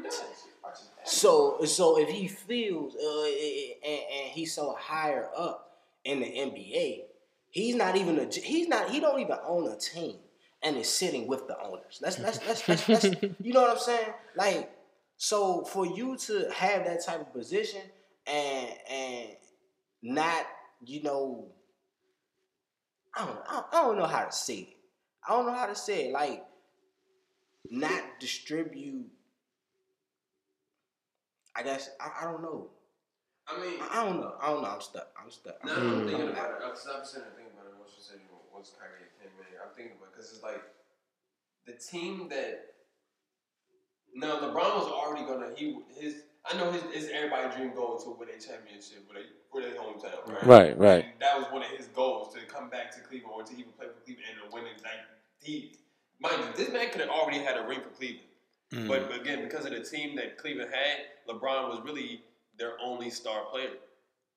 S4: So so if he feels uh, and, and he's so higher up in the NBA, he's not even a he's not he don't even own a team and is sitting with the owners. That's that's that's, that's, that's you know what I'm saying? Like so for you to have that type of position and and not you know I don't I, I don't know how to say it. I don't know how to say it. Like not distribute I guess I, I don't know.
S2: I mean,
S4: I, I don't know. I don't know. I'm stuck. I'm stuck.
S2: now
S4: I'm mm-hmm.
S2: I'm thinking about it. I'm I'm sitting thinking about it. Once you said once Kyrie came in, I'm thinking about because it's like the team that. No, LeBron was already gonna. He his. I know his. His everybody dream going to win a championship for their for their hometown. Right.
S1: Right, right.
S2: And that was one of his goals to come back to Cleveland or to even play for Cleveland and win it. Like he, mind you, this man could have already had a ring for Cleveland.
S1: Mm.
S2: But, but again, because of the team that Cleveland had, LeBron was really their only star player.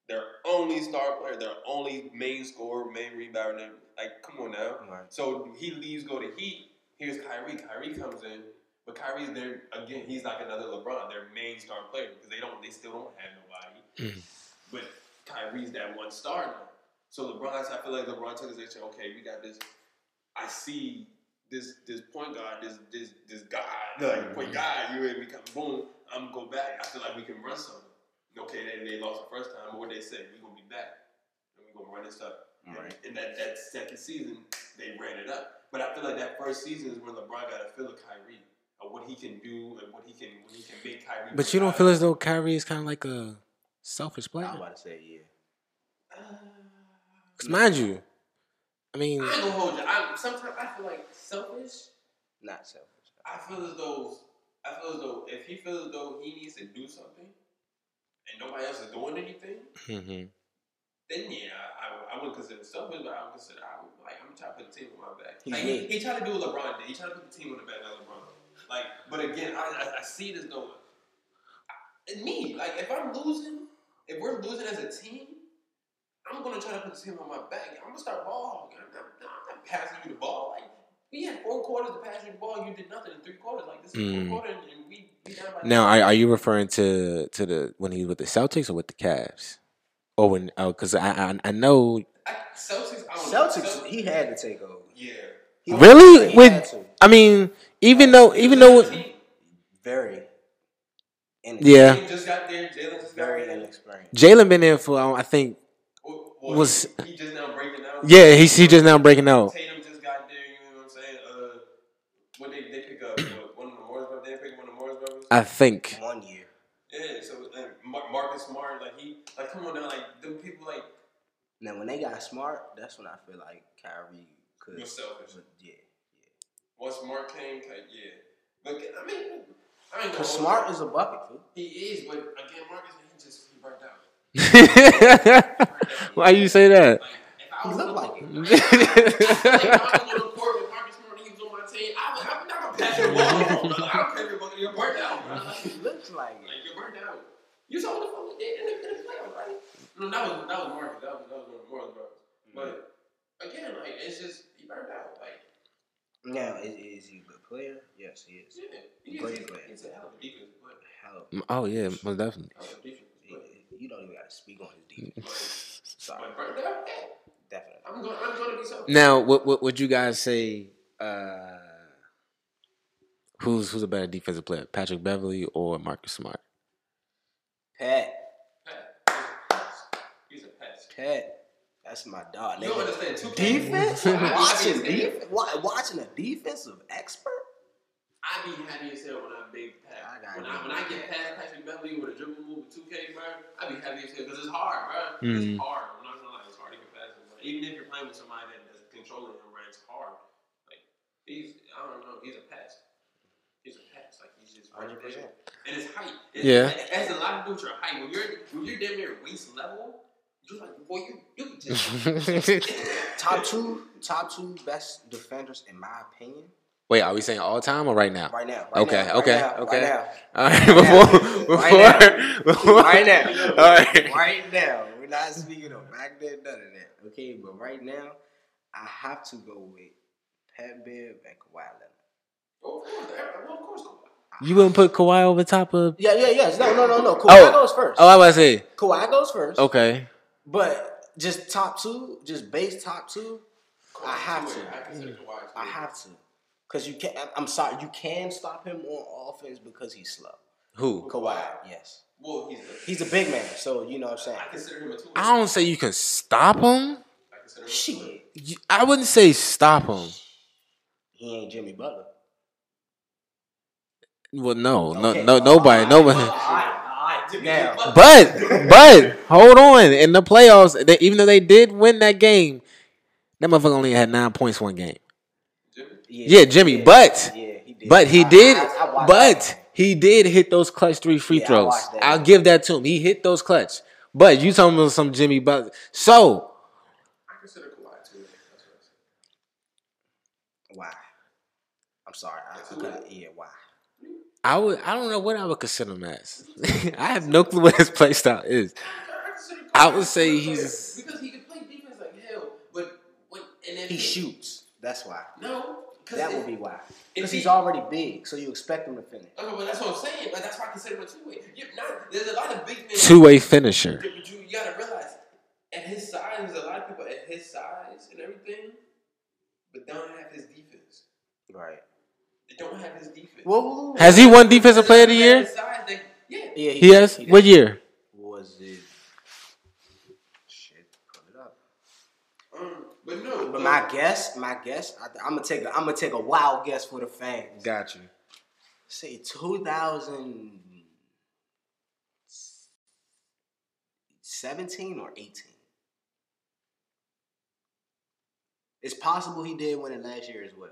S2: Their only star player, their only main scorer, main rebounder. Like, come on now.
S4: Right.
S2: So he leaves, go to Heat. Here's Kyrie. Kyrie comes in, but Kyrie's there again. He's like another LeBron, their main star player because they don't, they still don't have nobody. But Kyrie's that one star now. So LeBron, I feel like LeBron took his action. Okay, we got this. I see this this point guard, this this this guy, like point mm-hmm. guard. You and me come boom. I'm gonna go back. I feel like we can run something. Okay, they, they lost the first time, but what they say, we gonna be back and we gonna run this up.
S4: Right.
S2: And that that second season, they ran it up. But I feel like that first season is when LeBron got a feel of Kyrie. Of what he can do and what he can what he can make Kyrie.
S1: But you don't feel as though Kyrie is kind of like a selfish
S4: play.
S1: I'm
S4: was about to say yeah.
S1: Cause mind you, I mean,
S2: I ain't gonna hold you. I, sometimes I feel like selfish.
S4: Not selfish.
S2: I feel as though I feel as though if he feels as though he needs to do something and nobody else is doing anything,
S1: mhm.
S2: then yeah, I, I, I wouldn't consider selfish, but I would consider I would, like I'm trying to put the team on my back.
S4: He
S2: Like,
S4: did.
S2: he, he tried to do what LeBron did. He tried to put the team on the back of LeBron. Like, but again, I, I, I see this as though I, me like if I'm losing, if we're losing as a team. I'm gonna try to put the team on my back. I'm gonna start ball hogging. I'm not, I'm not passing you the ball. Like we had four quarters to pass you the ball. You did nothing in three quarters. Like this is
S1: Mm.
S2: four quarter, and we we
S1: now are, are you referring to to the when he was with the Celtics or with the Cavs? Or when? Oh, because I, I I know
S2: I, Celtics. I don't know.
S4: Celtics, he had to take over.
S2: Yeah.
S4: He
S1: really with.
S4: had to.
S1: I mean, even though even though
S4: very. In
S1: Yeah.
S2: Jalen just got there. Jalen just got
S4: Very inexperienced.
S1: Jalen been there for um, I think
S2: Well, well,
S1: Was-
S2: he, he just now breaking out?
S1: yeah he's he just now breaking out.
S2: Tatum just got there. You know what I'm saying? Uh, what they they pick up? What, one of the Morris brothers. They pick one of the Morris brothers.
S1: I think
S4: One year.
S2: yeah. So Mar- Marcus Smart, like he, like come on now, like them people, like
S4: Now when they got smart, that's when I feel like Kyrie could.
S2: You're selfish.
S4: would- Yeah.
S2: once Smart came, like, yeah. But I mean, I ain't
S4: Cause smart is a bucket, fool.
S2: He is, but again, Marcus, he just he burnt out.
S1: Why you say that?
S2: Like, if I
S4: He
S2: was
S4: look
S2: on-
S4: like it.
S2: like, if I was on the court with Marcus Smart and he was on my team, I would, I'm not gonna pass your ball. I don't care if you're bucket, you're burnt out, brother. Like,
S4: He looks like
S2: like, you're burnt out. You saw what the fuck we did in the, in the playoffs, right? No, that was that was Marcus. That was that was one of Morris brothers. But again, like it's just he burnt out. Like
S4: Now is, is he a good player? Yes, he is.
S2: yeah, he
S4: Great
S2: is,
S4: player.
S2: he's a hell of a defensive player.
S4: Hell,
S1: oh yeah, most definitely.
S2: Hell of a defensive
S4: he- you don't even gotta speak on his defense.
S2: Like,
S4: Sorry,
S2: but burnt. Yeah.
S4: definitely.
S2: I'm going. I'm going to be so.
S1: Now, what, what would you guys say? Uh, who's who's a better defensive player, Patrick Beverley or Marcus Smart?
S4: Pat,
S2: He's a pest.
S4: Pat, that's my dog.
S2: You don't understand two
S4: Defense?
S2: I be
S4: watching
S2: happy
S4: defense? Watching a defensive expert?
S2: I be happy as hell when I big Pat.
S4: I gotta
S2: when I when I get past Patrick Beverley with a dribble move with 2K, bro, I be happy as hell because it's hard, bro.
S1: Mhm.
S2: It's hard. I'm not gonna lie, it's hard to get past him. But even if you're playing with somebody that, that's controlling him, bro, it's hard. Like he's, I I don't know. He's a pass. He's a pass. Like he's just right
S4: 100%.
S2: there. And his height. It,
S1: Yeah.
S2: It has a lot to do with your height. When you're when you're damn near waist level, you're like, boy, you you can just.
S4: Top two, top two best defenders in my opinion.
S1: Wait, are we saying all time or right now?
S4: Right now. Right
S1: Okay,
S4: now, right
S1: okay,
S4: now,
S1: okay.
S4: Right now.
S1: All right, before,
S4: Right
S1: before, before,
S4: right now.
S1: All right.
S4: Right now. We're not speaking of back then, none of that. Okay, but right now, I have to go with Pat Bev and Kawhi Leonard.
S2: Oh, of course, well, of course.
S1: You wouldn't put Kawhi over top of?
S4: Yeah, yeah, yes. No, no, no, no. Oh. Kawhi
S1: Oh.
S4: goes first.
S1: Oh, I was about to say.
S4: Kawhi goes first.
S1: Okay.
S4: But just top two, just base top two, I have to.
S2: I Kawhi.
S4: I have to. Cause you can't. I'm sorry, you can stop him on offense because he's slow.
S1: Who?
S4: Kawhi, yes,
S2: Well, he's a,
S4: he's a big man, so you know what I'm saying.
S2: I consider him a two.
S1: I don't say you can stop him.
S2: I consider him a two.
S4: Shit,
S1: You- I wouldn't say stop him.
S4: he ain't Jimmy Butler.
S1: Well, no, no,
S4: Okay.
S1: no, nobody, nobody.
S4: All right, all right. Now,
S1: But, but hold on. In the playoffs, they, even though they did win that game, that motherfucker only had nine points one game.
S2: Jimmy?
S1: Yeah, Jimmy, but-
S4: yeah, he.
S1: But he
S4: I-
S1: did.
S4: I- I watched
S1: But
S4: that.
S1: he did hit those clutch three free
S4: Yeah,
S1: throws. I'll give that to him. He hit those clutch. But you talking about some Jimmy Butler. So
S2: I consider Kawhi too. That's what I said.
S4: why? I'm sorry. I, I
S2: That's
S4: couldn't- yeah, why?
S1: I would. I don't know what I would consider him as. I have no clue what his play style is.
S2: I consider Kawhi
S1: I would say he's-
S2: because he can play defense like hell, but when and if
S4: He shoots. That's why.
S2: No.
S4: That
S2: if-
S4: would be why. Because
S2: he-
S4: he's already big, so you expect him to finish.
S2: Okay, but that's what I'm saying. But that's why I consider him a two way. There's a lot of big men.
S1: Two way finisher.
S2: But you, you gotta realize, at his size, there's a lot of people at his size and everything, but don't have his defense.
S4: Right.
S2: They don't have his defense.
S4: Well,
S1: Has he won Defensive Player of the Year?
S2: his size, they, yeah.
S4: Yeah,
S1: He has.
S4: did.
S1: What year?
S4: was it? Shit, pull it up.
S2: Um, but no.
S4: But
S2: um,
S4: my guess, my guess, I, I'm gonna take a, I'm gonna take a wild guess for the fans.
S1: Got you.
S4: Say 2017 or 18. It's possible he did win it last year as well.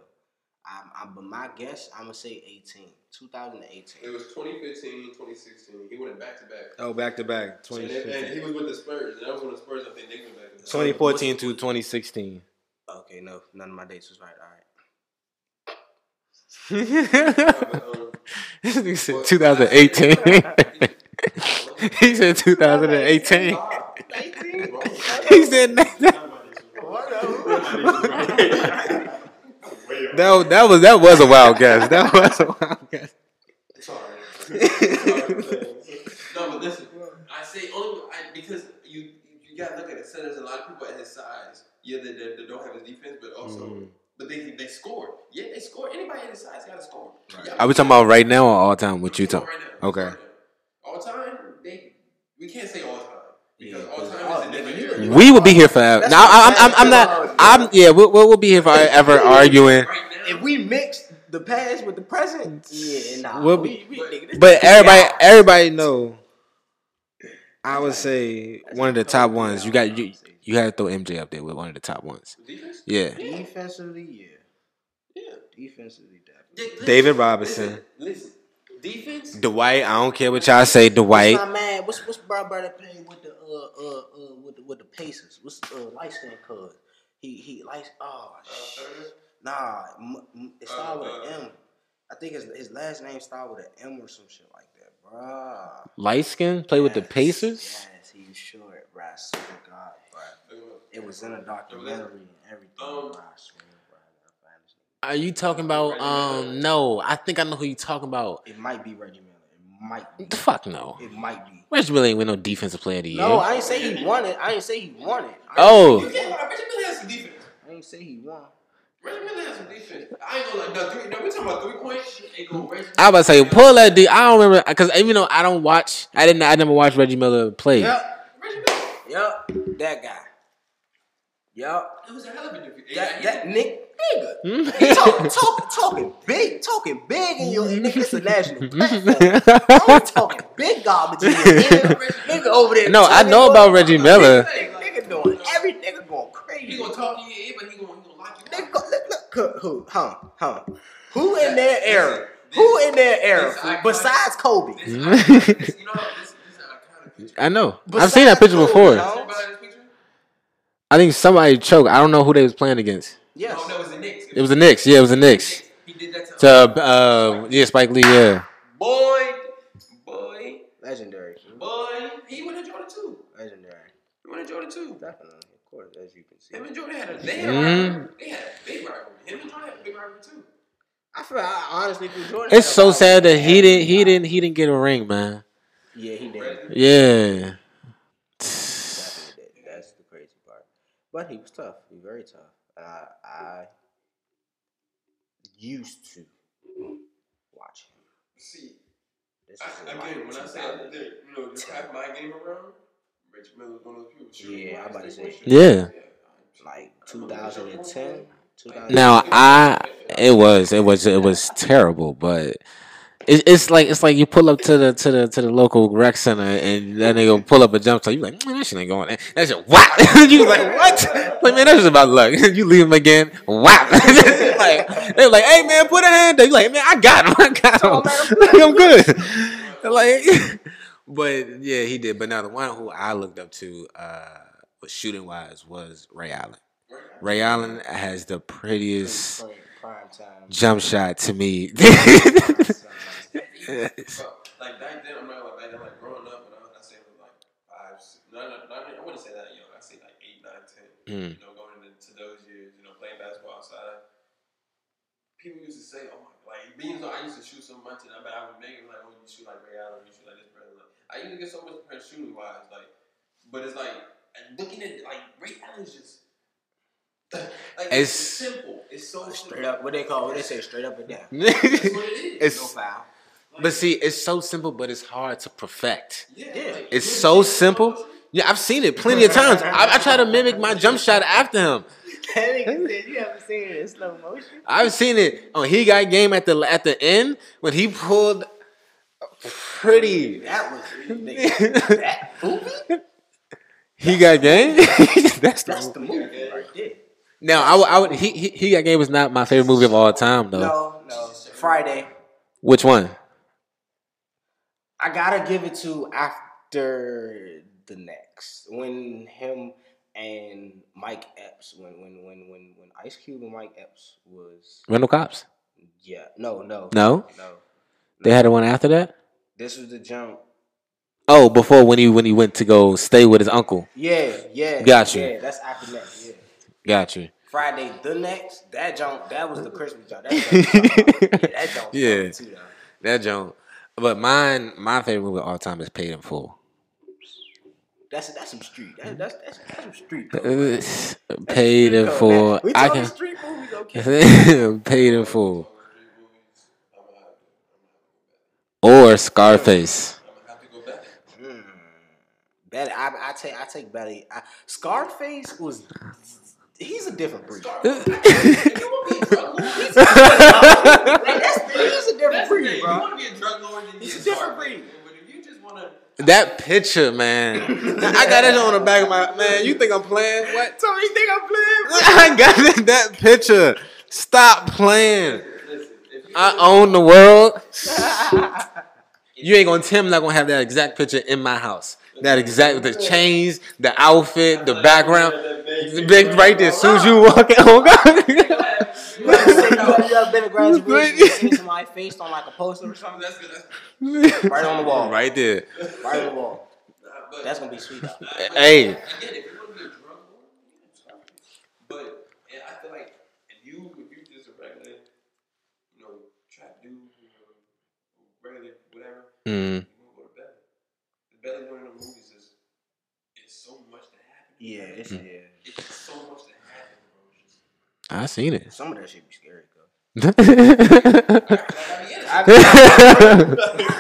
S4: I'm, I'm, but my guess, I'm gonna say 18, 2018.
S2: It was 2015, 2016. He went back to back.
S1: Oh, back to back.
S2: And, and he was with the Spurs. And that was when the Spurs, I think they went back to back.
S1: 2014 to 2016.
S4: Okay, no, none of my dates was right. All right.
S2: Um,
S1: he said 2018. he said 2018. he said that, that, that was that was a wild guess. That was a wild guess.
S2: Sorry. no, but listen. I say only I, because you you gotta look at it. So there's a lot of people at his size. Yeah, they, that, that don't have his defense, but also,
S1: Mhm.
S2: but they they score. Yeah, they score. Anybody at his size got to score. Yeah,
S1: Are we talking about right now or all time? What you talking?
S2: right now.
S1: Okay.
S2: Right now. All time, they we can't say all time because
S4: Yeah,
S2: all
S4: 'cause-
S2: time
S4: oh,
S2: is a different era.
S1: We will be here forever.
S4: That's
S1: Now I'm,
S4: I'm
S1: I'm, I'm not. I'm yeah. We'll, we'll we'll be here forever arguing.
S4: If we mix the past with the present, yeah, nah.
S1: We'll be-
S4: we, nigga, this-
S1: But everybody,
S4: out.
S1: everybody know. I would say one of the top ones. You got you. You had to throw MJ up there with one of the top ones.
S2: defense.
S1: Yeah.
S4: defensively, yeah.
S2: Yeah.
S4: Defensively, definitely.
S1: David Robinson.
S2: Listen, listen. defense.
S1: Dwight. I don't care what y'all say.
S4: What's
S1: Dwight.
S4: my man? What's what's Bob brother playing with the uh uh uh with the with the Pacers? What's uh light skin cuz? He he light oh
S2: Uh,
S4: shit. Nah, m- m- it started with
S2: Uh,
S4: an M. I think his his last name started with an M or some shit like that, bruh.
S1: Light skin. Play with the Pacers.
S4: Yes, he was short, bruh. I swear to God, bruh.
S2: Look him up.
S4: It was in a documentary and everything,
S2: Um,
S4: bruh. I swear, bruh. I gotta find this nigga.
S1: Are you talking about? Um. No. I think I know who you talking about.
S4: It might be Reggie Miller. It might be.
S1: The fuck no.
S4: It might be.
S1: Reggie Miller ain't win no defensive player of the year.
S4: No, I ain't say he won it. I ain't say he won it. I
S1: Oh.
S2: You. Reggie Miller has some defense.
S4: I ain't say he won.
S2: Reggie Miller has some defense. I ain't gonna lie. No, three, no, we talking about three points. Ain't gonna Reggie.
S1: I was about to say pull that. D- I don't remember because even though I don't watch, I didn't. I never watched Reggie Miller play.
S4: Yep.
S2: Reggie Miller.
S4: Yep. That guy. Yep.
S2: It was a hell of a defense.
S4: That
S2: Yeah,
S4: that Nick nigga.
S1: Hmm?
S4: He talk, talk, talking big, talking big in your nigga. It's a national platform. I'm talking big garbage in your ear. Nigga over there.
S1: No, I know about Reggie Miller.
S4: Nigga, nigga doing every nigga going crazy.
S2: He gonna talk in your ear, but he gonna, he gonna lock you
S4: Nigga,
S2: up.
S4: go, look, look, who, who, huh, huh. Who in their era? Who in their era
S2: iconic-
S4: besides Kobe?
S2: This, I, you know, this, this is an iconic picture.
S1: I know. I've seen that picture
S4: Besides
S1: before.
S4: Kobe, dog.
S2: Remember this picture?
S1: I think somebody choked. I don't know who they was playing against.
S4: Yes.
S2: Oh, no, it was the Knicks.
S1: It was the Knicks. Yeah, it was the Knicks.
S2: He did that to
S1: To uh, yeah, Spike Lee. Yeah.
S2: boy, boy,
S4: Legendary.
S2: boy. He went to Jordan too.
S4: Legendary.
S2: He went to Jordan too.
S4: Definitely. Of course, as you can see.
S2: Him and Jordan had a they had a
S1: Mhm.
S2: They had a big rivalry. Him and Jordan had a big rivalry too.
S4: I feel I honestly feel Jordan.
S1: It's so sad that he didn't. He didn't. He didn't get a ring, man.
S4: Yeah, he did.
S1: Yeah.
S4: Definitely did. That's the crazy part. But he was tough. He was very tough. Uh, I used to watch him.
S2: See,
S4: This
S2: I,
S4: is in
S2: again,
S4: like
S2: when I say
S4: 2000.
S2: that, you know, just half my game around, Reggie Miller was one of those people. shooting
S4: Yeah, I'm about to say.
S2: they
S1: Yeah.
S4: like 2010, 2000.
S1: Now I. It was. It was. It was terrible, but. It, it's like it's like you pull up to the to the to the local rec center and then that nigga pull up a jump shot. You like man, that shit ain't going. in. That shit wow. you like what? Like man, that's just about luck. you leave him again. Wow. like they're like, hey man, put a hand there. You like man, I got him. I got him. I'm good. like, but yeah, he did. But now the one who I looked up to, uh, was shooting wise, was Ray Allen. Ray Allen has the prettiest
S4: Prime- prime time.
S1: jump shot to me.
S2: Like back then, I'm not like back then, like growing up, when I, I say was like five, six, no, no, no, I wouldn't say that young. I say like eight, nine, ten.
S1: Mm.
S2: You know, going into those years, you know, playing basketball outside. People used to say, "Oh my, like being so I used to shoot so much, and I, I would make it like, oh, you shoot like Ray Allen, you shoot like this brother." Like, I used to get so much pressure shooting wise, like, but it's like looking at like Ray Allen's just. Like
S1: It's-
S2: it's, simple. It's so
S4: Straight up, what they call, what they say, straight up and down.
S2: That's what it is.
S4: No foul.
S1: But see, it's so simple, but it's hard to perfect.
S2: yeah,
S4: yeah,
S1: It's so simple. Yeah, I've seen it plenty of times. I, I try to mimic my jump shot after him.
S4: That nigga said you haven't seen it in slow motion.
S1: I've seen it on He Got Game at the at the end when he pulled pretty.
S4: That was nigga, that movie.
S1: He Got Game. That's
S4: That's
S1: the
S4: the movie right there.
S1: now. I would. I would he, he He Got Game was not my favorite movie of all time though.
S4: No, no. Friday.
S1: Which one?
S4: I gotta give it to after the next when him and Mike Epps when when when when when Ice Cube and Mike Epps was
S1: Randall Cops.
S4: yeah no no
S1: No?
S4: no
S1: They had one after that.
S4: this was the jump
S1: Oh, before when he when he went to go stay with his uncle.
S4: yeah yeah
S1: Got you.
S4: yeah that's after next yeah
S1: Got you.
S4: Friday the next that jump that was the Christmas jump that jump, yeah, that jump
S1: Yeah. That joke. But mine, my favorite movie of all time is Paid in Full.
S4: That's that's some street. That, that's, that's that's some street. code, man.
S1: It's Paid in
S4: code,
S1: Full.
S4: We
S1: I can.
S4: street movies, okay?
S1: Paid in Full. Or Scarface.
S2: I'm gonna have to go back.
S4: Belly, I, I take I take Belly. I, Scarface was he's a different breed.
S2: You want to be a drug lord?
S4: He's a different breed,
S2: it. You
S4: bro.
S2: want to be a drug lord? Then
S4: It's
S2: you
S4: a different breed.
S2: But if you just want to,
S1: That picture, man. I got that on the back of my man. You think I'm playing? What?
S4: So you think I'm playing?
S1: I got that, that picture. Stop playing.
S2: listen. If you
S1: I own the world. You ain't gonna tell me I'm not gonna have that exact picture in my house. That exact the chains, the outfit, the background, the big right there. As soon as you walk in, oh god.
S4: You have seen- you ever been to graduation and seen somebody face on like a poster or something?
S2: that's good. That's
S4: Right on the wall.
S1: Right there.
S4: Right on the wall. That's gonna be sweet. though.
S1: Hey.
S2: Again, if you want to be a drug lord, you can start. But yeah, I feel like if you if you just a regular, you know, trap dude, you know, regular whatever,
S1: Mm.
S2: you gonna go to belly. The belly one of the movies is is so much to happen. Mm.
S4: Yeah, it's yeah.
S2: It's so much to happen, bro.
S1: I seen it.
S4: Some of that shit be scary, though.
S2: like, I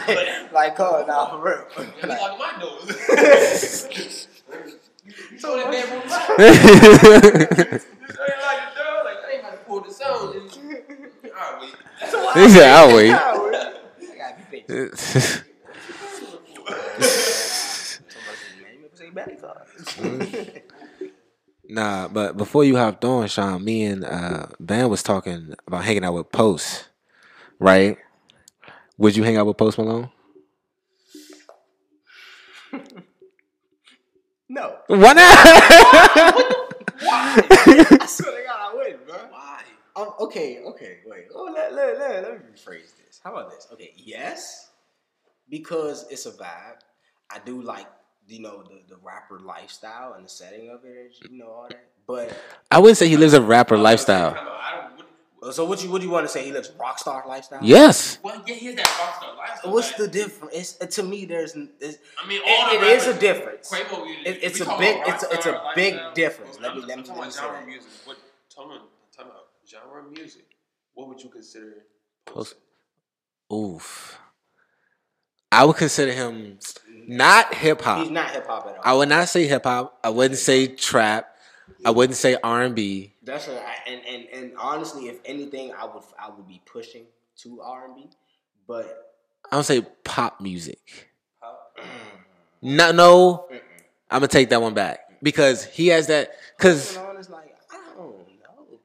S2: mean,
S4: like, oh, nah, for real.
S2: Let me
S4: Like,
S2: my doors. you saw that man from the You ain't like the door, like I ain't about to pull this out. Alright, wait.
S1: he said, "I'll wait."
S4: I gotta be patient. Man, you say belly cards.
S1: Nah, but before you hopped on, Chawn, me and uh, Van was talking about hanging out with Post. right? Would you hang out with Post Malone?
S4: No.
S1: Why not?
S4: I swear to God, I wouldn't, bro.
S2: Why?
S4: Um, okay, okay, wait. Oh, let, let, let, let me rephrase this. How about this? Okay, yes, because it's a vibe. I do like, you know, the, the rapper lifestyle and the setting of it, and, you know, all that. But
S1: I wouldn't say he lives a rapper lifestyle.
S2: I don't, what,
S4: so what you what you want to say? He lives rock star lifestyle?
S1: Yes.
S2: well, yeah, he has that rockstar lifestyle.
S4: What's
S2: but-
S4: the difference? It's, to me, there's, there's
S2: I mean, all
S4: it,
S2: the
S4: it is a difference.
S2: Quavo,
S4: It- it's a big-
S2: about
S4: it's a- it's a big
S2: lifestyle.
S4: difference. Let
S2: I'm-
S4: me- let me-
S2: I'm
S4: let me
S2: about
S4: say
S2: genre
S4: that.
S2: music. What? Talking about, talking about genre music. What would you consider?
S1: Post- Oof. I would consider him not hip hop.
S4: He's not hip hop at all.
S1: I would not say hip hop. I wouldn't say trap. I wouldn't say R and B.
S4: That's and, and and honestly, if anything, I would I would be pushing to R and B, but
S1: I would say pop music.
S2: Pop?
S1: No, no. I'm gonna take that one back because he has that. Cause,
S4: you like I don't know,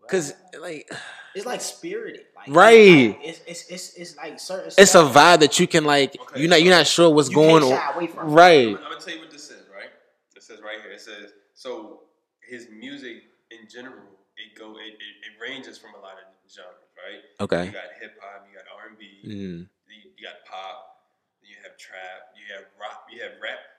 S1: cause like
S4: it's like spirited, like
S1: Right.
S4: It's it's it's, it's like certain.
S1: it's a vibe that you can like.
S2: Okay,
S1: You're not. You're not sure what's
S4: you
S1: going on.
S4: shy away from.
S1: Right.
S2: I'm, I'm gonna tell you what this says, right? It says right here. It says so his music in general, it go it, it, it ranges from a lot of genres, right?
S1: Okay.
S2: You got hip hop, you got R and B,
S1: Mm.
S2: you you got pop, you have trap, you have rock, you have rap, rock.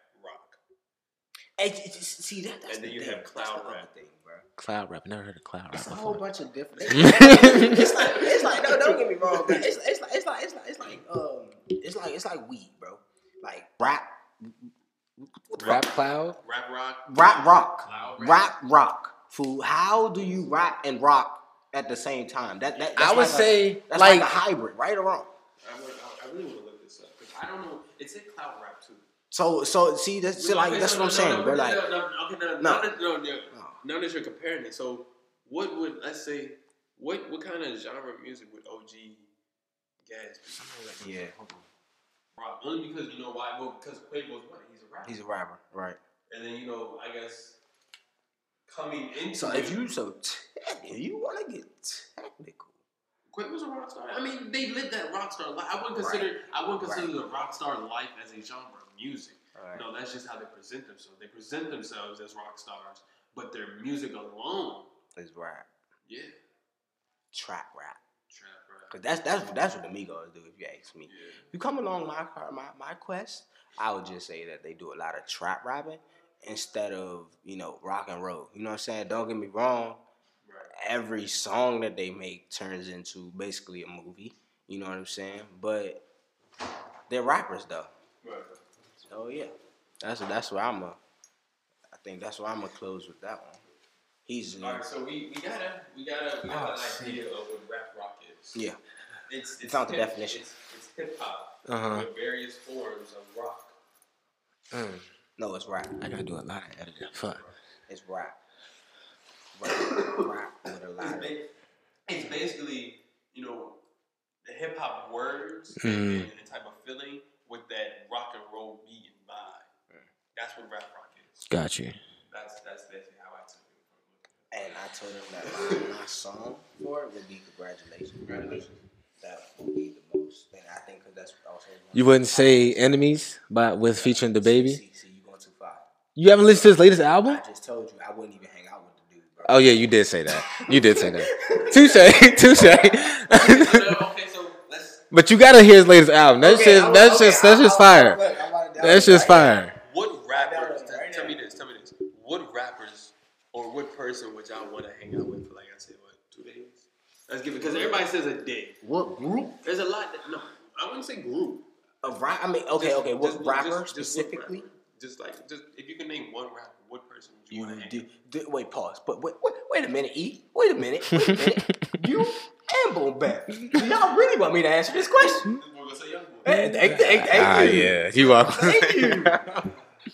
S4: And it see that that's
S2: And then
S4: the
S2: you
S4: thing.
S2: have cloud rap.
S4: thing, bro.
S1: Cloud rap. I never heard of cloud rap
S4: It's a whole
S1: before.
S4: bunch of different. it's like it's like no, don't get me wrong, but it's it's like it's like it's like it's like um it's like it's like weed, bro. Like rap,
S1: Rap cloud.
S2: Rap rock,
S4: rap, rock,
S2: Cloud
S4: rap, rock. Fool. How do you rap and rock at the same time? That that that's
S1: I would
S4: like a-
S1: say,
S4: that's like,
S1: like-
S4: a hybrid, right or wrong.
S2: I, would, I, I really want to look this up because I don't know. It's said cloud rap too.
S4: So so see that's see, like that's
S2: so
S4: what I'm saying,
S2: no,
S4: Like
S2: no, no, no, that you're comparing it. So, what would let's say, what what kind of genre music would OG Gas be?
S4: yeah,
S2: Rock. Only because you know why? Well, because Quavo's what? He's a rapper.
S4: he's a rapper, right?
S2: and then you know, I guess coming into
S4: So if you so technical, you want to get technical.
S2: Quavo's a rock star. I mean, they lived that rock star life. I wouldn't consider I wouldn't consider the rock star life as a genre of music.
S4: Right.
S2: No, that's just how they present themselves. They present themselves as rock stars, but their music alone,
S4: is rap,
S2: yeah,
S4: trap rap.
S2: trap rap.
S4: Cause that's that's that's what the Migos do. If you ask me,
S2: Yeah.
S4: if you come along my car- my my quest, I would just say that they do a lot of trap rapping instead of you know rock and roll. You know what I'm saying? Don't get me wrong.
S2: Right.
S4: Every song that they make turns into basically a movie. You know what I'm saying? But they're rappers though.
S2: Right.
S4: Oh yeah, that's that's where I'm a. I think that's where I'm gonna close with that one. He's
S2: All right, so we, we gotta we gotta we got
S4: Oh,
S2: an idea of what rap rock is.
S4: yeah.
S2: It's it's
S4: found the
S2: hip-
S4: definition.
S2: It's, it's hip hop
S1: Uh-huh.
S2: with various forms of rock.
S1: Mm.
S4: No, it's rap.
S1: I gotta do a lot of editing. Fuck.
S4: It's rap. Rap, rap with a lot
S2: It's, ba- it's basically you know the hip hop words
S1: Mhm.
S2: and, and the type of feeling with that rock and roll beat and vibe. That's what rap rock is.
S1: Got you.
S2: That's that's basically how I took it.
S4: And I told him that my, my song for it would be congratulations.
S2: Congratulations.
S4: That would be the most. And I think because that's also. one
S1: You wouldn't say enemies, but with featuring DaBaby.
S4: See, see, you going too far.
S1: You haven't listened to his latest album?
S4: I just told you I wouldn't even hang out with the dude, bro.
S1: Oh yeah, you did say that. You did say that. Touche, touche.
S2: Okay, so let's.
S1: but you gotta hear his latest album. That's
S4: Okay,
S1: just
S4: I'm-
S1: that's
S4: okay,
S1: just that's
S4: I'm-
S1: just fire.
S4: look, I'm about to-
S1: That's just fire.
S2: What rappers?
S4: Right now, right
S2: tell me this. Tell me this. What rappers or what person would y'all want to hang out with for like I said, what two days? Let's give it because everybody says a day.
S4: What group
S2: There's a lot. That, no, I wouldn't say group.
S4: of rap? I mean, okay,
S2: Just-
S4: okay. What
S2: just-
S4: rapper
S2: just- just
S4: specifically?
S2: rapper? Just like just if you can name one rapper, what person would you,
S4: You
S2: want to hang
S4: do, do, wait, pause. But wait, wait, wait a minute, E. Wait a minute. Wait a minute. you and Boom Bap. Y'all really want me to answer this question?
S2: with? We're gonna say young boy.
S4: Hey, thank, thank, thank
S1: Ah
S4: you.
S1: yeah, you welcome.
S4: Thank you.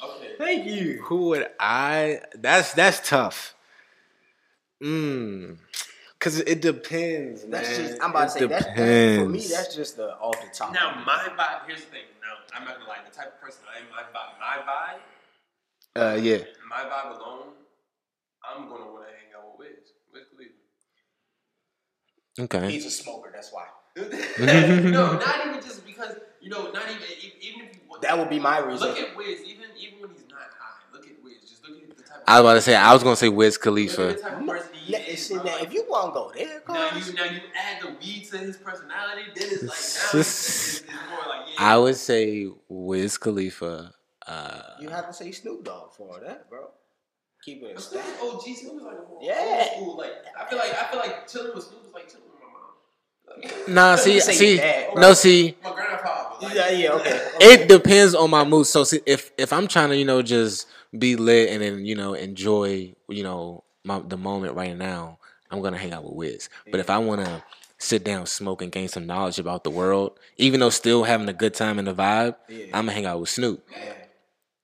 S2: Okay.
S4: Thank you.
S1: Who would I? That's that's tough. Mm. Cause it depends.
S4: That's
S1: man.
S4: just. I'm about to
S1: It
S4: say that's, that's for me. That's just the off the top.
S2: Now my vibe. Here's the thing. Now I'm not gonna lie. The type of person I am. My vibe. My vibe.
S1: Uh, yeah.
S2: My vibe alone. I'm gonna want to hang out with Wiz. Wiz Khalifa.
S1: Okay.
S4: He's a smoker. That's why.
S2: no, not even just because you know, not even even if you.
S4: That would be my reason.
S2: Look at Wiz, even even when he's not high. Look at Wiz. Just look at the type. Of,
S1: I was about to say I was gonna say Wiz
S2: look
S1: Khalifa.
S2: at the type of person he
S4: Yeah,
S2: is.
S4: see, now, if you want to go there,
S2: now you now you add the weed to his personality, then it's like now it's, it's, it's more like yeah.
S1: I would say Wiz Khalifa. Uh,
S4: you have to say Snoop Dogg for that, bro. Keep it a
S2: But Snoop
S4: stack.
S2: was OG. Snoop was like a
S4: Yeah.
S2: old school. Like I feel like I feel like chilling with Snoop was like chilling with my mom. Like,
S1: nah, see, see,
S4: that.
S1: no, see.
S2: my grandfather. Like,
S4: Yeah, yeah, okay.
S1: It depends on my mood. So see, if if I'm trying to, you know, just be lit and then you know enjoy, you know, my, the moment right now, I'm gonna hang out with Wiz. But if I want to sit down, smoke, and gain some knowledge about the world, even though still having a good time and the vibe,
S4: Yeah.
S1: I'm gonna hang out with Snoop.
S4: Yeah.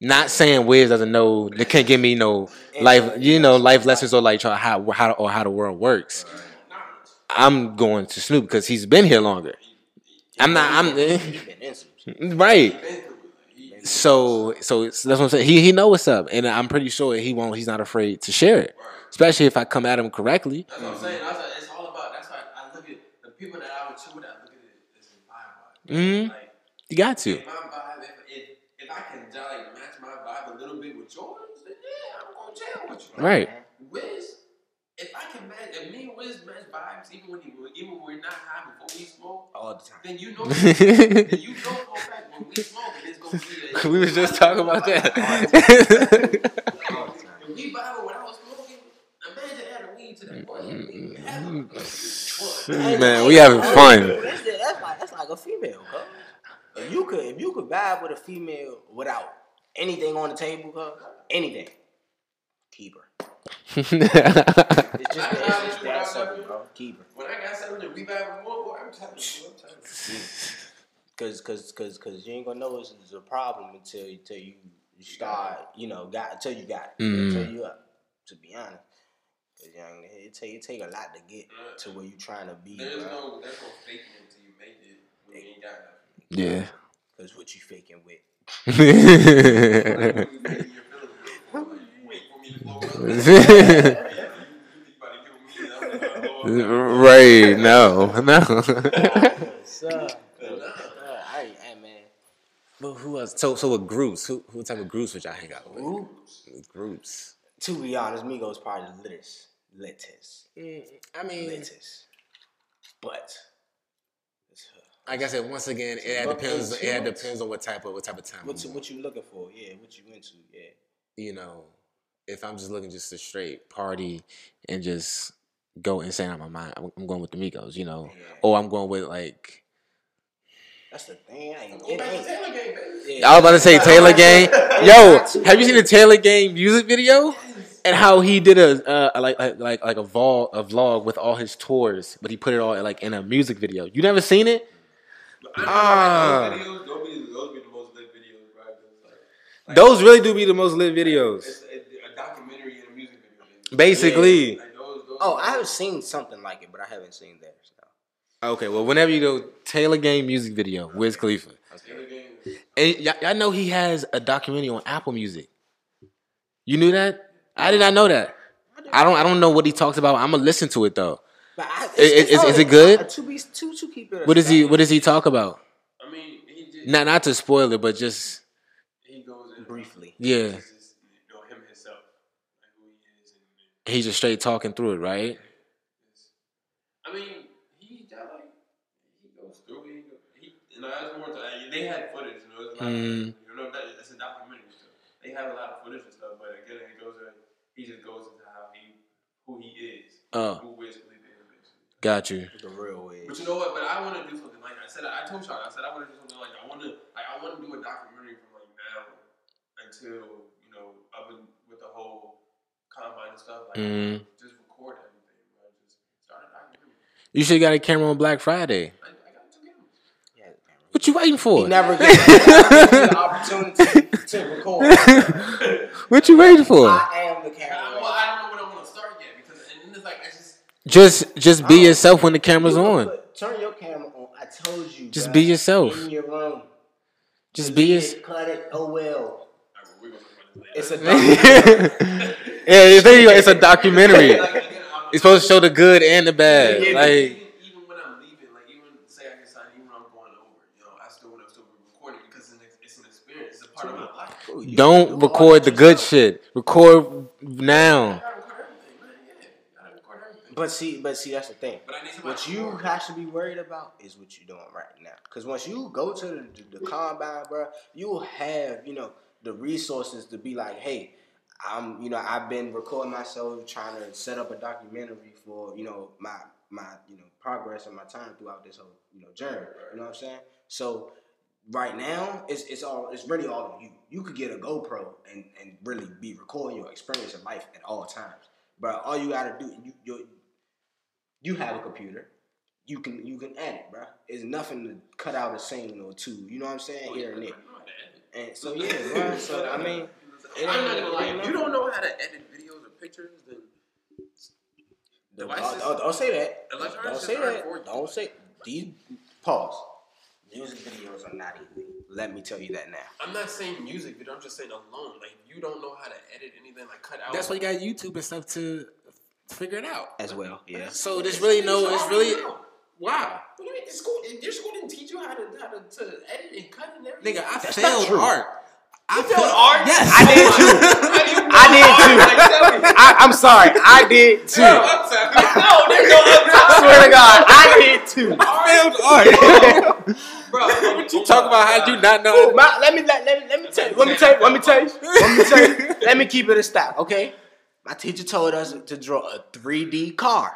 S1: Not saying Wiz doesn't know, they can't give me no life, you know, life lessons or like how how or how the world works. I'm going to Snoop because he's been here longer. I'm not. I'm
S4: He been in some shit.
S1: right.
S2: been through it. He-
S1: So so that's what I'm saying. He he know what's up, and I'm pretty sure he won't. He's not afraid to share it, especially if I come at him correctly.
S2: That's what I'm saying. That's what, it's all about. That's why I look at the people that I would with. I look at it as vibe.
S1: Mhm.
S2: Like
S1: You got to.
S2: if my vibe, if, if if I can just, like match my vibe a little bit with yours, then yeah, I'm gonna chill with you.
S1: Right.
S2: Wiz, if I can match, if me and Wiz match vibes, even when he, even when we're not high before we smoke,
S4: all the time.
S2: then you know, then you know for a fact when we smoke, it's gonna be. A,
S1: we was just talking about that.
S4: All the time.
S2: If we vibe when I was smoking, imagine adding weed to that point. We having fun.
S1: Man, we having fun.
S4: That's, that's like that's like a female, cuz. If you could if you could vibe with a female without anything on the table, cuz, anything, keep her. It's just, it's just that simple, bro. Keep her.
S2: When I got something to we vibe more, boy, I'm telling you, I'm telling you.
S4: Cause, cause, cause, cause you ain't gonna know it's, it's a problem until until you you start, you know, got until you got it,
S1: Mhm.
S4: until you up. To be honest, cause young, it take it take a lot to get to where you trying to be,
S2: There's
S4: bro.
S2: no, there's no faking until you make it when you ain't got nothing.
S1: yeah.
S4: Cause what you faking with?
S1: right? No, no.
S4: Sir, I, I man,
S1: But who else? So, so with groups, who, who type of groups would y'all hang out with?
S4: groups.
S1: Groups.
S4: To be honest, Migos probably the littest, littest,
S1: I mean,
S4: littest. But it's, uh,
S1: like I said, once again, it depends. It depends on what type of what type of time.
S4: what
S1: I'm
S4: you,
S1: on.
S4: what you looking for? Yeah, what you into? Yeah.
S1: you know, if I'm just looking just to straight party and just go insane on my mind, I'm, I'm going with the Migos, you know,
S4: Yeah.
S1: or I'm going with like
S4: That's the thing. I ain't,
S2: Go
S4: it
S2: back
S4: ain't.
S2: Taylor Gang, baby.
S4: Yeah.
S1: I was about to say Taylor Gang. Yo, have you seen the Taylor Gang music video? And how he did a uh, like like like like a vlog a vlog with all his tours, but he put it all like in a music video. You never seen it? Ah.
S2: like, those videos, those be, those be the most lit videos, right? It's like, like,
S1: Those really do be the most lit videos.
S2: It's a, a documentary and a music video.
S1: Basically.
S2: Like, those, those
S4: Oh, I have seen something like it, but I haven't seen theirs. No.
S1: Okay, well, whenever you go Taylor Gang music video, Wiz Khalifa.
S2: Taylor Gang is-
S1: And y'all, y'all know he has a documentary on Apple Music. You knew that? I did not know that. I don't. I don't know what he talks about. I'm gonna listen to it though.
S4: But I,
S1: Is- is- is it good?
S4: To be to to keep it.
S1: What does he? What does he talk about?
S2: I mean, he just
S1: Not not to spoil it, but just
S2: he goes in
S4: briefly?
S1: yeah.
S2: It's just, you know him himself, like who he is, and, and
S1: He's just straight talking through it, right?
S2: I mean, he got like he goes through it. He, he you know, that's more. To, they had footage, you know, it's a lot of,
S1: Mm.
S2: you know that it's a documentary stuff. They have a lot of footage and stuff, but again, it goes. in- He just goes into how he, who he is,
S1: Oh,
S2: who Wiz Khalifa is, basically.
S1: got you.
S4: The real way.
S2: But you know what? But I want to do something like I said. I told y'all. I said I want to do something like I want to. Like, I want to do a documentary from like now until you know up in, with the whole combine and stuff. Like
S1: Mm.
S2: just record everything. Bro. Just start.
S1: You should have got a camera on Black Friday.
S2: I, I got two cameras.
S4: Yeah,
S1: What you waiting for?
S4: he never gets the opportunity to record.
S1: what you waiting for?
S4: I am the camera.
S2: well, I don't know when I'm gonna start yet because and then it's like I just
S1: Just just be yourself when the camera's
S4: You can
S1: on.
S4: put- Turn your camera on. I told you.
S1: Just
S4: bruh.
S1: be yourself.
S4: In your room.
S1: Just be
S4: Delete
S1: yourself.
S4: Cut it. Oh well.
S2: I, we're gonna talk about
S4: It's
S2: this
S4: a
S1: Yeah,
S4: it's,
S1: there you go. It's a documentary. It's supposed to show the good and the bad.
S4: Yeah,
S1: like
S2: even when I'm leaving, like even say
S4: I decide even when I'm going over, you
S1: know,
S4: I still
S1: want
S4: to
S1: still it
S4: because
S1: it's an, experience.
S2: It's a part of my life. Don't record the good shit. Record now.
S4: But see, but see, that's the thing. What you have to be worried about is what you're doing right now. Because once you go to the, the, the combine, bro, you'll have you know the resources to be like, hey, I'm you know I've been recording myself trying to set up a documentary for you know my my you know progress and my time throughout this whole you know journey. You know what I'm saying? So right now it's it's all it's really all on you. You could get a GoPro and and really be recording your experience in life at all times. But all you gotta do you you you have a computer. You can you can edit, bro. It's nothing to cut out a scene or two. You know what I'm saying?
S2: Oh,
S4: Here and there.
S2: know how to edit.
S4: And so yeah, bro. So I mean,
S2: I'm not gonna lie. If you don't know how to edit videos or pictures, then
S4: don't,
S2: devices-
S4: don't, don't say that.
S2: electronics
S4: Don't say that. Don't say these. Pause. Music videos are not easy. Let me tell you that now.
S2: I'm not saying music video. I'm just saying alone. Like you don't know how to edit anything, like cut out.
S1: That's why you got YouTube and stuff to figure it out.
S4: As well, yeah.
S1: So there's really no. It's really wow.
S2: What do you mean? The school, your school didn't teach you how to how to, to edit and cut and everything.
S1: Nigga, I
S4: That's
S1: failed
S4: not true.
S1: art. I
S2: failed art?
S1: Yes,
S4: I did too.
S2: How do you know
S4: I did too.
S2: Like, tell me.
S4: I, I'm sorry. I did too.
S2: No, I'm. No, there's no
S4: I swear to God, I did too.
S1: failed art.
S2: Bro,
S1: what you talk about? How do you not know?
S4: Ooh, my, let me let, let me let me tell you. Let me tell you. Let me tell you. Let me tell you. Let me keep it a stop, okay? My teacher told us to draw a 3D car,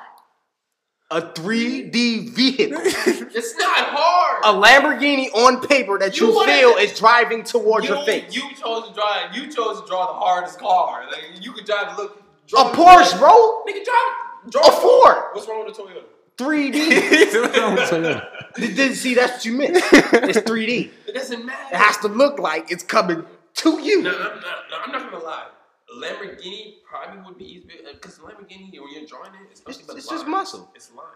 S4: a 3D vehicle,
S2: It's not hard.
S4: a Lamborghini on paper that you,
S2: You
S4: feel is driving towards
S2: you,
S4: your face.
S2: you chose to drive. You chose to draw the hardest car. Like you could drive. Look,
S4: A Porsche, bro.
S2: Nigga, drive. Draw
S4: A Ford.
S2: What's wrong with the Toyota?
S4: 3D. Did- did- See, that's what you missed. It's 3D.
S2: It doesn't matter.
S4: It has to look like it's coming to you.
S2: No, I'm not. No, I'm not gonna lie. A Lamborghini probably would be easy because uh, Lamborghini when you're drawing it, it's,
S4: It's-
S2: but
S4: it's just muscle.
S2: It's lines.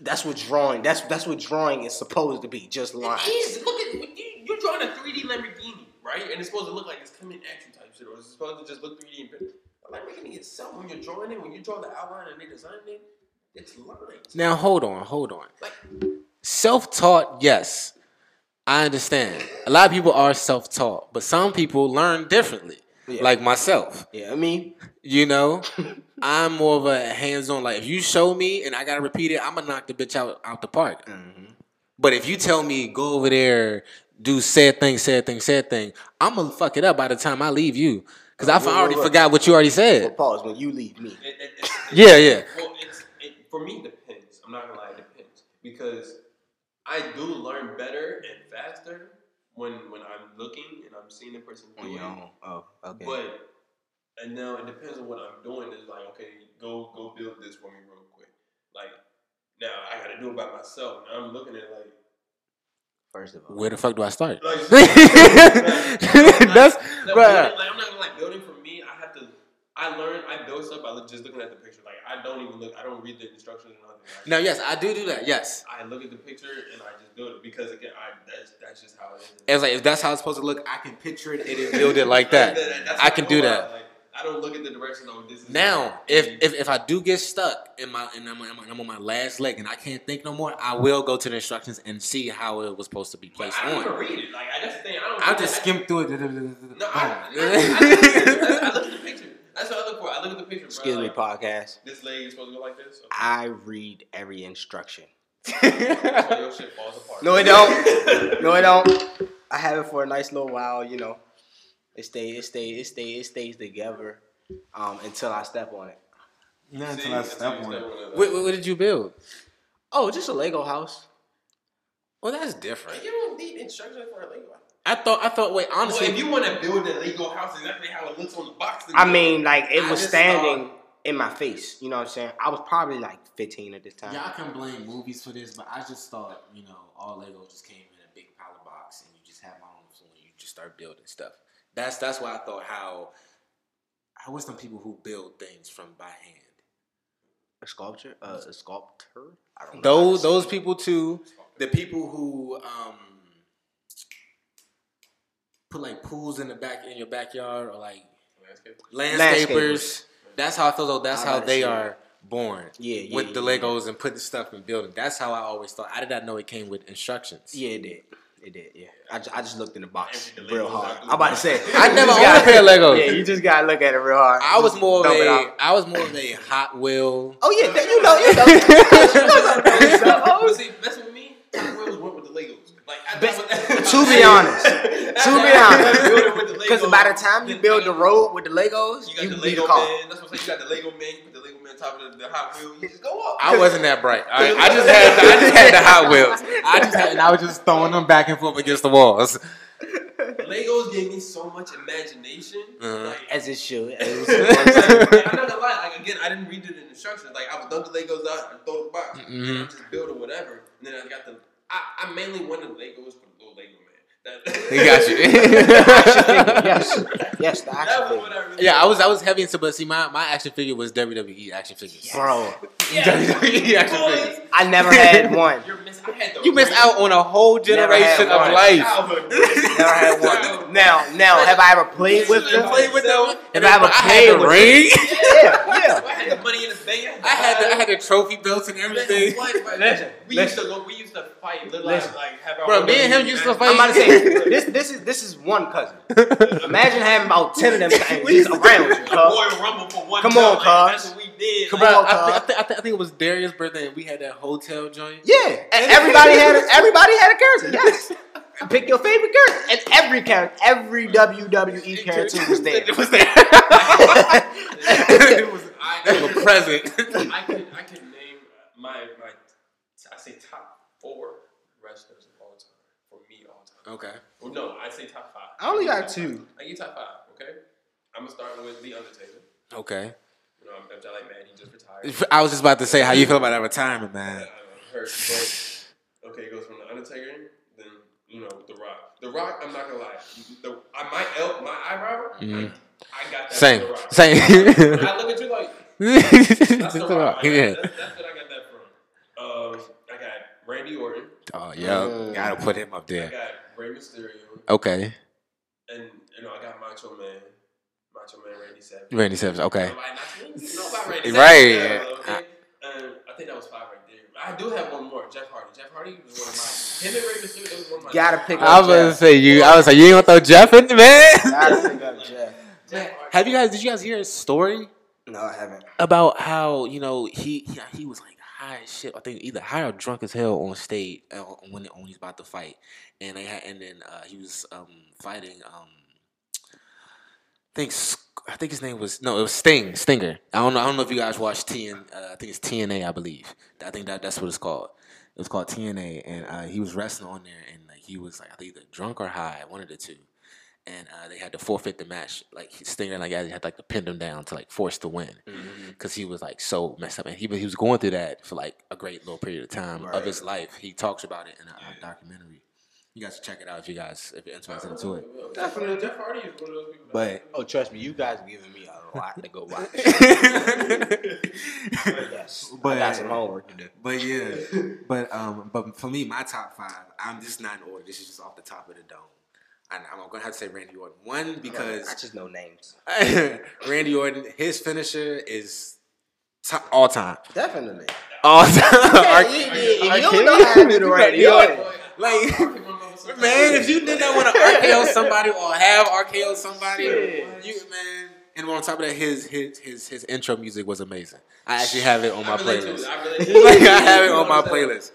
S4: That's what drawing. That's that's what drawing is supposed to be. Just lines.
S2: It is. Look at you, you're drawing a 3D Lamborghini, right? And it's supposed to look like it's coming at you type shit, or it's supposed to just look 3D. And bit- a Lamborghini itself, when you're drawing it, when you draw the outline and they design it, it's lines.
S1: Now hold on, hold on.
S2: Like
S1: Self-taught, yes, I understand. A lot of people are self-taught, but some people learn differently.
S4: Yeah.
S1: Like myself,
S4: Yeah, I mean,
S1: you know, I'm more of a hands-on. Like if you show me and I gotta repeat it, I'm gonna knock the bitch out out the park. Mm-hmm. But if you tell me go over there, do said thing, said thing, said thing, I'm gonna fuck it up by the time I leave you, because I
S4: Look, look,
S1: already
S4: look.
S1: forgot what you already
S4: well,
S1: said.
S4: pause when you leave me.
S2: it, it, it's,
S1: Yeah, yeah.
S2: Well, it's it, for me it depends. I'm not gonna lie, it depends because I do learn better and faster when when I'm looking and I'm seeing the person
S4: On
S2: doing
S4: your
S2: it.
S4: own. Oh, okay.
S2: But and now it depends on what I'm doing. It's like okay, go go build this for me real quick. Like now I gotta do it by myself. Now I'm looking at like.
S4: First of all,
S1: Where the fuck do I start?
S2: Like,
S1: That's
S2: No,
S1: bruh.
S2: building, like, I'm not gonna like building for me. I have to. I learn. I build stuff by just looking at the picture. Like I don't even look. I don't read the instructions or nothing. I
S1: Now, yes, I do do that. Yes,
S2: I look at the picture and I just build it because again, I that's that's just how it is.
S1: it's like if that's how it's supposed to look, I can picture it and build it like that.
S2: That's
S1: I can do that.
S2: Like, I don't look at the direction of this. Is
S1: Now, if, if if I do get stuck in my and I'm, I'm, I'm on my last leg and I can't think no more, I will go to the instructions and see how it was supposed to be placed
S2: I
S1: on.
S2: read it. Like I just think I don't.
S1: I'll just skim through it.
S2: No, I, I. I, I That's what I look for. I look at the picture. Bro.
S4: excuse me,
S2: like,
S4: podcast.
S2: This leg is supposed to go like this. Okay.
S4: I read every instruction.
S2: That's your shit falls apart.
S4: No, it don't. No, it don't. I have it for a nice little while. You know, it stays, it stays, it stays, it stays together um, until I step on it.
S1: Not
S2: See,
S1: until I step
S2: you
S1: on
S2: step
S1: it.
S2: on it.
S1: What, what, what did you build?
S4: Oh, just a Lego house.
S1: Well, that's different.
S2: You don't need instructions for a Lego.
S1: I thought. I thought. Wait, honestly,
S2: well, if you want to build a Lego house exactly how it looks on the box, then
S4: I mean, like it
S1: I
S4: was
S1: just
S4: standing in my face. You know what I'm saying? I was probably like 15 at this time.
S1: Y'all can blame movies for this, but I just thought, you know, all Lego just came in a big pile of box and you just have my own floor and you just start building stuff. That's that's why I thought how how was some people who build things from by hand.
S4: A sculpture, uh, a sculptor. I don't know.
S1: Those those people too. The people who um put like pools in the back in your backyard or like
S2: Landscape.
S1: landscapers. That's how I feel though. That's
S4: I
S1: how they
S4: see
S1: are born.
S4: Yeah, yeah,
S1: with the
S4: yeah,
S1: Legos and putting stuff in building. That's how I always thought. I did not know it came with instructions.
S4: Yeah, it did. It did, yeah. I just, I just looked in the box
S2: the
S4: real hard. I'm about to say.
S1: I never
S4: just
S1: owned
S4: gotta-
S1: a pair of Legos.
S4: Yeah, you just gotta look at it real hard.
S1: I was more of
S4: dump it
S1: a
S4: out.
S1: I was more of a Hot Wheel.
S4: Oh yeah, that- you know, you know. you know something.
S2: But see, that's what me. Hot Wheels went with the Legos. Like, I,
S4: Be-
S2: that's
S4: to be honest, to be honest, because
S2: because
S4: by the time you build the road with the Legos,
S2: you got
S4: you
S2: the
S4: can beat
S2: Lego
S4: the car.
S2: man. That's what I'm saying. You got the Lego man. You put the Lego man on top of the, the Hot Wheel. You just go up.
S1: I wasn't that bright. I, I just had the, I just had the Hot Wheels. I just had and I was just throwing them back and forth against the walls.
S2: Legos gave me so much imagination.
S1: Uh-huh.
S2: Like,
S4: As it should. As it
S2: Like, I'm not gonna lie. Like again, I didn't read the instructions. Like I would dump the Legos out and throw the box,
S1: Mhm.
S2: and I just build or whatever. And then I got the. I, I mainly wanted Legos for the little Lego man. That,
S1: He got you.
S4: yes, yes, the
S2: that
S4: action
S2: was
S4: figure.
S2: what I really.
S1: yeah, I was I was heavy into but see my, my action figure was WWE action figures.
S4: Bro,
S1: WWE action
S2: Boy,
S1: figures.
S4: I never had one.
S2: You're miss- I had
S1: You missed out on a whole generation of
S4: one.
S1: life.
S4: Never had one. Now, now, have I ever played with them?
S1: Played with them.
S4: If I ever
S1: I had
S4: played
S1: the
S4: with
S1: ring.
S4: Yeah, yeah.
S2: I had the money in the bank.
S1: I had the, I had the trophy belts and everything.
S4: Listen,
S2: we
S4: listen.
S2: used to go. We used to fight. Little
S4: Listen.
S2: like have our
S1: Bro, me and him used to fight.
S4: I'm about to say this. This is this is one cousin. Imagine having about ten of them things just around you.
S2: Royal Rumble for one.
S4: Come
S2: belt,
S4: on,
S2: like. That's what we did.
S4: Come
S2: Like,
S4: on,
S1: I, thi- I,
S4: cuz.
S1: I, think it was Darius' birthday and we had that hotel joint.
S4: Yeah, and everybody had a, everybody had a character. Yes. Pick your favorite character, and every character, every WWE character was there.
S1: It was there. it was,
S2: I,
S1: it was a present.
S2: I could I could name my my I say top four wrestlers of all time for me all time.
S1: Okay.
S2: Well, no, I say top five.
S4: I only
S2: give
S4: got two.
S2: five. I get top five. Okay, I'm gonna start with the Undertaker.
S1: Okay.
S2: You know, I'm, I'm like man, he just retired.
S1: I was just about to say how you feel about that retirement,
S2: I,
S1: man.
S2: I heard, but okay, it goes from the Undertaker, then you know the Rock. The Rock, I'm not gonna lie. The I my el my eyebrow,
S1: Mhm.
S2: I, I got that.
S1: Same,
S2: From the Rock.
S1: same.
S2: I look at you like. That's the rock.
S1: Yeah.
S2: That's, that's what I got that from. Um, I got Randy Orton.
S1: Oh yeah, gotta put him up
S2: I
S1: there.
S2: Got Rey Mysterio,
S1: Okay,
S2: and you know I got Macho Man, Macho Man Randy Savage.
S1: Randy Savage. Okay,
S2: Nobody, not, you know Randy
S1: Right.
S2: Savage, yeah, okay? And I think that was five right there. I do have one more. Jeff Hardy. Jeff Hardy was one of my. Him and Rey Mysterio. Was one of my.
S4: Gotta pick
S1: I
S4: up
S1: was gonna say you. I was like, you ain't gonna throw Jeff in, man.
S4: Gotta pick up Jeff.
S2: Jeff Hardy.
S1: Have you guys? Did you guys hear his story
S4: No, I haven't.
S1: about how you know he he, he was like high as shit. I think either high or drunk as hell on stage uh, when when he's about to fight, and they had and then uh, he was um, fighting. Um, I think I think his name was no, it was Sting Stinger. I don't know. I don't know if you guys watched TN. Uh, I think it's TNA. I believe. I think that that's what it's called. It was called TNA, and uh, he was wrestling on there, and like he was like I think either drunk or high, one of the two. And uh, they had to forfeit the match. Like Stinger, like they had like to pin him down to like force the win because he was like so messed up, and he he was going through that for like a great little period of time of his life. He talks about it in a, a documentary. You guys should check it out if you guys if you're interested into it.
S2: Definitely. Jeff Hardy is one of those people.
S1: But
S4: Oh, trust me, you guys are giving me a lot to go watch. yes,
S1: But-
S4: I got some homework to do.
S1: But yeah, but um, but for me, my top five, I'm just not in order. This is just off the top of the dome. And I'm gonna have to say Randy Orton. One because I
S4: just know names.
S1: Randy Orton, his finisher is top, all time,
S4: Definitely.
S1: all time.
S4: Yeah, you, you, you don't know how to do Randy Orton.
S1: Like, man, if you did not want to RKO somebody or have RKO somebody,
S4: Shit.
S1: you man. And on top of that, his his his his intro music was amazing. I actually have it on my
S2: I relate
S1: playlist.
S2: it. I relate
S1: Like. I have it on my
S2: You know what I'm
S1: playlist.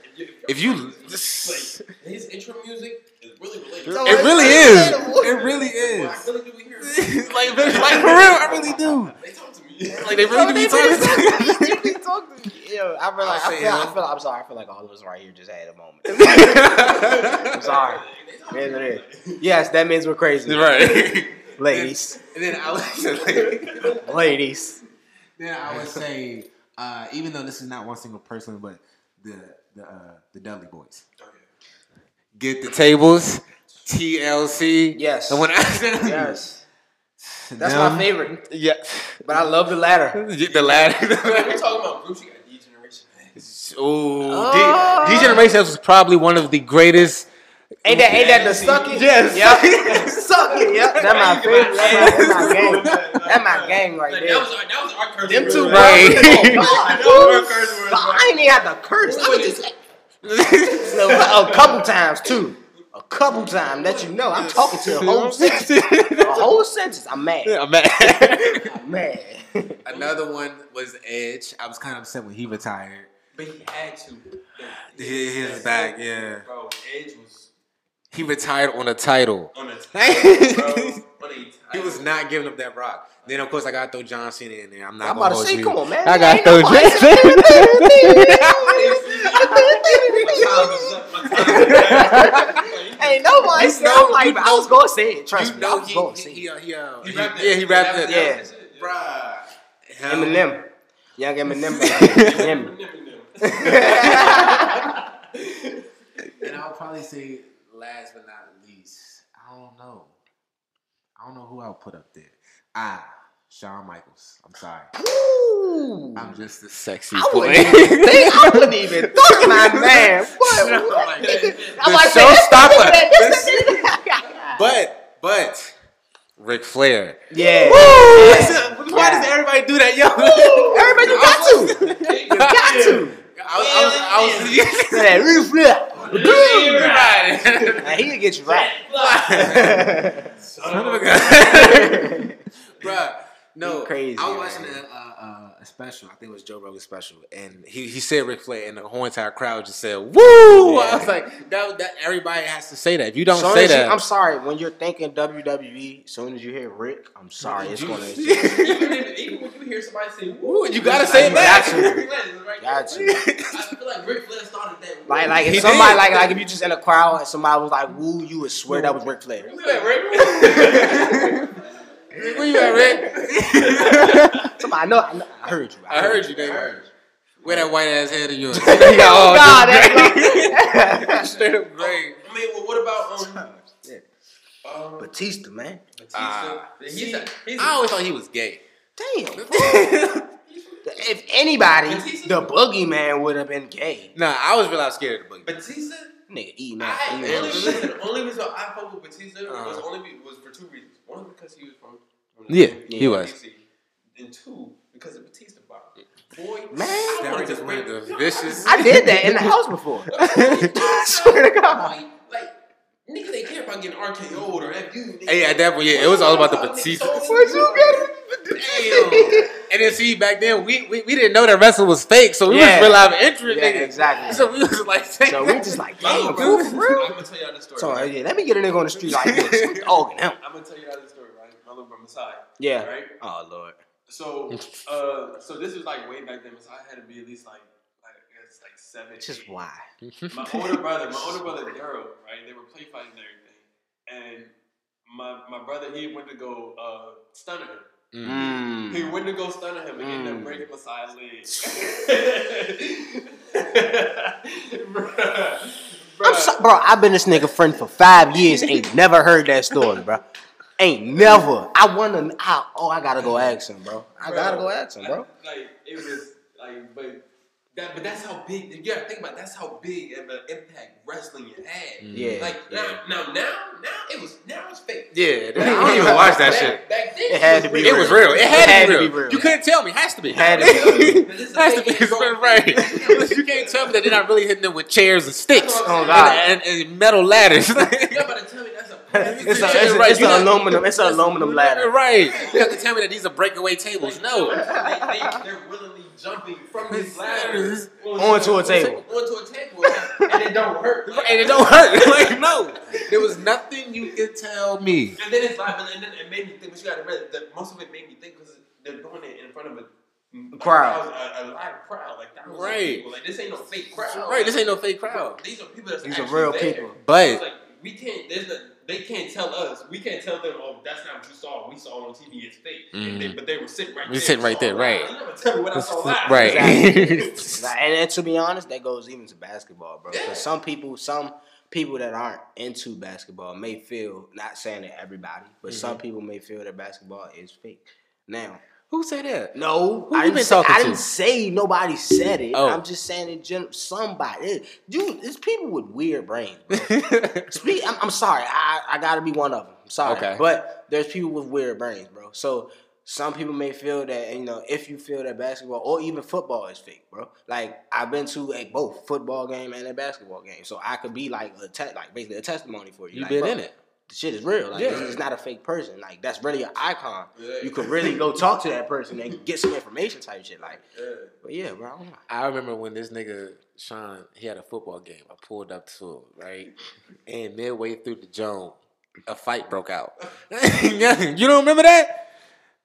S1: If you just,
S2: Like, his intro music is really relatable.
S4: So-
S1: it really is. It really
S2: Well, I
S1: is.
S2: really do hear
S1: like, like for real, I really do.
S2: They talk to me.
S1: Like they really do be talking. to me.
S4: talk to me. Yo, I feel like
S1: I'll
S4: I
S1: say
S4: feel, I
S1: him.
S4: feel I'm sorry. I feel like all of us right here just had a moment. I'm sorry.
S2: They talk
S4: Yes, it is. Yes, that means we're crazy,
S1: right.
S4: ladies.
S1: And then I would,
S4: Ladies.
S1: then I would say, uh, even though this is not one single person, but the the uh, the Dudley Boyz. Get the tables, TLC.
S4: Yes.
S1: And when I said
S4: Yes. That's my favorite.
S1: Yeah.
S4: But I love the latter.
S1: Get the ladder.
S2: When we talking about groups, you got D Generation.
S1: Ooh,
S4: Oh.
S1: D, D Generation was probably one of the greatest.
S4: Ain't that ain't that the suck it?
S1: Yes.
S4: Yep. suck it. Yep. That's my favorite. That's my, that's my gang. That's my gang right there.
S2: that was our, that was our curse
S4: Them
S2: word.
S4: two
S1: Right.
S4: brothers.
S2: That
S4: Oh,
S2: was our curse.
S4: God, I ain't even have to curse. I was just oh, a couple times too. A couple times. Let you know I'm talking to a whole sentence. A whole sentence. I'm mad.
S1: I'm mad.
S4: I'm mad.
S1: Another one was Edge. I was kind of upset when he retired.
S2: But he had to.
S1: He- he was back, yeah.
S2: Bro, Edge was
S1: He retired on a title.
S2: on a title, bro. On a
S1: He was not giving up that rock. Then of course I gotta throw John Cena in there. I'm not
S4: I'm about to
S1: hold
S4: say,
S1: you.
S4: come on, man.
S1: I gotta
S4: Ain't
S1: throw
S4: nobody
S1: John
S4: Ain't nobody
S1: You
S4: said
S1: know-
S4: I'm like,
S1: you
S4: I was gonna say it. Trust
S1: You
S4: me, I was
S1: he
S4: gonna say
S1: he
S4: it.
S1: he, he, uh,
S2: He
S1: he-
S2: rapped
S1: yeah he rapped it.
S4: Yeah.
S1: Bruh. Hell.
S4: Eminem, young Eminem. Eminem.
S1: And I'll probably say last but not least, I don't know. I don't know who I'll put up there. Ah, Shawn Michaels. I'm sorry.
S4: Ooh.
S1: I'm just a sexy
S4: I
S1: boy.
S4: wouldn't think. I wouldn't even thought of my man. What?
S1: No,
S4: what?
S1: like,
S4: I'm
S1: the
S4: like,
S1: showstopper. but but Ric Flair.
S4: Yeah.
S1: Why does everybody do that, yo?
S4: Everybody, you got to. You got to.
S1: I was, I was, I was,
S4: Yeah, Ric Flair.
S1: Right.
S4: Now, he'll get you right.
S1: Son of a gun. Bruh, no,
S4: You crazy,
S1: I was watching a, uh, a special. I think it was Joe Rogan's special, and he, he said Ric Flair, and the whole entire crowd just said "Woo!" I was like, that, that everybody has to say that. If you don't
S4: Soon
S1: say
S4: as you-
S1: that,
S4: I'm sorry. When you're thinking WWE, as soon as you hear Rick, I'm sorry. It's gonna.
S2: even, if, even when you hear somebody say "woo,"
S1: you gotta say
S4: You
S1: that.
S4: got to. Got to.
S2: I feel like Ric Flair started that. woo.
S4: Like, like
S1: He
S4: if somebody,
S1: did.
S4: like, like if you just in a crowd and somebody was like, "Woo," you would swear that was Ric Flair.
S2: Ric Flair, Ric
S1: Where you at, Rick?
S4: Somebody, I know, I, know, I heard you.
S1: I heard you, nigga. Where that white ass head of yours?
S4: Oh God,
S1: that's
S4: that's
S1: straight up great.
S2: I mean, well, what about um, um
S4: Batista, man.
S2: Batista?
S1: Ah.
S2: he's a, he's a,
S1: I always thought he was gay.
S4: Damn. if anybody,
S2: Batista?
S4: the boogeyman would have been gay.
S1: Nah, I was real scared of the boogie.
S2: Batista.
S4: Nigga, eating
S2: I
S4: that. eating
S2: only,
S4: that
S2: listen, only reason I fuck with Batista was
S1: Uh-huh.
S2: only be, was for two reasons. One because he was from, from
S1: Yeah,
S4: he
S1: was.
S2: And two because of Batista bar. Boy,
S4: Man.
S2: I
S1: That was just
S2: to
S1: one of the vicious.
S4: I did that in the house before. Swear to God.
S2: Like, like niggas they care about getting RKO'd or FU.
S1: Hey, at that point, yeah, it was all about the Batista.
S4: Where'd you get
S1: Damn. And then see, back then we, we, we didn't know that wrestling was fake, so we
S4: Yeah.
S1: was real out of interest,
S4: Yeah,
S1: nigga.
S4: exactly.
S1: So we was like,
S4: So we just like,
S2: My
S4: damn, bro, for real.
S2: I'm gonna tell y'all this story.
S4: So yeah, let me get a nigga on the street like this. I'm.
S2: I'm gonna tell y'all this story, right? My little Masai.
S4: Yeah.
S2: Right.
S4: Oh Lord.
S2: So, uh, so this was like way back then. Masai had to be at least like, like I guess like seven.
S4: Just
S2: eight.
S4: why?
S2: my older brother, my older brother Daryl, right? They were play fighting and everything, and my my brother he went to go uh, stun him. He
S4: Mm.
S2: went to go stun him and ended
S4: Mm.
S2: up breaking Masai's leg. Bruh.
S4: I'm so, bro. I've been this nigga friend for five years. Ain't never heard that story, bro. Ain't never. I wanna. I, oh, I gotta go ask him, bro. I gotta go ask him, bro.
S2: Like it was like, but that, but that's how big. You gotta think about it, that's how big of an impact wrestling had. Mm-hmm.
S4: Yeah.
S2: Like
S4: yeah.
S2: now, now, now, now it was now it's fake.
S1: Yeah, I don't even watch that
S2: Back-
S1: shit.
S2: Back then,
S4: It had to be
S1: It was real. It had, to, be real.
S4: real.
S1: You couldn't tell me. Has to be.
S4: Had to be
S2: But this is
S1: Has to be.
S2: fake, it's all-
S1: right. you can't tell me that they're not really hitting them with chairs and sticks.
S2: Oh,
S4: God.
S1: And, and, and metal ladders.
S2: You're about to tell me that's a.
S4: It's a,
S1: Yeah,
S4: it's,
S1: right,
S4: it's an aluminum. It's an aluminum ladder.
S1: Right. You have to tell me that these are breakaway tables. No.
S2: they, they, they're willingly jumping from these ladders
S4: Onto a table.
S2: Onto a table, and it don't hurt. Like,
S1: And it don't hurt. Like, no. There was nothing you could tell me.
S2: And then it's like, and then it made me think. But you got to realize that most of it made me think because they're doing it in front of a, a
S4: Crowd.
S2: a, a live crowd, like thousands of
S1: Right.
S2: people. Like this ain't no fake crowd.
S1: Right, this ain't no fake crowd.
S2: These are people that's
S4: These are real
S2: there.
S4: people.
S1: But-
S2: It's like we can't. There's no, they can't tell us. We can't tell them. Oh, that's not what you saw. We saw on TV. It's fake. And they,
S1: Mhm.
S2: but they were sitting right
S1: They
S2: there.
S1: sitting right there, right.
S2: You never tell me what I saw live.
S1: Right.
S4: Like, and, and to be honest, that goes even to basketball, bro.
S2: Yeah.
S4: Because some people, some people that aren't into basketball may feel, not saying that everybody, but
S1: Mm-hmm.
S4: some people may feel that basketball is fake. Now,
S1: Who said that?
S4: no, I didn't, say, I didn't say nobody said it.
S1: Oh.
S4: I'm just saying in general, somebody. Dude, it's people with weird brains. Speak, I'm, I'm sorry. I, I got to be one of them. I'm sorry.
S1: Okay.
S4: But there's people with weird brains, bro. So some people may feel that you know if you feel that basketball or even football is fake, bro. Like I've been to a both football game and a basketball game, so I could be like a te- like basically a testimony for you.
S1: You
S4: Like,
S1: been
S4: bro,
S1: in it.
S4: The shit is real. Like
S1: Yeah.
S4: it's it's not a fake person. Like that's really an icon.
S2: Yeah.
S4: You could really go talk to that person and get some information type shit. Like,
S2: Yeah.
S4: but yeah, bro. I don't know.
S1: I remember when this nigga Sean he had a football game. I pulled up to him right, and midway through the zone, a fight broke out. you don't remember that?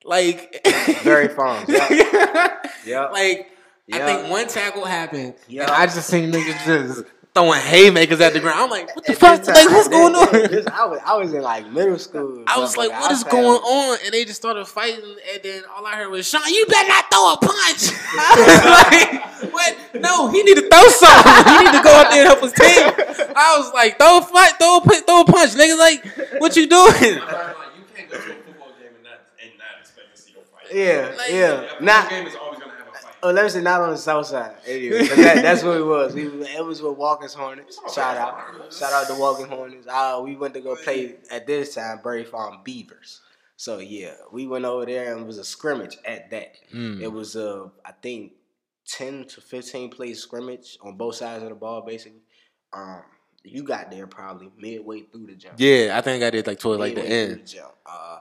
S1: Like
S4: Very fun. Yeah. Yeah.
S1: Like I think one tackle happened,
S4: Yeah.
S1: I just seen niggas just throwing haymakers at the ground. I'm like, what the fuck?
S4: this
S1: Like,
S4: time,
S1: what's going on?
S4: this- I was I was in like middle school.
S1: I was like,
S4: motherfucker.
S1: what is
S4: I
S1: going
S4: found-
S1: on? And they just started fighting, and then all I heard was, Sean, you better not throw a punch. I was like, what? No, he need to throw something. He need to go out there and help his team. I was like, throw a fight, throw a, throw a punch, nigga. Like, what you doing?
S2: I'm not gonna you can't go to a football game and not and expect to see a fight.
S4: Yeah,
S1: Like,
S4: yeah.
S2: A football
S4: Not Oh, let me say not on the south side. Anyway, but that, that's what it was. We it was with Walkers Hornets. Shout out, shout out to Walking Hornets. Uh, we went to go play at this time Berry Farm Beavers. So yeah, we went over there and it was a scrimmage at that.
S1: Mm.
S4: It was uh, I think ten to fifteen play scrimmage on both sides of the ball, basically. Um, you got there probably midway through the jump.
S1: Yeah, I think I did like towards like the end.
S4: the jump. Uh,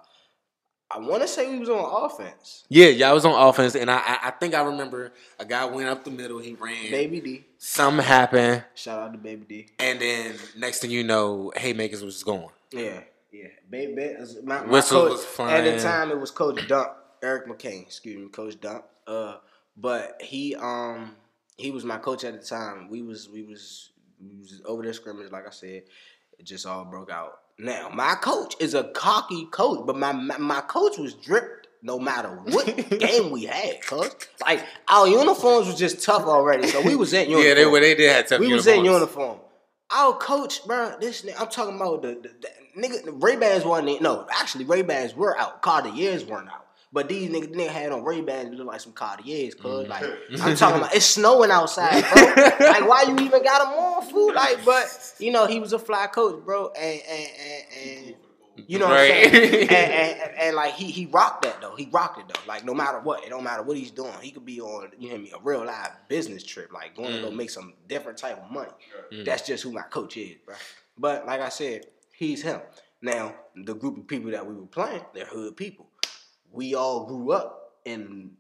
S4: I want to say we was on offense.
S1: Yeah, yeah, I was on offense, and I, I, I think I remember a guy went up the middle, he ran,
S4: Baby D.
S1: something happened,
S4: Shout out to Baby D.
S1: and then next thing you know, haymakers was going.
S4: Yeah, yeah. Baby, my, my
S1: Whistle
S4: coach, At the time, it was Coach Dump, Eric McCain. Excuse me, Coach Dump. Uh, but he um he was my coach at the time. We was we was we was over there scrimmage, like I said. It just all broke out. Now my coach is a cocky coach, but my my, my coach was dripped no matter what game we had. Cause like our uniforms was just tough already, so we was in uniform.
S1: Yeah, they were. They did have tough
S4: We was in uniform. Our coach, bro, this nigga, I'm talking about the, the, the nigga. Ray Bans wasn't in. No, actually, Ray Bans were out. Cartiers weren't out. But these niggas, nigga had on Ray Bans look like some Cartiers, cuz mm. like I'm talking about. It's snowing outside, bro. like why you even got him on, food? Like, but you know he was a fly coach, bro, and and and. and you know what I'm saying? And, and, and, and, like he he rocked that though. He rocked it though. Like no matter what, it don't matter what he's doing. He could be on you hear me a real live business trip, like going to go mm. make some different type of money. Mm. That's just who my coach is, bro. But like I said, he's him. Now the group of people that we were playing, they're hood people. We all grew up in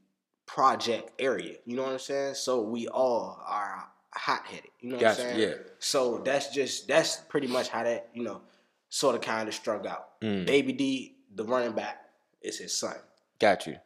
S4: project area. You know what I'm saying? So we all are hot headed. You know what
S1: Gotcha,
S4: I'm saying?
S1: yeah.
S4: So that's just that's pretty much how that you know sort of kind of struck out.
S1: Mm.
S4: Baby D, the running back, is his son.
S1: Got you.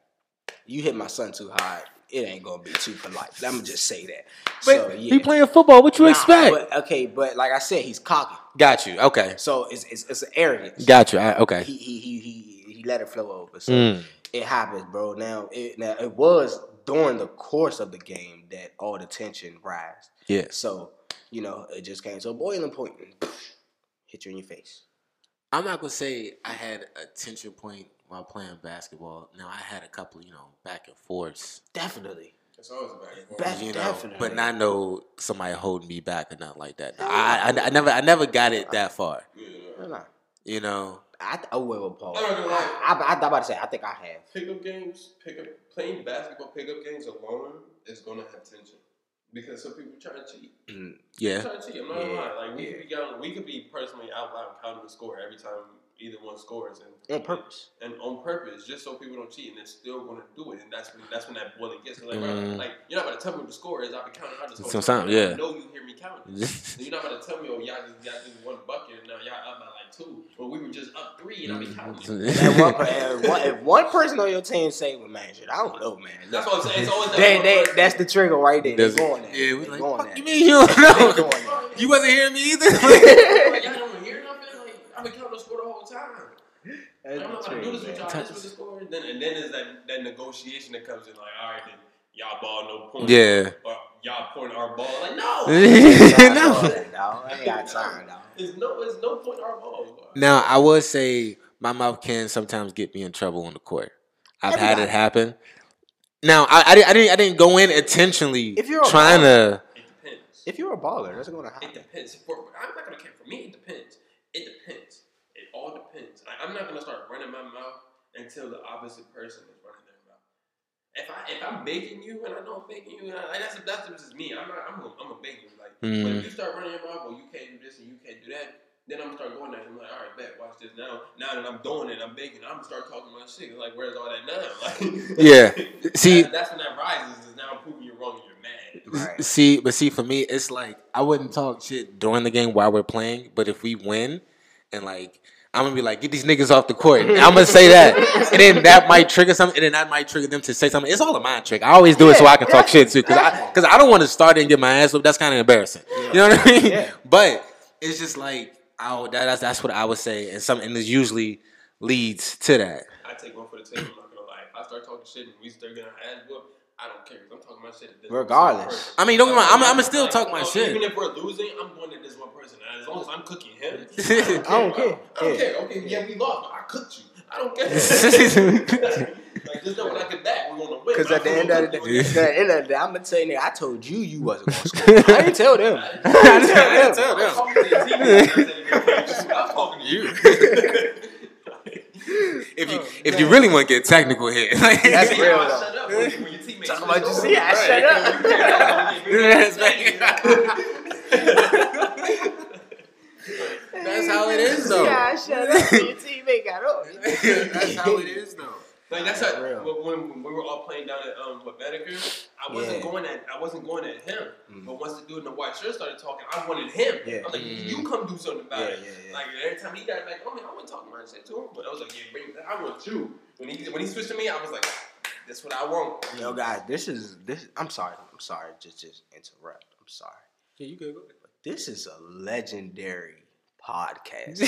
S4: You hit my son too hard, it ain't gonna be too polite. I'm gonna just say that.
S1: But
S4: so yeah.
S1: he playing football. What you
S4: Nah,
S1: expect?
S4: But, okay, but like I said, he's cocky.
S1: Got you. Okay.
S4: So it's it's, it's an arrogance.
S1: Got you. I, okay.
S4: He, he he he he let it flow over. So
S1: Mm.
S4: It happens, bro. Now it now it was during the course of the game that all the tension rise.
S1: Yeah.
S4: So you know it just came to a boiling point and hit you in your face.
S1: I'm not gonna say I had a tension point while playing basketball. Now I had a couple, you know, back and forths.
S4: Definitely.
S2: It's always back and forth.
S4: Back-
S1: you know,
S4: definitely.
S1: but not know somebody holding me back or nothing like that. I, I, I never, I never got it that far.
S2: Yeah.
S4: No, no.
S1: You know,
S4: I th- oh wait, wait, Paul.
S2: I'm not gonna lie.
S4: I, I, I, I about to say I think I have.
S2: Pickup games, pickup playing basketball pickup games alone is gonna have tension because some people try to cheat.
S1: Mm, yeah,
S2: Try to cheat. I'm not
S4: Yeah,
S2: gonna lie. Like we
S4: yeah.
S2: could be counting, we could be personally out loud counting the score every time either one scores, and
S4: On purpose.
S2: and on purpose, just so people don't cheat, and they're still gonna do it, and that's when that's when that boiling gets. Like,
S1: Mm.
S2: like you're not about to tell me what the score is. I've been counting out this whole
S1: Sometimes,
S2: time.
S1: yeah.
S2: I know you hear me counting. You're not about to tell me, oh, y'all just got this one bucket, and now y'all up by like two, or we were just up three, and I be counting.
S4: That one, per- if one, if one person on your team say, "Well, man, shit, I don't know, man."
S2: That's what I'm saying. It's always that
S4: They, they, that's the trigger right there. They're going there.
S1: yeah, we
S4: They
S1: like,
S4: going
S1: fuck
S4: there.
S1: you mean you don't know? You wasn't hearing me either.
S2: Like, y'all don't hear nothing. Like I've been counting the score the whole time.
S4: That's
S2: I'm not gonna do this
S4: trigger,
S2: with y'all. This was the score. Then and then there's that that negotiation that comes in. Like, all right, then y'all ball no point.
S1: Yeah.
S2: Or y'all point our ball. Like, no.
S4: Nah,
S1: no.
S4: dog, dog. I ain't got time, dog.
S2: There's no. There's no point our ball.
S1: Now I would say my mouth can sometimes get me in trouble on the court. I've had it happen. Now I, I, didn't- I didn't I didn't go in intentionally
S4: If you're a
S1: trying to.
S2: It depends.
S4: If you're a baller, that's going to happen.
S2: It
S4: happen.
S2: depends. For, I'm not gonna care. For me, it depends. It depends. It all depends. Like, I'm not gonna start running my mouth until the opposite person is running their mouth. if I if I'm baking you and I know I'm baking you, and I, that's that's just me. I'm not. I'm a, I'm a bake you. Like, but
S1: Mm.
S2: if you start running your mouth, well, you can't do this and you can't do that. Then I'm gonna start going there. I'm like, all right, bet, watch this now. Now that I'm doing it, I'm baking. I'm gonna start talking my shit. Like, where's all that now? Like,
S1: Yeah. See-
S2: that- that's when that rises. Is now I'm proving you're wrong and you're mad.
S4: Right.
S1: See, but see, for me, it's like I wouldn't talk shit during the game while we're playing. But if we win, and like I'm gonna be like, get these niggas off the court. I'm gonna say that, and then that might trigger something, and then that might trigger them to say something. It's all a mind trick. I always do it so I can talk shit too, because I because I don't want to start and get my ass whooped. That's kind of embarrassing. You know what I mean?
S4: Yeah.
S1: But it's just like I that, that's that's what I would say, and some and it usually leads to that.
S2: I take one for the team. I'm not gonna lie. If I start talking shit and we start getting our ass whooped, I don't care. 'cause I'm talking my shit. at this
S4: Regardless.
S2: person.
S1: I mean, don't get me wrong. I'm, I'm
S2: Like,
S1: still talk my
S2: oh,
S1: shit.
S2: Even if we're losing, I'm going at this one person. And as long as I'm cooking him,
S4: I don't care.
S2: I don't
S4: Yeah.
S2: care. Okay, yeah, we lost, but I cooked you. I don't care. like, just know when I get back, we're gonna win.
S4: Because at the end of the day, at the end of the day, I'm gonna tell you, nigga, I told you you wasn't gonna score. I didn't tell them. I didn't tell them.
S2: I'm talking to your teammates. I'm talking to you.
S1: If you if you really want to get technical here, like,
S4: That's
S2: See,
S4: real,
S2: I
S4: though.
S2: Shut up when, when your teammates
S4: Talking about you see, I
S2: right.
S4: shut up.
S1: That's how it is, though.
S4: Yeah, shut up. Your teammate got up.
S1: that's how it is, though.
S2: Like that's
S4: That's
S2: how,
S4: real.
S2: when, when we were all playing down at um with Bedecker, I wasn't
S4: Yeah.
S2: going at I wasn't going at him.
S4: Mm.
S2: But once the dude in the white shirt started talking, I wanted him.
S4: Yeah.
S2: I was like,
S1: Mm.
S2: you come do something about
S4: Yeah,
S2: it.
S4: yeah, yeah.
S2: Like every time he got like, oh man, I want to talk my shit to him, but I was like, yeah, bring that. I want you. When he when he switched to me, I was like, that's what I want.
S4: Yo, guys, this is this. I'm sorry. I'm sorry. Just just interrupt. I'm sorry.
S1: Yeah, you good.
S4: This is a legendary podcast.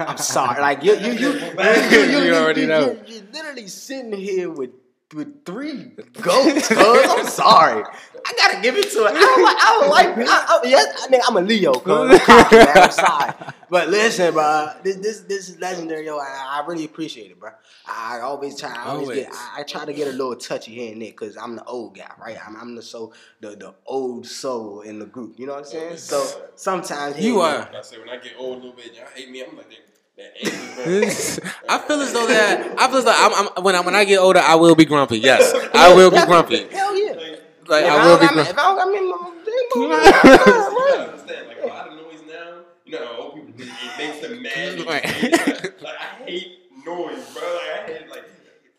S4: I'm sorry. Like you, you, you, you, you,
S1: You already
S4: you,
S1: know.
S4: You, are literally sitting here with with three goats. cuz. I'm sorry. I gotta give it to it. I don't like. I don't like. I, I, yes, I mean, I'm a Leo. Cuz. I'm, cocky, man. I'm sorry. But listen, bro. This this this is legendary, yo. I, I really appreciate it, bro. I always try. I always get. I, I try to get a little touchy here and there because I'm the old guy, right? I'm, I'm the so the the old soul in the group. You know what I'm saying? So sometimes
S1: You are.
S2: I say when I get old a little bit, y'all hate me. I'm like that. that angry, bro.
S1: I feel as though that I feel as though I'm, I'm when I when I get older, I will be grumpy. Yes, I will be grumpy.
S4: Hell yeah.
S1: Like
S4: If
S1: I
S4: I
S1: will
S4: don't
S1: be grumpy.
S4: if I don't got me,
S2: You
S4: my-
S2: gotta understand, like a lot of noise now. You know, old people it makes them mad. Like, like, I hate noise, bro. Like I hate like,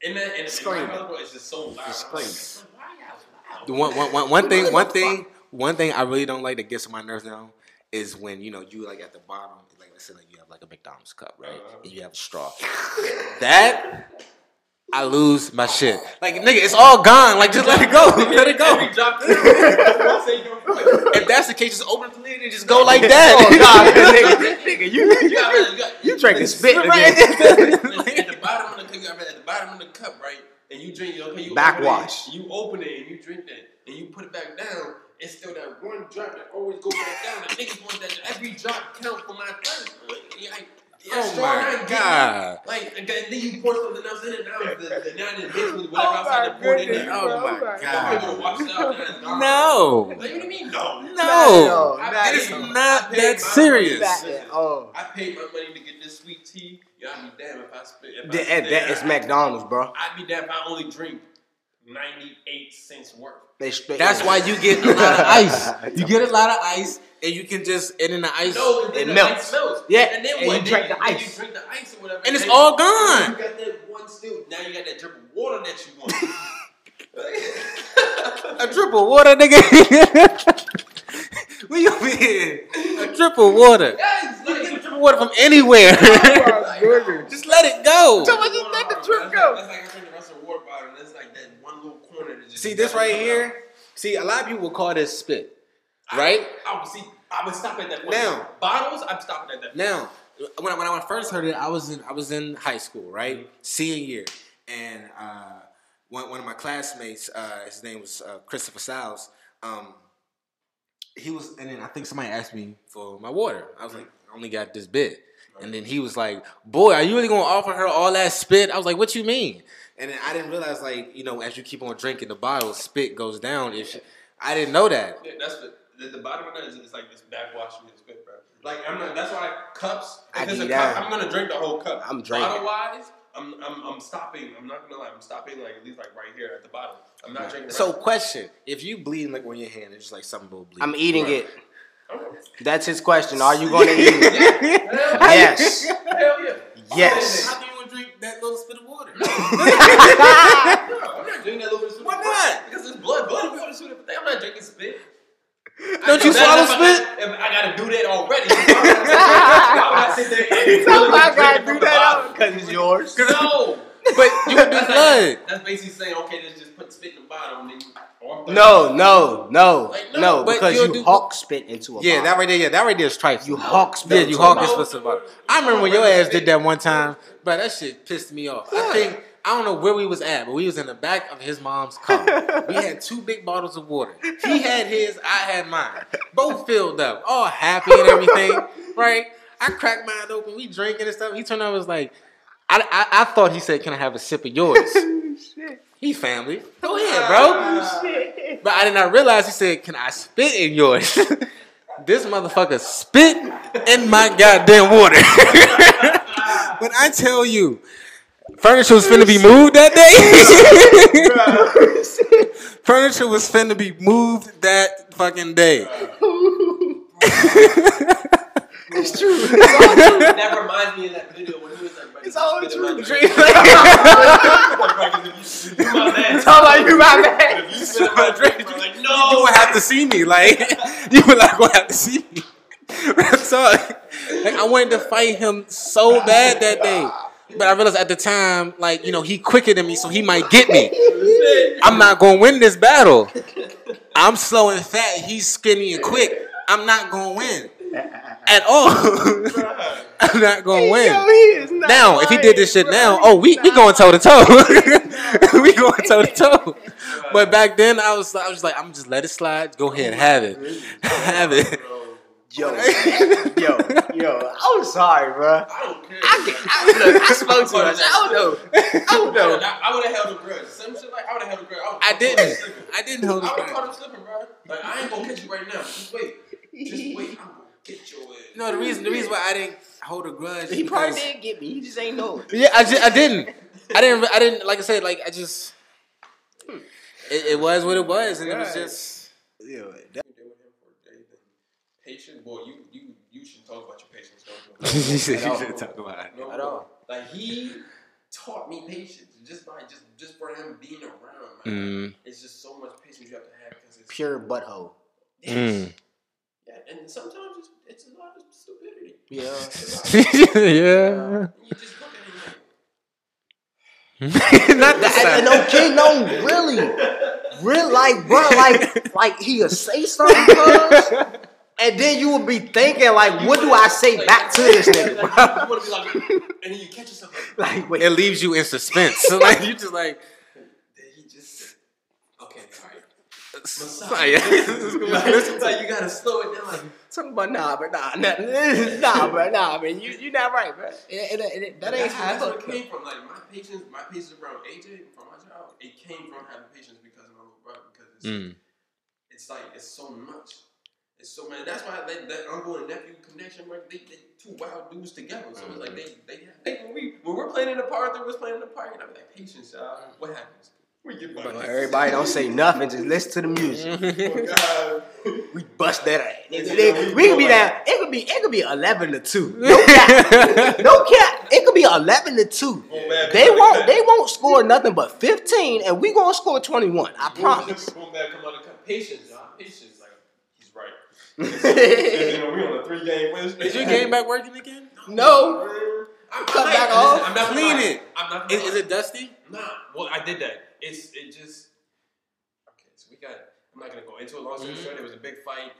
S2: and then and
S4: Screaming.
S2: in my house, bro, it's just so loud. I'm
S4: Screaming.
S2: like, why y'all loud?
S1: The One, one, one, one thing, one thing, one thing I really don't like that gets on my nerves now is when you know you like at the bottom, like let's say like you have like a McDonald's cup, right,
S2: Uh-huh.
S1: and you have a straw. That I lose my shit. Like nigga, it's all gone. Like just let it go, let it go.
S2: Every drop. That's what I say, don't-
S1: If that's the case, just open the lid and just go like that.
S4: Oh,
S1: that.
S4: God, nigga, nigga, you,
S2: You
S4: you,
S2: gotta- you
S4: spit
S1: Right.
S2: at the bottom of the cup, at the bottom of the cup, right? And you drink it, okay? You
S4: Backwash.
S2: You open it and you drink that, and you put it back down. It's still that one drop that always goes back down. The niggas want that every drop count for my thirst. You're like, yeah,
S1: Oh
S2: straw
S1: my God.
S2: Like, and then you pour something else in it. Now it's the, the, now it's mixed with whatever
S4: Oh
S2: outside
S4: my
S2: the poured in
S4: goodness,
S2: there.
S1: Oh my
S4: Oh my
S2: I'm
S1: god.
S2: gonna wash it out. Now.
S1: No,
S2: Like, what do you mean, no?
S1: no,
S4: No, not
S1: it's not that serious.
S4: oh.
S2: I paid my money to get this sweet tea. Y'all be damn if I spit. If I
S4: That,
S2: spit
S4: that is McDonald's, bro.
S2: I'd be damn if I only drink 98 cents worth.
S4: They straight.
S1: That's why you get a lot of ice. You get a lot of ice, and you can just and in the ice,
S2: No, and then
S4: It
S2: the
S4: melts.
S2: ice melts.
S4: Yeah,
S2: and then
S4: and
S2: what?
S4: you
S2: Then
S4: drink the ice.
S2: You drink the ice or whatever.
S1: And it's
S2: then-
S1: all gone.
S2: You got that one still. Now you got that drip of water that you want.
S1: a drip of water, nigga. Where you been? A drip of water.
S2: Yes, like,
S1: Get a drip of water from anywhere. Oh just let it go.
S4: So what you let the drip go?
S2: That's like I drink the rest of the water bottle, and it's like that one little corner that just.
S1: See this right here. See, a lot of people will call this spit, right?
S2: I, I would see. I would stop at that point.
S1: Now.
S2: bottles. I'm stopping at that. point.
S1: Now, when I, when I first heard it, I was in I was in high school, right, senior year, and uh, one one of my classmates, uh, his name was uh, Christopher Sals. Um, he was, and then I think somebody asked me for my water. I was like, I only got this bit, and then he was like, "Boy, are you really gonna offer her all that spit?" I was like, "What you mean?" And then I didn't realize, like, you know, as you keep on drinking the bottle, spit goes down. If she, I didn't know that.
S2: Yeah, that's the, the, the bottom of that is it's like this backwash with the spit, bro. Like I'm not. That's why cups.
S4: I
S2: If it's a
S4: need
S2: cup,
S4: that.
S2: I'm gonna drink the whole cup.
S4: I'm drinking.
S2: Bottle wise, I'm, I'm, I'm stopping. I'm not gonna lie. I'm stopping like at least like right here at the bottom. I'm not drinking.
S1: So,
S2: right.
S1: question: If you bleeding like on your hand, it's just like something will bleed.
S4: I'm eating
S2: Right.
S4: it.
S2: Okay.
S4: That's his question. Are you going to eat it? Yes.
S2: Hell yeah.
S4: Yes.
S1: That little spit of water?
S2: No, I'm not drinking that little bit of spit.
S1: Why not?
S2: Because it's blood. Blood will shoot everything. I'm not drinking spit.
S1: Don't you
S2: That-
S1: swallow spit?
S2: I, if I gotta do that already. Why would I sit there and
S4: Somebody gotta do that because it's yours.
S2: No.
S1: But you would do
S2: That's,
S1: blood.
S2: like, that's basically saying, okay, let's just put spit in the bottom. And then, or
S4: No, no, no,
S2: Like, no,
S4: no,
S1: but
S4: because
S1: you'll do-
S4: hawk spit into a
S1: Yeah,
S4: bottle.
S1: that right there. Yeah, that right there is trifling.
S4: You hawk spit
S1: Yeah, you hawk
S4: bottle.
S1: this spit about. I remember when your ass did that one time, but that shit pissed me off. I think I don't know where we was at, but we was in the back of his mom's car. we had two big bottles of water. He had his, I had mine. Both filled up, all happy and everything, right? I cracked mine open. We drinking and stuff. He turned out and was like, I, I, I thought he said, "Can I have a sip of yours?" he family. Go ahead, bro. Ah, but I did not realize he said, "Can I spit in yours?" this motherfucker spit in my goddamn water. But I tell you, furniture was finna be moved that day. furniture was finna be moved that fucking day.
S4: It's true.
S2: That reminds me of that video when he was like,
S4: It's all
S2: spit in
S4: true.
S2: my drink. Like, you- you my man.
S4: Talk like you my man.
S2: If you spit in my drink, bro, like,
S1: You
S2: no.
S1: gonna have to see me, like you were not gonna have to see me. so, like, I wanted to fight him so bad that day, but I realized at the time, like you know, he quicker than me, so he might get me. I'm not gonna win this battle. I'm slow and fat. He's skinny and quick. I'm not gonna win at all. I'm not gonna win. Now, if he did this shit now, oh, we we going toe to toe. We going toe to toe. But back then, I was I was like, I'm just let it slide. Go ahead, and have it, have it.
S4: Yo, yo, yo, I'm sorry, bro.
S2: I don't care.
S4: I, get, I, look, I spoke to us. I don't know. I don't know.
S2: I would have held a grudge. Some shit like I would have held a grudge. would've
S1: I didn't. I didn't hold
S2: I would have caught him slipping, bro. Like I ain't gonna catch you right now. Just wait. Just wait. I'm gonna get your ass.
S1: No, the reason the reason why I didn't hold a grudge.
S4: He probably
S1: because-
S4: did get me. He just ain't know. it.
S1: Yeah, I, just, I didn't. I didn't. I didn't. Like I said, like I just. Hmm. It, it was what it was, and it was just.
S4: Yeah,
S2: You deal with him for a day, then patient. Boy, you you you should talk about your patience. Don't you?
S1: you said
S4: At all.
S1: you should talk about it.
S2: No,
S4: At all.
S2: Like he taught me patience. Just by just just for him being around, man.
S1: Mm.
S2: It's just so much patience you have to have because it's
S4: pure butthole.
S2: Yes.
S1: Mm.
S2: Yeah, and sometimes it's, it's a lot of stupidity.
S4: Yeah.
S1: yeah.
S2: And you just look at him like.
S1: Not the
S4: And, and okay, no, really, real like, bro, like, like he'll say something, cuz, and then you will be thinking, like, what do I say back to this nigga,
S2: Like,
S4: bro?
S2: you want to be like, and then you catch yourself like,
S4: Like, wait,
S1: It leaves you in suspense. So like you just like.
S2: did he just okay, all right.
S1: Sorry.
S2: Like, like, you gotta slow it down. Like,
S4: talking about nah, but nah, nah, nah, bro, nah, man, you you not right, bro. It, it, it, that ain't
S2: that's,
S4: how
S2: that's where
S4: it
S2: it
S4: go.
S2: came from. Like my patience, my patience around AJ from my child, it came from having patience because of my little brother. Because it's,
S1: Mm.
S2: it's like it's so much. It's so man, That's why they, that uncle and nephew connection, right? They, they two wild dudes together. So it's like mm-hmm. they they, they when we when we're playing in the park, they was playing in the park, and I'm like, patience, y'all. Mm-hmm. What happens? We get
S4: But everybody don't say nothing, just listen to the music.
S2: Oh, God.
S4: We bust that ass. Nigga, nigga, we could be down. It could be. It could be eleven to two. No cap. no cap. It could be eleven to two.
S2: Oh, man,
S4: They won't. They won't score nothing but fifteen, and we gonna score twenty one. I promise.
S2: Boom, back, come on, patience, y'all. Patience, like he's right. You know, we on a three game win streak.
S1: Is your game back working again?
S4: No.
S2: I'm,
S4: Cut
S2: I'm
S4: back off.
S2: I'm not
S1: Clean it.
S2: I'm not.
S1: Is, is it dusty?
S2: Nah. Well, I did that. It's it just. Okay, so we got. I'm not gonna go into a long story
S1: Mhm.
S2: short. It was a big fight.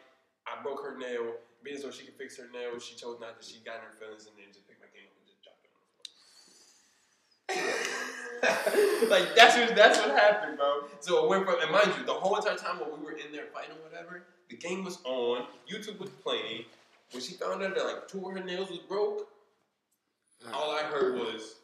S2: I broke her nail. Being so she could fix her nail, she chose not to. She got in her feelings and then just picked my game up and just dropped it on the floor. like that's what that's what happened, bro. So it went from and mind you, the whole entire time while we were in there fighting or whatever, the game was on, YouTube was playing. When she found out that like two of her nails was broke, all I heard was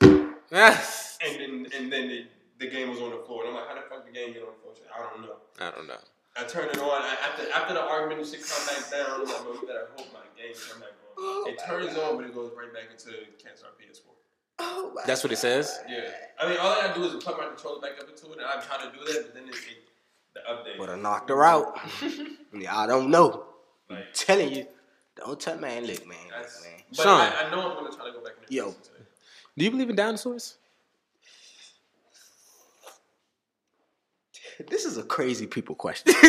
S1: Yes.
S2: and then and then the, the game was on the floor. And I'm like, how the fuck the game get on the floor? She I don't know.
S1: I don't know.
S2: I turned it on. I, after after the argument and shit come back down, I'm like, man, we better hope my game come back on. Oh it turns on, but it goes right back into cancel our PS4.
S4: Oh my
S1: That's what it says.
S2: Yeah. I mean, all I gotta do is plug my controller back up into it, and I'm trying to do that, but then it, it, the update.
S4: Would have knocked her out. yeah, I don't know. I'm telling you. Don't tell man, look, man.
S2: that's,
S4: Look, man.
S2: but
S1: Sean.
S2: I, I know I'm gonna try to go back. And
S4: Yo.
S2: listen to it.
S1: Do you believe in dinosaurs?
S4: This is a crazy people question.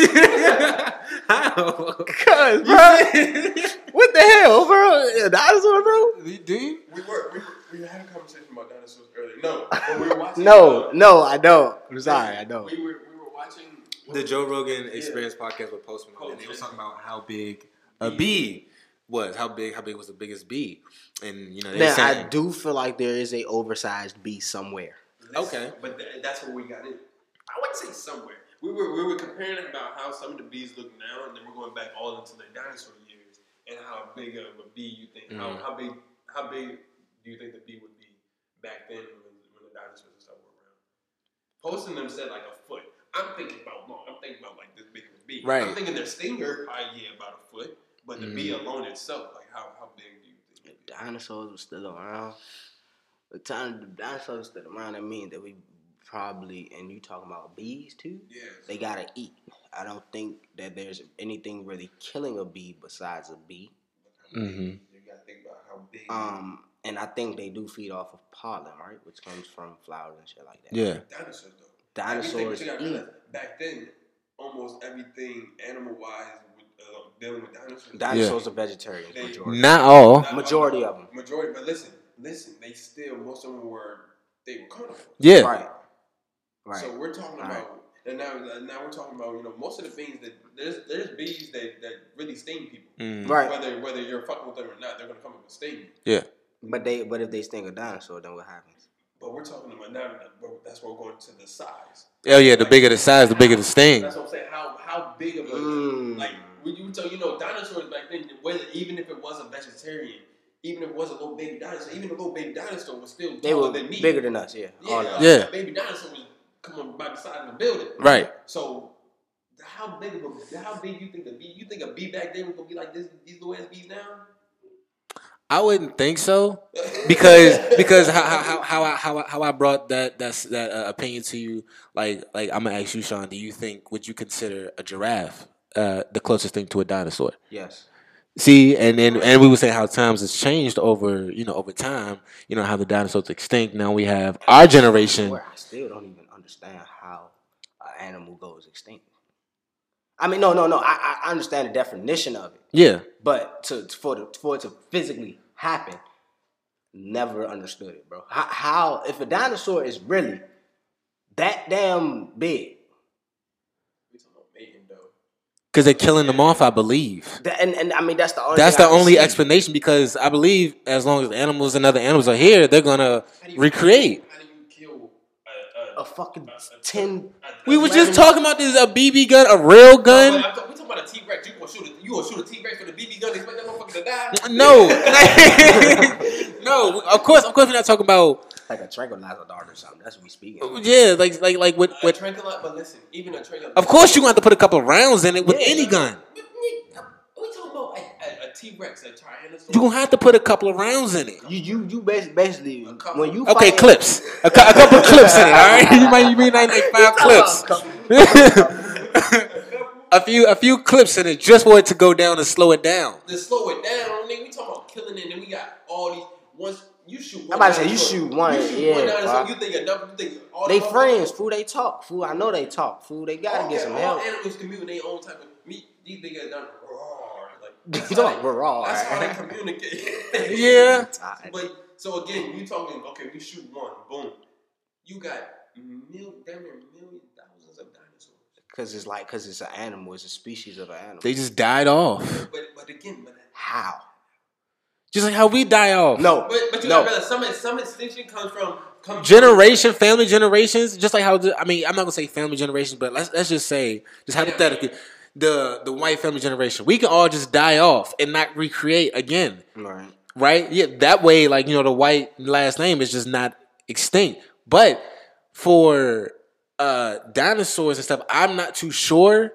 S1: How?
S4: Cause, bro, what the hell, bro? A dinosaur, bro?
S1: Do you?
S2: We were we, were, we had a conversation about dinosaurs earlier. No, when we were watching.
S4: No,
S2: uh,
S4: no, I don't. I'm sorry, I don't.
S2: We were we were watching
S1: The Joe Rogan Experience podcast with Post Malone, and he was talking about how big a bee was, how big, how big was the biggest bee, and you know, they
S4: Now, I do feel like there is a oversized bee somewhere.
S1: Okay.
S2: but th- that's where we got it. I wouldn't say somewhere. We were we were comparing about how some of the bees look now, and then we're going back all into the dinosaur years and how big of a bee you think
S1: Mhm.
S2: how, how big how big do you think the bee would be back then when, when the dinosaurs and stuff were around? Posting them said like a foot. I'm thinking about long. I'm thinking about like this big of a bee.
S1: Right.
S2: I'm thinking their stinger probably yeah about a foot, but the bee alone itself like how how big do you think?
S4: If dinosaurs were still around, the time the dinosaurs were still around, that means that we probably, and you talking about bees too,
S2: Yeah.
S4: they gotta eat. I don't think that there's anything really killing a bee besides a bee.
S1: mm-hmm.
S2: You gotta think about how big.
S4: Um, and I think they do feed off of pollen, right, which comes from flowers and shit like that.
S1: yeah,
S2: dinosaurs though.
S4: Dinosaurs
S2: Everything, but
S4: eat.
S2: back then, almost everything animal wise uh, dealing with dinosaurs.
S4: Dinosaurs are vegetarians,
S2: They-
S4: majority.
S1: not all.
S2: Not
S4: Majority
S2: all-
S4: them.
S2: Majority, but listen, listen. They still most of them were they were carnivores.
S1: Yeah,
S4: Right. Right.
S2: So we're talking
S4: Right.
S2: about. And now, now we're talking about you know most of the things that there's there's bees that, that really sting people.
S1: Mm.
S4: right.
S2: Whether whether you're fucking with them or not, they're gonna come up and sting you.
S1: yeah,
S4: But they, but if they sting a dinosaur, then what happens?
S2: But we're talking about now. but That's where we're going to the size.
S1: oh yeah. The bigger the size, the bigger the sting.
S2: That's what I'm saying. How how big of a
S4: Mm.
S2: like when you tell you know dinosaurs back then, whether even if it was a vegetarian, even if it was a little baby dinosaur, even a little baby dinosaur was still
S4: They
S2: taller
S4: were
S2: than me.
S4: bigger than us, yeah.
S2: yeah, like.
S1: Yeah.
S2: a baby dinosaur was coming by the side of the building.
S1: Right.
S2: So how big of a how big you think a bee? You think a bee back then was gonna be like this? These little ass bees now?
S1: I wouldn't think so because because how how how I, how I, how I brought that that's that uh, opinion to you like like I'm gonna ask you Sean do you think would you consider a giraffe uh, the closest thing to a dinosaur
S4: Yes.
S1: see and then and we were saying how times has changed over you know over time you know how the dinosaurs extinct now we have our generation
S4: I still don't even understand how an animal goes extinct. I mean, no, no, no. I, I understand the definition of it,
S1: yeah
S4: but to for the, for it to physically happen, never understood it, bro. How, how if a dinosaur is really that damn big,
S2: We talking about mating though.
S1: because they're killing them off I believe
S4: that, and and I mean that's the only
S1: that's
S4: thing
S1: the
S4: I
S1: only
S4: see.
S1: explanation because I believe as long as animals and other animals are here they're gonna
S2: How do you-
S1: recreate
S2: How do you kill a,
S4: fucking
S2: a- a-
S4: ten.
S1: We
S2: a
S1: was just talking about this a BB gun, a real
S2: No,
S1: gun.
S2: but I'm talking- we talking about a T Rex. You gonna shoot a you gonna shoot a T Rex with a BB gun? Expect that motherfucker to die?
S1: No, no. Of course, of course, we're not talking about.
S4: Like a tranquilizer dart or something. That's what we speaking.
S1: Yeah, like like like with
S2: A
S1: with.
S2: tranquilizer, but listen, even a tranquilizer.
S1: Of course, you gonna have to put a couple of rounds in it with
S4: Yeah.
S1: any gun.
S2: We talking about a, a, a T Rex, a Tyrannosaurus.
S1: You gonna have to put a couple of rounds in it.
S4: You you you basically, basically
S2: couple.
S4: when you
S1: Okay,
S4: fight-
S1: clips. A, cou- a couple of clips in it. All right, you might you mean like, like five clips. a few a few clips in it just for it to go down and slow it down.
S2: to slow it down, nigga. We talking about killing it, and then we got all these. Once you shoot, one
S4: I'm about to say, you shoot one,
S2: You shoot
S4: yeah,
S2: one dinosaur,
S4: wow.
S2: you think enough? You think all
S4: They
S2: the
S4: friends, fool. They talk, fool. I know they talk, fool. They gotta
S2: all,
S4: get some
S2: all
S4: help.
S2: animals can move in their own type of meat. These niggas done roar like.
S4: You
S2: that's how
S4: talking
S2: they-
S4: we're raw,
S2: That's how they communicate.
S1: Yeah.
S2: But so again, you talking okay? We shoot one, boom. You got mil, damn near million thousands of dinosaurs.
S4: Because it's like, because it's an animal. It's a species of an animal.
S1: They just died off,
S2: But but again, but
S4: How?
S1: just like how we die off.
S4: No,
S2: but, but you
S4: no.
S2: gotta realize some some extinction comes from comes
S1: generation, family generations, just like how I mean, I'm not gonna say family generations, but let's let's just say, just hypothetically, the the white family generation, we can all just die off and not recreate again,
S4: Right.
S1: right? Yeah, that way, like you know, the white last name is just not extinct. But for uh dinosaurs and stuff, I'm not too sure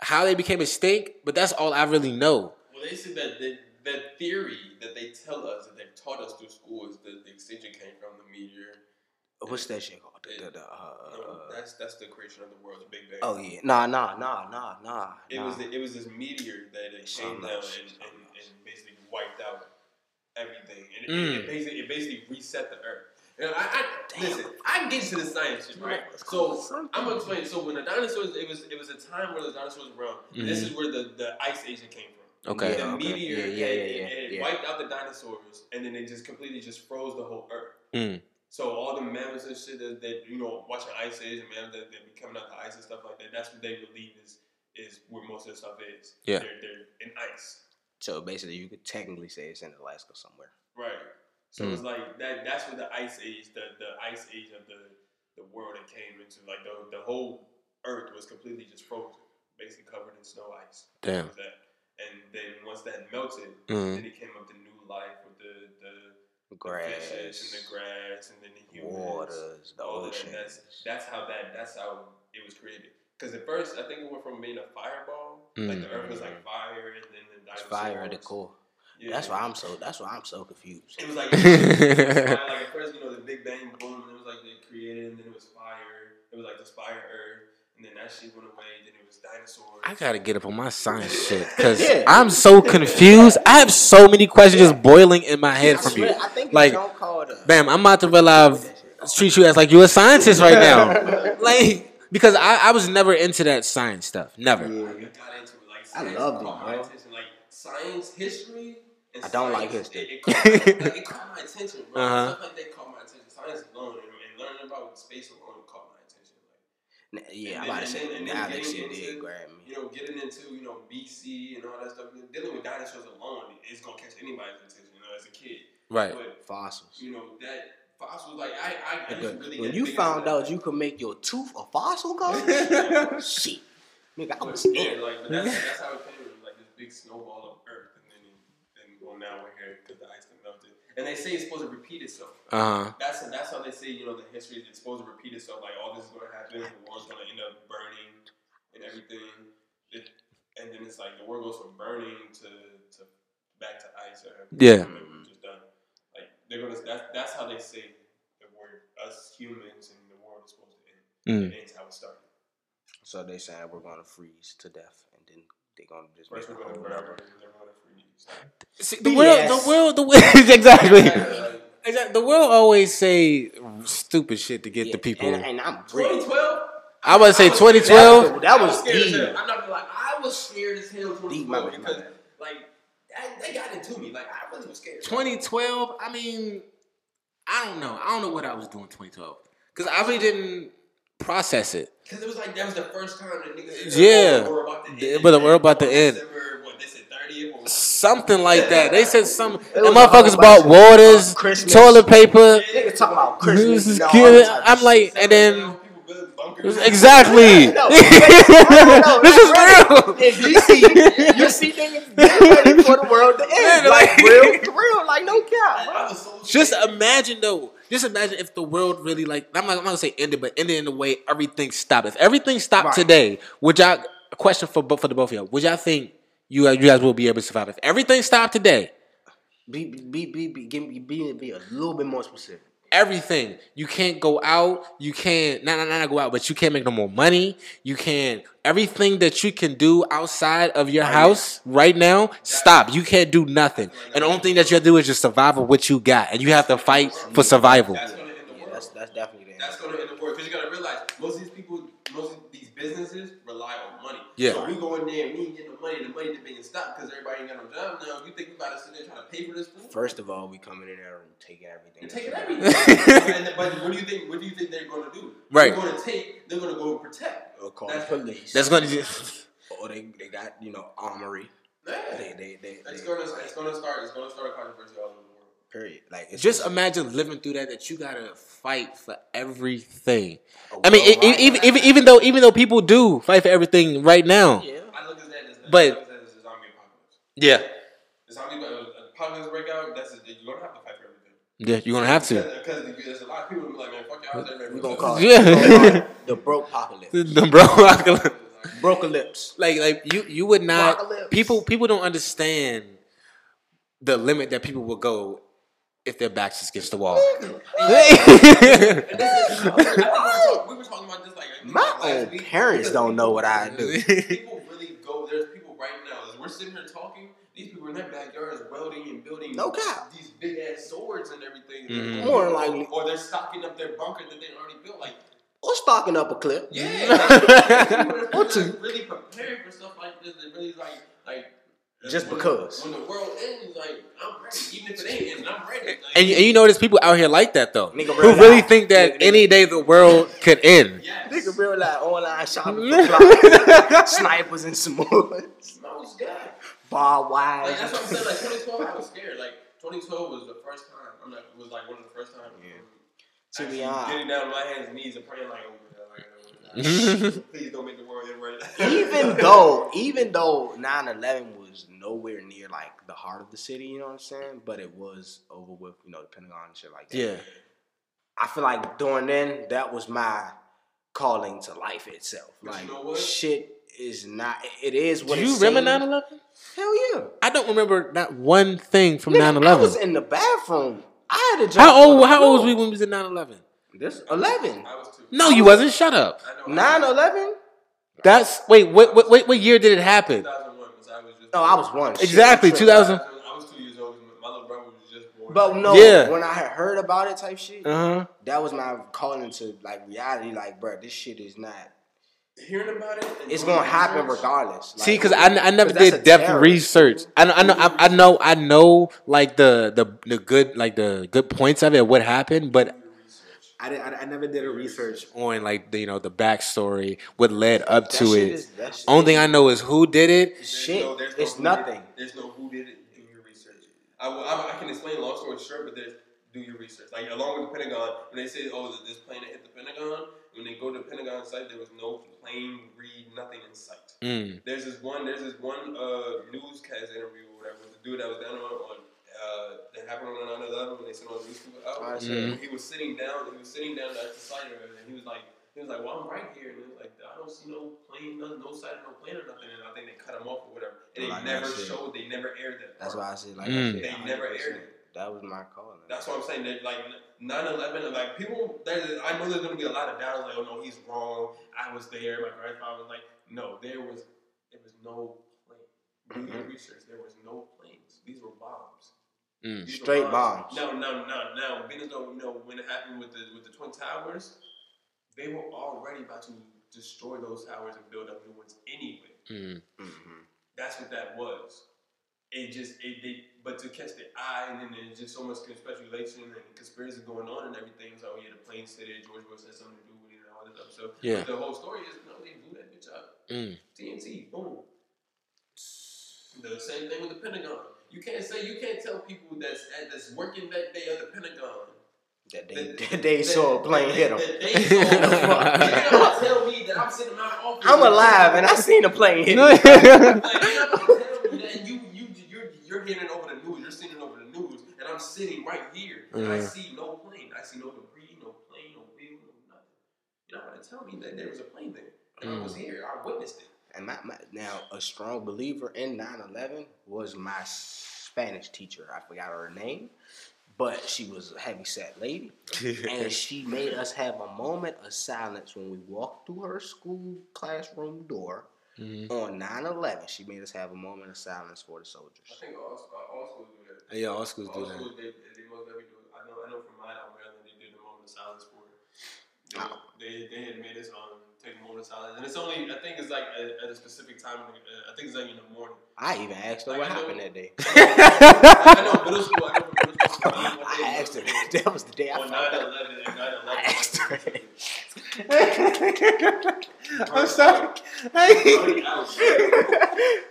S1: how they became extinct, but that's all I really know.
S2: Well, they said that the, the theory that they tell us that they've taught us through school is that the extinction came from the meteor.
S4: What's that shit called? The, the, the, uh,
S2: that's that's the creation of the world, the Big Bang.
S4: oh yeah, nah, nah, nah, nah, nah.
S2: It
S4: nah.
S2: was the, it was this meteor that it came down and, and, and basically wiped out everything. And it,
S1: Mm.
S2: it, basically it basically reset the earth. Know, I, I
S4: Damn.
S2: listen. I get into the science shit, right? So. I'm gonna explain. So when the dinosaurs, it was it was a time where the dinosaurs were around. This is where the, the ice age came from.
S1: Okay.
S2: The
S4: Yeah, okay.
S2: meteor,
S4: Yeah, yeah,
S2: it-
S4: yeah,
S2: it,
S4: yeah,
S2: it
S4: yeah.
S2: wiped out the dinosaurs, and then it just completely just froze the whole earth.
S1: Mm.
S2: So all the mammoths and shit that, that you know watching Ice Age and mammoths that, that be coming out the ice and stuff like that. That's what they believe is is where most of the stuff is.
S1: Yeah.
S2: they're, they're in ice,
S4: So basically, you could technically say it's in Alaska somewhere.
S2: right? So
S1: Mm.
S2: it's like that. That's what the Ice Age, the the Ice Age of the the world it came into. Like the the whole Earth was completely just frozen, basically covered in snow ice.
S1: Damn.
S2: That. And then once that melted,
S1: Mhm.
S2: then it came up to new life with the the the
S4: Grass,
S2: fishes and the grass and then the humans.
S4: waters, the
S2: all of that.
S4: oceans.
S2: That's that's how that that's how it was created. Because at first, I think it went from being a fireball, like the earth was like mm. fire, and then the
S4: It's fire at the core.
S2: Yeah.
S4: That's why I'm so. That's why I'm so confused.
S2: It was like, it was like at first, you know, the Big Bang boom, and it was like they created, and then it was fire. It was like this fire Earth, and then that shit went away. Then it was dinosaurs.
S1: I gotta get up on my science shit because
S4: Yeah.
S1: I'm so confused. I have so many questions just boiling in my head
S4: I
S1: from you.
S4: I think
S1: Like,
S4: it's don't call it a-
S1: Bam, I'm about to realize treat you as like you're a scientist right now. like because I, I was never into that science stuff. Never.
S2: I got into it. Like,
S4: I
S2: science
S4: loved it, bro.
S2: Like science, history. And
S4: I don't like history.
S2: It, it, caught, like, it caught my attention, bro.
S1: Uh-huh.
S2: Stuff like that caught my attention. Science alone and, and learning about space alone caught my attention. Like,
S4: N- Yeah,
S2: And
S4: I'm about to
S2: and
S4: say
S2: and then
S4: now that
S2: getting
S4: shit did grab me.
S2: you know, getting into you know BC and all that stuff, dealing with dinosaurs alone is gonna catch anybody's attention. You know, as a kid.
S1: Right.
S2: But
S4: Fossils.
S2: you know that fossils, like I, I, I used really
S4: when you found out you could make your tooth a fossil coach, shit, nigga, I
S2: But,
S4: was
S2: yeah, like but that's, that's how it came. It was like this big snowball of earth, and then then well now we're here because the ice done melted. And they say it's supposed to repeat itself.
S1: Uh huh.
S2: That's that's how they say you know the history is supposed to repeat itself. Like all this is going to happen. The world's going to end up burning and everything. It, and then it's like the world goes from burning to, to back to ice. Or
S1: Yeah.
S2: just done. Like they're gonna. That's that's how they say the word us humans and the world is supposed to end.
S1: Mm.
S2: It ends how it started.
S4: So they saying we're gonna freeze to death, and then they gonna just make
S2: First
S4: a
S2: we're gonna
S4: whole
S2: burn.
S4: Nother.
S2: and Then we're gonna freeze.
S1: See, the world, the world, the world, exactly. Exactly. The world always say stupid shit to get
S4: Yeah,
S1: the people.
S4: and, and I'm ready.
S2: 2012.
S1: I would say
S2: I was-
S1: 2012.
S4: That was
S2: scared as
S4: deep.
S2: I'm not gonna lie. I was scared as hell.
S4: Deep,
S2: 2012
S4: my bad,
S2: because like that, they got into me. Like I really was scared.
S1: 2012. I mean, I don't know. I don't know what I was doing 2012 because I really didn't process it.
S2: Because it was like that was the first time that niggas. said,
S1: Yeah.
S2: "Oh, we're about to end
S1: but the world about to
S2: On
S1: end.
S2: December, what they said, 30th or
S1: Something like that. They said some.
S4: was
S1: The motherfuckers
S4: bunch
S1: bought waters,
S4: Christmas.
S1: toilet paper.
S4: Niggas talking about Christmas.
S1: This is
S4: all
S1: good.
S4: type
S1: I'm like, and then
S2: people build bunkers.
S1: exactly.
S4: No, no,
S1: this is
S4: like,
S1: real.
S4: If you see, you see niggas getting ready for the world to end.
S1: Yeah,
S4: like,
S1: like-
S4: real, real, like no cap, bro.
S2: I was so
S1: Just imagine though. Just imagine if the world really like I'm not, I'm not gonna say ended, but ended in a way everything stopped. If everything stopped
S4: Right.
S1: today, would y'all a question for both for the both of y'all? Would y'all think you you guys will be able to survive if everything stopped today?
S4: Be, be, be, be, give me, be, be a little bit more specific.
S1: Everything you can't go out, you can't not, not not go out, but you can't make no more money. You can't everything that you can do outside of your house right now. Stop. You can't do nothing, and the only thing that you have to do is just survive with what you got, and you have to fight for survival.
S2: That's gonna end the
S4: Yeah, that's that's definitely the
S2: That's gonna end the world because you gotta realize most of these people, most of these businesses rely on money.
S1: Yeah.
S2: So we go in there and we ain't getting no money. The money that being stopped because everybody ain't got no job now. You think we about to sit there trying to pay for this food?
S4: First of all, we coming in there and taking everything.
S2: You're taking everything. and then, but what do you think? What do you think they're gonna do?
S1: Right.
S2: They're gonna take. They're gonna go and protect.
S4: got. Or call
S2: That's-
S4: the police.
S1: That's gonna just
S4: or oh, they, they got you know armory.
S2: Yeah.
S4: They they they.
S2: It's
S4: they
S2: gonna. It's gonna start. It's gonna start a controversy all over the world.
S4: Period. Like it's
S1: just imagine living through that. That you gotta fight for everything.
S4: a
S1: I mean,
S4: world
S1: e- e-
S4: right
S1: even
S4: now.
S1: even even though even though people do fight for everything right now.
S4: Yeah.
S2: I look at that as.
S1: But-
S2: I look at that as a zombie apocalypse.
S1: Yeah,
S2: The zombie uh, apocalypse break out. That's you're gonna have to fight for everything.
S1: yeah, you're gonna have to.
S2: Because there's a lot of people who be like, man, fuck y'all. everybody
S4: We gonna call it,
S1: Yeah.
S4: we gonna call it the broke apocalypse.
S1: The bro,
S4: Brocalypse.
S1: like like you you would not
S4: Apocalypse.
S1: people people don't understand the limit that people will go if their backs is against the wall.
S2: And this is, I think we were talk- we were talking about this like
S4: My
S2: last
S4: own
S2: week,
S4: parents don't know what I do.
S2: People really go. There's people right now. As we're sitting here talking, these people in their backyards welding and building
S4: No cap.
S2: these big ass swords and everything.
S1: Mm-hmm.
S4: More than likely.
S2: or they're stocking up their bunker that they already built. Like,
S4: Or stocking up a clip.
S2: yeah, like, people
S4: Or two.
S2: really preparing for stuff like this. They really like, like.
S4: Just
S2: when-
S4: because.
S2: when the world ends, like I'm ready. Even if it ain't ending, I'm ready. Like,
S1: And, and you know, there's people out here like that though,
S4: Nigga
S1: who really
S4: life.
S1: think that
S4: Nigga-
S1: any day the world could end.
S2: yes.
S4: Nigga real like online shopping snipers and s'mores,
S2: Most guy.
S4: bar
S2: Like that's what I'm saying. Like 2012, I was scared. Like 2012 was the first time. I'm not. Was like one of the first times.
S4: Yeah. To be honest.
S2: getting down on my hands and knees and praying like, oh God, like, oh, God. please don't make the world end right.
S4: even though, even though 9/11 was nowhere near like the heart of the city, you know what I'm saying? But it was over with, you know, the Pentagon and shit like that.
S1: Yeah.
S4: I feel like during then that was my calling to life itself. Like
S2: you know what?
S4: shit is not. It is what.
S1: Do
S4: it
S1: you remember
S4: seems.
S1: 9/11?
S4: Hell yeah.
S1: I don't remember not one thing from 9/11.
S4: I was in the bathroom. I had a job.
S1: How old? How old was
S4: floor.
S1: we when we was in 9/11?
S4: This 11.
S2: I was too.
S1: No, you wasn't. Shut up.
S4: 9 11?
S1: That's wait. What? What? What, what year did it happen?
S2: 2001 because I was just.
S4: No, I was one.
S1: Exactly, 2000.
S2: I was two years old. My little brother was just born.
S4: But no,
S1: Yeah.
S4: when I had heard about it type shit,
S1: Uh huh.
S4: that was my calling to like reality. Like, bro, this shit is not.
S2: hearing about it,
S4: It's gonna happen
S2: research,
S4: regardless. Like,
S1: See, because I, I never
S4: 'cause that's a
S1: did depth
S4: terrorist.
S1: research. I know, I know, I, I know, I know, like the the the good, like the good points of it, what happened, but I, did, I, I never did a research on like the you know the backstory, what led up
S4: That
S1: to
S4: shit
S1: it.
S4: is- that shit
S1: Only thing I know is who did it.
S2: There's
S4: Shit,
S2: no- there's no
S4: it's
S2: who did it.
S4: nothing.
S2: There's no who did it. Do your research. I, I, I can explain long story short, but there's do your research. Like along with the Pentagon, when they say, "Oh, that this plane hit the Pentagon," when they go to the Pentagon site, there was no plane, read nothing in sight.
S1: Mm.
S2: There's this one. There's this one uh, newscast interview or whatever with the dude that was down on, on uh, that happened on 9/11 when they sent all the news people out.
S4: I see.
S1: Mhm.
S2: He was sitting down. He was sitting down at the site of it, and he was like, he was like, "Well, I'm right here," and he was like, "I don't see no plane, no, no sight of no plane or nothing." And I think they cut him off or whatever. And they
S4: Like
S2: never showed. They never aired that.
S4: That's why I said like
S1: Mm.
S4: that shit,
S2: They never aired it.
S4: That was my calling.
S2: That's what I'm saying. That like 9/11, and like people, there's, I know there's gonna be a lot of doubts. Like, oh no, he's wrong. I was there. My grandfather was like, no, there was, there was no plane. Do your
S4: Mhm.
S2: research. There was no planes. These were bombs.
S1: Mm.
S2: These were
S4: Straight bombs.
S2: No, no, no, no. Being as though you know when it happened with the with the twin towers, they were already about to destroy those towers and build up new ones anyway.
S1: Mm.
S4: Mhm.
S2: That's what that was. It just it they but to catch the eye and then there's just so much speculation and conspiracy going on and everything. So yeah, the plane city, George Bush had something to do with it and all this other stuff.
S1: Yeah.
S2: But the whole story is no, they blew that bitch up.
S1: Mm.
S2: TNT, boom. The same thing with the Pentagon. You can't say you can't tell people that's that's working that day at the Pentagon.
S4: That they,
S2: that-
S4: that they saw a plane
S2: that-
S4: hit them.
S2: that they saw a plane. You cannot tell me that I'm sitting in my office.
S4: I'm alive and I seen a plane hit me.
S2: Like, you're not tell me that, you you you're you're hearing it over the news. You're seeing it over the news, and I'm sitting right here, and I
S1: Mhm.
S2: see no plane. I see no debris, no plane, no wheel, no nothing. You're not gonna tell me that there was a plane there, and I was
S1: Mm.
S2: here. I witnessed it.
S4: And my, my, now, a strong believer in 9/11 was my Spanish teacher. I forgot her name, but she was a heavy set lady, and she made us have a moment of silence when we walked through her school classroom door
S1: Mhm.
S4: on 9/11. She made us have a moment of silence for the soldiers.
S2: I think all, all schools do that.
S1: Yeah, all schools do
S2: All
S1: that.
S2: they, they most definitely do it. I know, I know from mine out in Maryland, they did the moment of silence for it. They,
S4: Ah.
S2: they, they had made us um, take a moment. And it's only, I think it's like at, at a specific time, in the, uh, I think it's like in the morning.
S4: I even asked her
S2: Like,
S4: what
S2: know-
S4: happened that day.
S2: I know middle school, I know middle school. I know
S4: I asked her. That was the day I
S2: On
S4: found
S2: 9
S4: out.
S2: 11, and 9 11.
S4: I asked her.
S1: I'm sorry.
S2: Already out.
S4: Shit.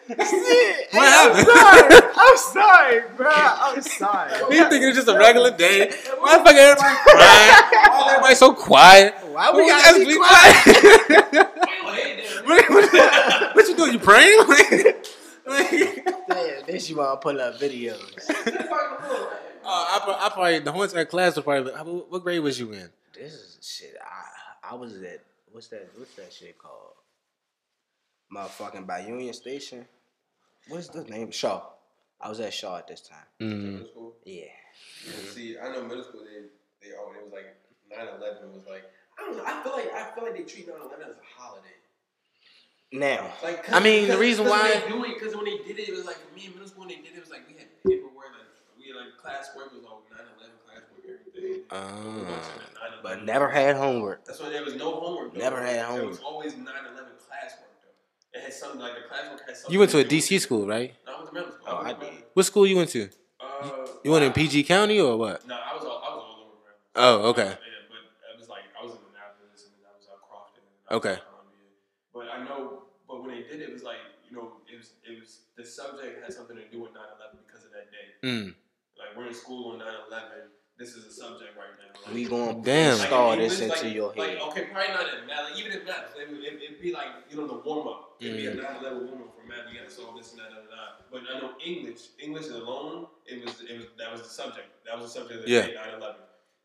S1: What
S4: I'm
S1: happened?
S4: sorry. I'm sorry, bro. I'm sorry.
S1: You think it's just a regular day? Why the fuck everybody crying? Why is everybody so quiet?
S4: Why we
S1: Well,
S4: gotta
S1: just
S4: be
S1: quiet?
S2: Go
S1: what, what- what you doing? You praying? Like-
S4: Damn, then she wanna pull up videos.
S1: Uh, I, I probably the whole entire class was probably. how- What grade was you in?
S4: This is shit. I I was at what's that? What's that shit called? Motherfucking by Union Station. What's the name? Shaw. I was at Shaw at this time.
S1: Mm.
S2: Middle school.
S4: Yeah.
S2: Yeah, See, I know middle school they they all it was like 9-11 was like I don't know. I feel like I feel like they treat 9-11 as a holiday.
S4: Now,
S2: Like,
S1: I mean, the reason why-
S2: they do it because when they did it, it was like for me in middle school when they did it, it was like we had paperwork, like we had like classwork was all 9-11 classwork, everything.
S1: Ah.
S4: but never had homework.
S2: That's why there was no homework. Though.
S4: Never had
S2: There was always 9-11 classwork though. It had something like the classwork had something.
S1: You went to a
S2: do
S1: DC school, right?
S2: No, I went to middle school.
S4: Oh, I
S2: went to
S4: did.
S2: middle-
S1: What school you went to?
S2: Uh,
S1: You went in PG County or what?
S2: No, I was all I was all over. Around.
S1: Oh, okay.
S2: Yeah, but it was like I was in Annapolis and then I was out Crofton. And then I was
S1: Okay.
S2: But I know, but when they did it, it was like you know, it was it was the subject had something to do with 9/11 because of that day.
S1: Mm.
S2: Like we're in school on 9/11. This is a subject right now. Like,
S4: We going to
S1: Damn.
S4: install
S2: in
S4: this into
S2: like,
S4: your
S2: Like,
S4: head.
S2: okay, probably not in math. Like, even in math, it would it, it'd be like you know the warm up. It'd be a
S1: Mm.
S2: 9/11 warm up for math. You got to solve this and that and that. But I know English, English alone, it was it was that was the subject. That was the subject of the
S1: Yeah.
S2: day 9/11.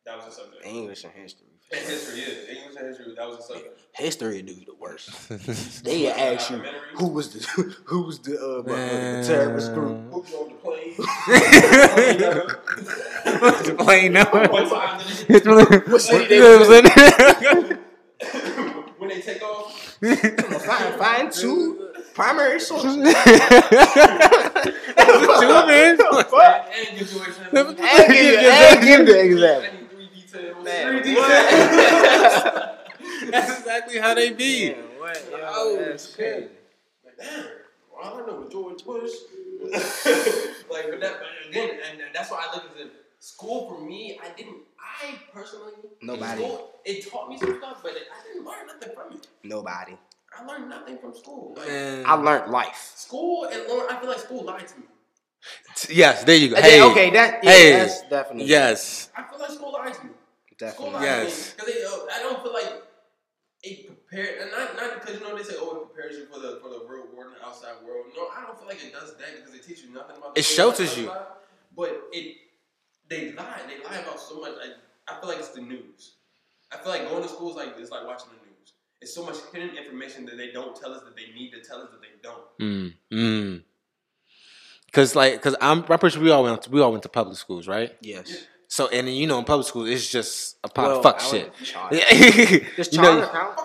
S2: That was the subject.
S4: English and history.
S2: And history, yeah. English and history, that was the subject.
S4: History do the worst. They ask you who was the who was the uh, the terrorist group.
S2: Who drove the plane?
S1: Plain no.
S2: what time did it?
S1: What
S4: city they was
S2: when they take off?
S4: Find find two primary sources.
S1: Two man.
S2: And give you examples.
S4: And give, you- and give the example.
S2: I need three details.
S4: Man,
S2: three details.
S1: That's exactly how they be.
S4: what?
S2: Oh, oh,
S4: that's
S2: shit.
S4: crazy.
S2: Like, damn, well, I don't know with George Bush. like, but that, but again, and that's why I look at it. School for me, I didn't. I personally,
S4: Nobody.
S2: School, it taught me some stuff, but it, I didn't learn nothing from it.
S4: Nobody.
S2: I learned nothing from school. Like,
S4: I learned life.
S2: school and learn. I feel like school lied to me.
S1: Yes, there you go.
S4: Okay,
S1: Hey,
S4: okay, that yeah,
S1: hey,
S4: that's definitely
S1: yes,
S2: I feel like school lied to me. School
S4: definitely.
S2: lied
S1: Yes.
S2: because uh, I don't feel like it prepared, and not not because you know they say oh it prepares you for the for the real world and the outside world. No, I don't feel like it does that because it teaches you nothing about. The
S1: It shelters you.
S2: outside. But it they lie. They lie about so much. I, I feel like it's the news. I feel like going to schools like this, like watching the news. It's so much hidden information that they don't tell us that they need to tell us that they don't.
S1: Mm, mm. Cause like, cause I'm, I'm pretty sure we all went, to, we all went to public schools, right?
S4: Yes.
S1: So, and you know, in public school it's just a pile
S4: Well,
S1: of fuck
S4: I
S1: shit.
S4: went to charter.
S1: You
S4: Does
S1: know,
S4: charter count?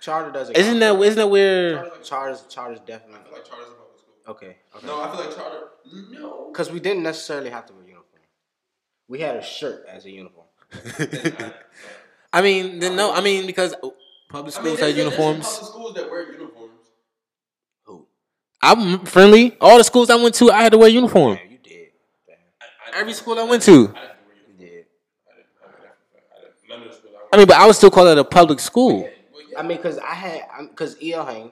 S4: Charter doesn't.
S1: isn't
S4: count.
S1: that, isn't that where?
S2: Charter's like,
S4: charters? Charters
S2: I
S4: definitely.
S2: feel like charter's a public school.
S4: Okay. Okay.
S2: No, I feel like charter. No.
S4: Because we didn't necessarily have to wear uniform. We had a shirt as a uniform.
S1: I mean, then no, I mean because public
S2: I mean,
S1: schools
S2: there's-
S1: had uniforms.
S2: Public schools that wear uniforms.
S4: Who?
S1: I'm friendly. All the schools I went to, I had to wear uniform.
S4: Yeah, you did. Damn,
S2: I, I
S1: Every school I went to.
S2: I didn't wear uniforms.
S4: You did.
S2: I didn't. I didn't. I didn't. None of the schools I
S1: mean, but I would still call it a public school.
S4: I mean, because I had, because E.L.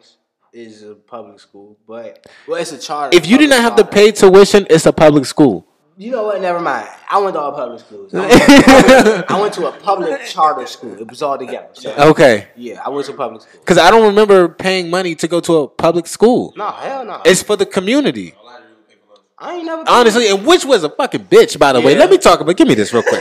S4: Is a public school, but well, it's a charter.
S1: If you did not have to pay tuition, it's a public school.
S4: you know what? Never mind. I went to all public schools. I went, I went to a public charter school. It was all together. So,
S1: Okay.
S4: yeah, I went to public school.
S1: Because I don't remember paying money to go to a public school.
S4: No, hell no.
S1: It's for the community.
S4: I ain't never.
S1: Honestly, and which was a fucking bitch, by the way. Let me talk about. Give me this real quick.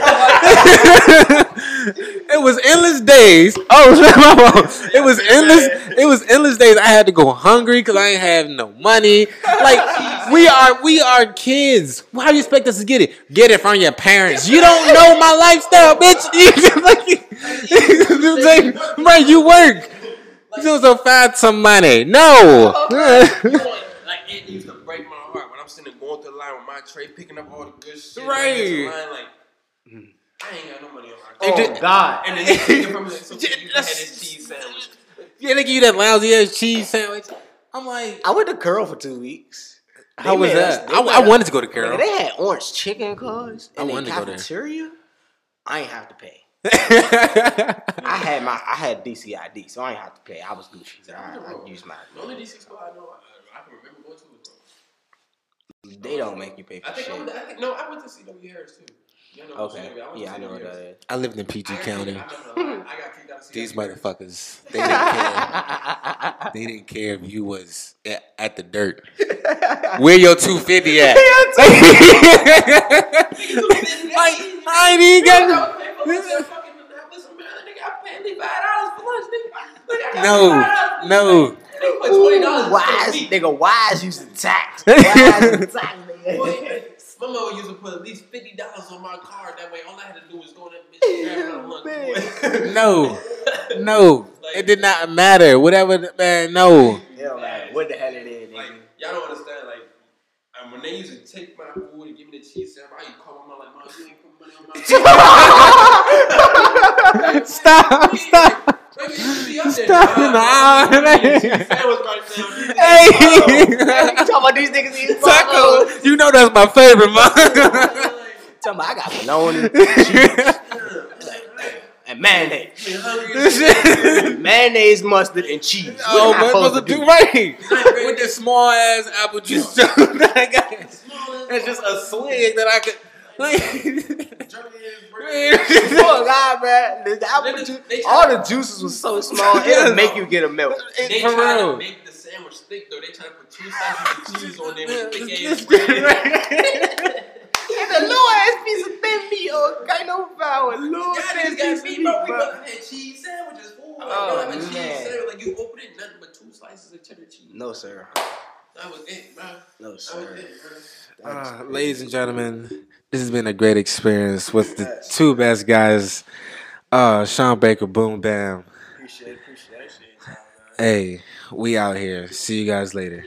S1: it was endless days. Oh, my fault. it was endless. It was endless days. I had to go hungry because I ain't have no money. Like we are, we are kids. How you expect us to get it? Get it from your parents. You don't know my lifestyle, bitch. Like, right? You work. You supposed to find some money. No.
S2: I'm sitting there going through the line with my tray, picking up all the good shit.
S1: Right.
S2: I get to the line, like, I ain't got no money on my
S1: They
S2: card.
S1: did-
S4: Oh God.
S2: And then they take it from me like, so you can this cheese sandwich.
S1: Yeah, they give you that lousy ass cheese sandwich. I'm like,
S4: I went to Curl for two weeks.
S1: how was that? I, I wanted to go to
S4: Nigga,
S1: Carol.
S4: they had orange chicken cars
S1: I
S4: in the
S1: wanted to go there.
S4: cafeteria. I ain't have to pay. I had my I had DCID, so I ain't have to pay. I was Gucci. So I, I used my.
S2: The only DC school I know, I, I can remember going to was Rose.
S4: They don't make you pay
S2: I
S4: for
S2: think, I
S4: shit.
S2: went, I think no, I went to CW Harris too. You know,
S4: Okay.
S2: CW,
S4: Yeah, I know
S2: CW
S4: what that
S1: I lived in PG
S2: I
S1: County.
S2: kicked- I'm not gonna lie, I got out of
S1: These motherfuckers, they didn't care. They didn't care if you was at, at the dirt. Where your 250 at? like, I ain't even got
S2: I was paying for lunch at fucking Annapolis, Maryland, nigga. I paid me five dollars for lunch, nigga. Nigga, I got
S1: no, no.
S2: Lunch. They put twenty dollars
S4: Wise
S2: a week.
S4: nigga, wise used to tax. Wise used tax, nigga.
S2: My mother used to put at least fifty dollars on my card. That way, all I had to do was go in that bitch and grab another lunch.
S1: No, no, it did not matter. Whatever, the- man. No.
S4: Hell, man, what the hell it is,
S2: Like y'all don't understand. Like um, when they used to take my food and give me the cheese sandwich, I used to call my mom like, "Mom, you ain't put money on my."
S1: Stop, stop.
S2: Baby, you should be up there.
S1: Stop.
S2: Nah,
S1: Nah,
S2: nah,
S1: man.
S2: cheese sandwich right now.
S1: Hey,
S4: You talking about these niggas eating tacos?
S1: taco. You know that's my favorite, man.
S4: Talking about I got bologna, cheese, and mayonnaise. mayonnaise, mustard, and cheese.
S1: Oh,
S4: What am I
S1: man, supposed to
S4: do?
S1: do right with the small ass apple juice. that That's just a swig that I could.
S4: Oh God, man! The apple juice, all the juices was so small, it'll make you get a milk.
S2: They
S1: For
S2: try
S1: real.
S2: to make the sandwich thick though. They try to put two slices of cheese on there with thick ass bread.
S4: And a little ass piece of thin meat or kind of flour, little
S2: Y'all
S4: thin
S2: niggas got
S4: piece of meat,
S2: bro. We
S4: bro.
S2: both had cheese sandwiches. Fool.
S4: Oh,
S2: you have a cheese
S4: man.
S2: sandwich. Like you open it, nothing but two slices of cheddar cheese.
S4: No, sir.
S2: That was it, bro.
S4: No, sir.
S2: it, bro.
S1: Uh, ladies and gentlemen, this has been a great experience with the two best guys, uh, Chawn Baker, Boom Bam.
S4: Appreciate appreciate.
S1: Hey, we out here. See you guys later.